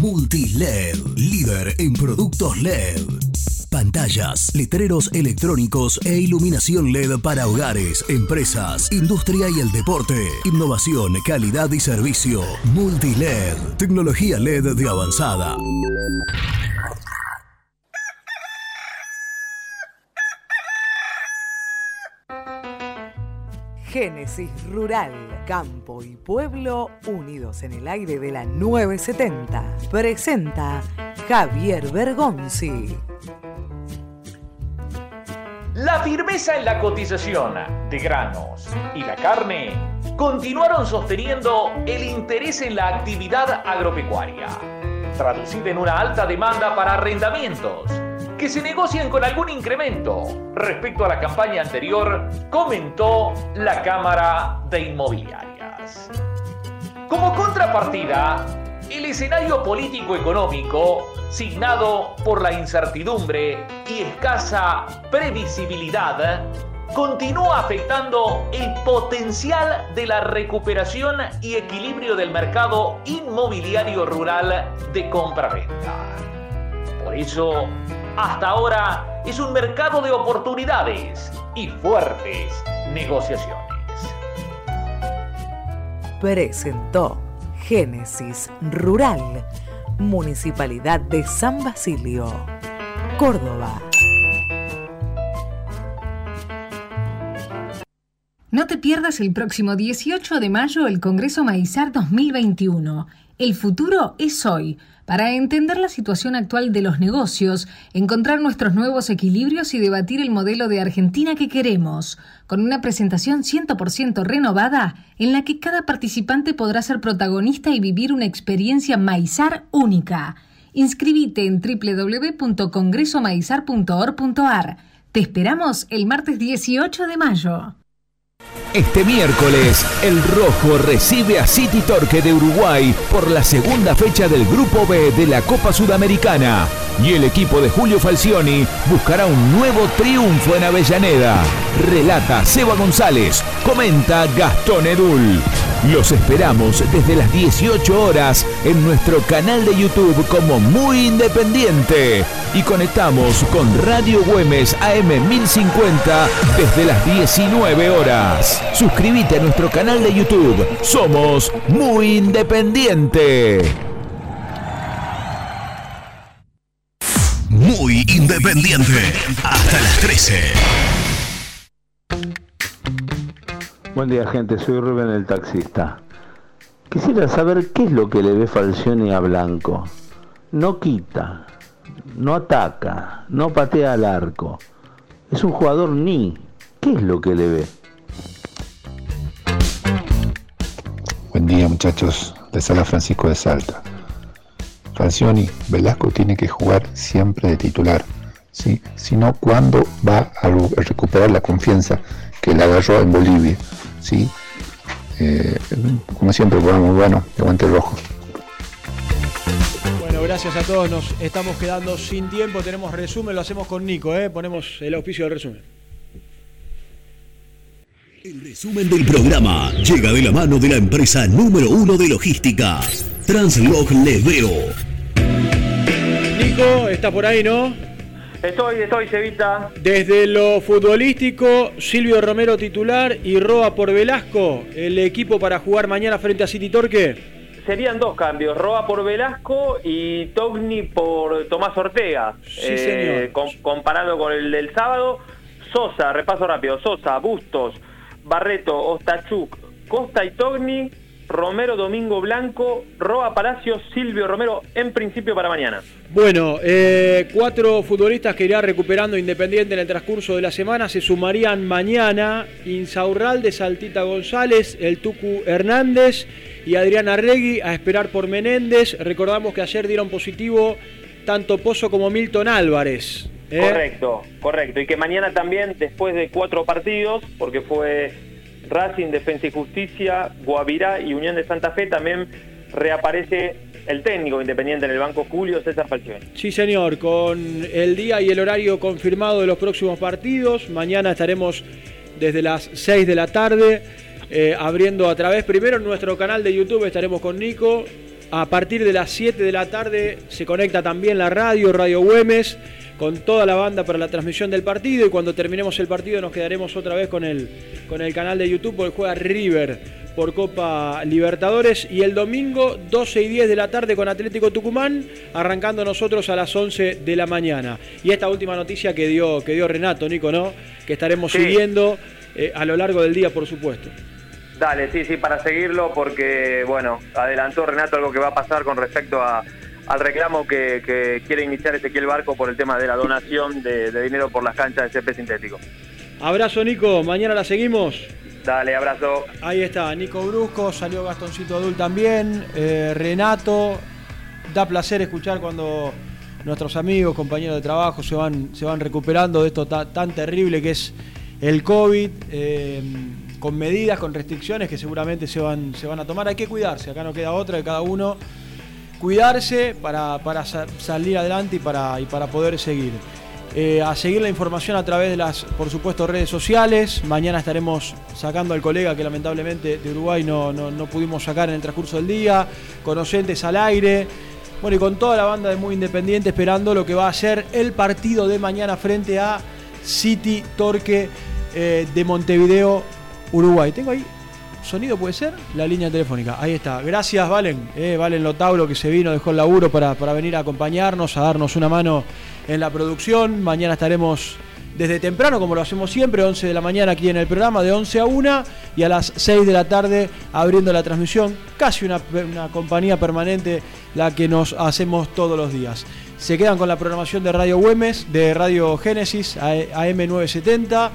Multiled, líder en productos LED pantallas, letreros electrónicos e iluminación LED para hogares, empresas, industria y el deporte. Innovación, calidad y servicio. Multiled. Tecnología LED de avanzada. Génesis Rural, Campo y Pueblo unidos en el aire de la 970. Presenta Javier Bergonzi. La firmeza en la cotización de granos y la carne continuaron sosteniendo el interés en la actividad agropecuaria, traducida en una alta demanda para arrendamientos que se negocian con algún incremento respecto a la campaña anterior, comentó la Cámara de Inmobiliarias. Como contrapartida, el escenario político-económico, signado por la incertidumbre y escasa previsibilidad, continúa afectando el potencial de la recuperación y equilibrio del mercado inmobiliario rural de compra-venta. Por eso, hasta ahora es un mercado de oportunidades y fuertes negociaciones. Presentó Génesis Rural, Municipalidad de San Basilio, Córdoba. No te pierdas el próximo 18 de mayo el Congreso Maizar 2021. El futuro es hoy para entender la situación actual de los negocios, encontrar nuestros nuevos equilibrios y debatir el modelo de Argentina que queremos, con una presentación 100% renovada en la que cada participante podrá ser protagonista y vivir una experiencia maizar única. Inscribite en www.congresomaizar.org.ar. Te esperamos el martes 18 de mayo. Este miércoles, el Rojo recibe a City Torque de Uruguay por la segunda fecha del Grupo B de la Copa Sudamericana. Y el equipo de Julio Falcioni buscará un nuevo triunfo en Avellaneda. Relata Seba González, comenta Gastón Edul. Los esperamos desde las 18 horas en nuestro canal de YouTube como Muy Independiente. Y conectamos con Radio Güemes AM 1050 desde las 19 horas. Suscríbete a nuestro canal de YouTube. Somos Muy Independiente. Muy independiente. Hasta las 13. Buen día, gente. Soy Rubén el taxista. Quisiera saber qué es lo que le ve Falcioni a Blanco. No quita, no ataca, no patea al arco. Es un jugador ni. ¿Qué es lo que le ve? Buen día muchachos, les habla Francisco de Salta. Falcioni, Velasco tiene que jugar siempre de titular, ¿sí? si no, ¿cuándo va a recuperar la confianza que le agarró en Bolivia? ¿sí? Eh, como siempre, bueno, muy bueno, levante el rojo. Bueno, gracias a todos, nos estamos quedando sin tiempo, tenemos resumen, lo hacemos con Nico, ¿eh? ponemos el auspicio del resumen. El resumen del programa llega de la mano de la empresa número uno de logística, Translog Leveo. Nico, está por ahí, ¿no? Estoy, estoy, Cevita. Desde lo futbolístico, Silvio Romero titular y Roa por Velasco, el equipo para jugar mañana frente a City Torque. Serían dos cambios, Roa por Velasco y Togni por Tomás Ortega. Sí, señor. com- comparado con el del sábado, Sosa, repaso rápido, Sosa, Bustos, Barreto, Ostachuk, Costa y Togni, Romero Domingo Blanco, Roa Palacios, Silvio Romero, en principio para mañana. Bueno, eh, cuatro futbolistas que irá recuperando Independiente en el transcurso de la semana se sumarían mañana Insaurralde, Saltita González, el Tucu Hernández y Adrián Arregui a esperar por Menéndez. Recordamos que ayer dieron positivo tanto Pozo como Milton Álvarez. ¿Eh? Correcto, correcto. Y que mañana también, después de cuatro partidos, porque fue Racing, Defensa y Justicia, Guavirá y Unión de Santa Fe, también reaparece el técnico independiente en el banco Julio César Falcioni. Sí, señor, con el día y el horario confirmado de los próximos partidos. Mañana estaremos desde las 6 de la tarde eh, abriendo a través, primero en nuestro canal de YouTube estaremos con Nico A partir de las 7 de la tarde se conecta también la radio, Radio Güemes, con toda la banda para la transmisión del partido y cuando terminemos el partido nos quedaremos otra vez con el, con el canal de YouTube porque juega River por Copa Libertadores y el domingo 12 y 10 de la tarde con Atlético Tucumán, arrancando nosotros a las 11 de la mañana. Y esta última noticia que dio, que dio Renato, Nico, ¿no? Que estaremos siguiendo eh, a lo largo del día, por supuesto. Dale, sí, sí, para seguirlo, porque, bueno, adelantó Renato algo que va a pasar con respecto a, al reclamo que, quiere iniciar Ezequiel Barco por el tema de la donación de, dinero por las canchas de CP sintético. Abrazo Nico, mañana la seguimos. Dale, abrazo. Ahí está, Nico Brusco, salió Gastoncito Adul también, eh, Renato. Da placer escuchar cuando nuestros amigos, compañeros de trabajo se van, se van recuperando de esto tan, terrible que es el COVID, eh, con medidas, con restricciones que seguramente se van, se van a tomar. Hay que cuidarse, acá no queda otra de cada uno cuidarse para, salir adelante y para, y para poder seguir. Eh, a seguir la información a través de las, por supuesto, redes sociales. Mañana estaremos sacando al colega que lamentablemente de Uruguay no, no, pudimos sacar en el transcurso del día, con oyentes al aire. Bueno, y con toda la banda de Muy Independiente esperando lo que va a ser el partido de mañana frente a City Torque eh, de Montevideo, Uruguay. Tengo ahí sonido puede ser, la línea telefónica. Ahí está. Gracias, Valen. Eh, Valen Lotauro que se vino, dejó el laburo para, para venir a acompañarnos, a darnos una mano en la producción. Mañana estaremos desde temprano, como lo hacemos siempre, 11 de la mañana aquí en el programa, de 11 a 1 y a las 6 de la tarde abriendo la transmisión. Casi una, una compañía permanente la que nos hacemos todos los días. Se quedan con la programación de Radio Güemes, de Radio Génesis, AM970.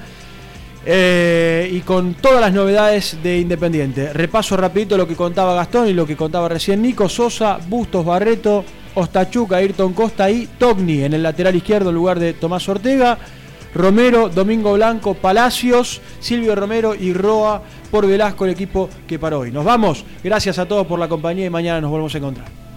Eh, y con todas las novedades de Independiente. Repaso rapidito lo que contaba Gastón y lo que contaba recién Nico Sosa, Bustos Barreto, Ostachuca, Ayrton Costa y Togni en el lateral izquierdo en lugar de Tomás Ortega. Romero, Domingo Blanco, Palacios, Silvio Romero y Roa por Velasco, el equipo que para hoy. Nos vamos. Gracias a todos por la compañía y mañana nos volvemos a encontrar.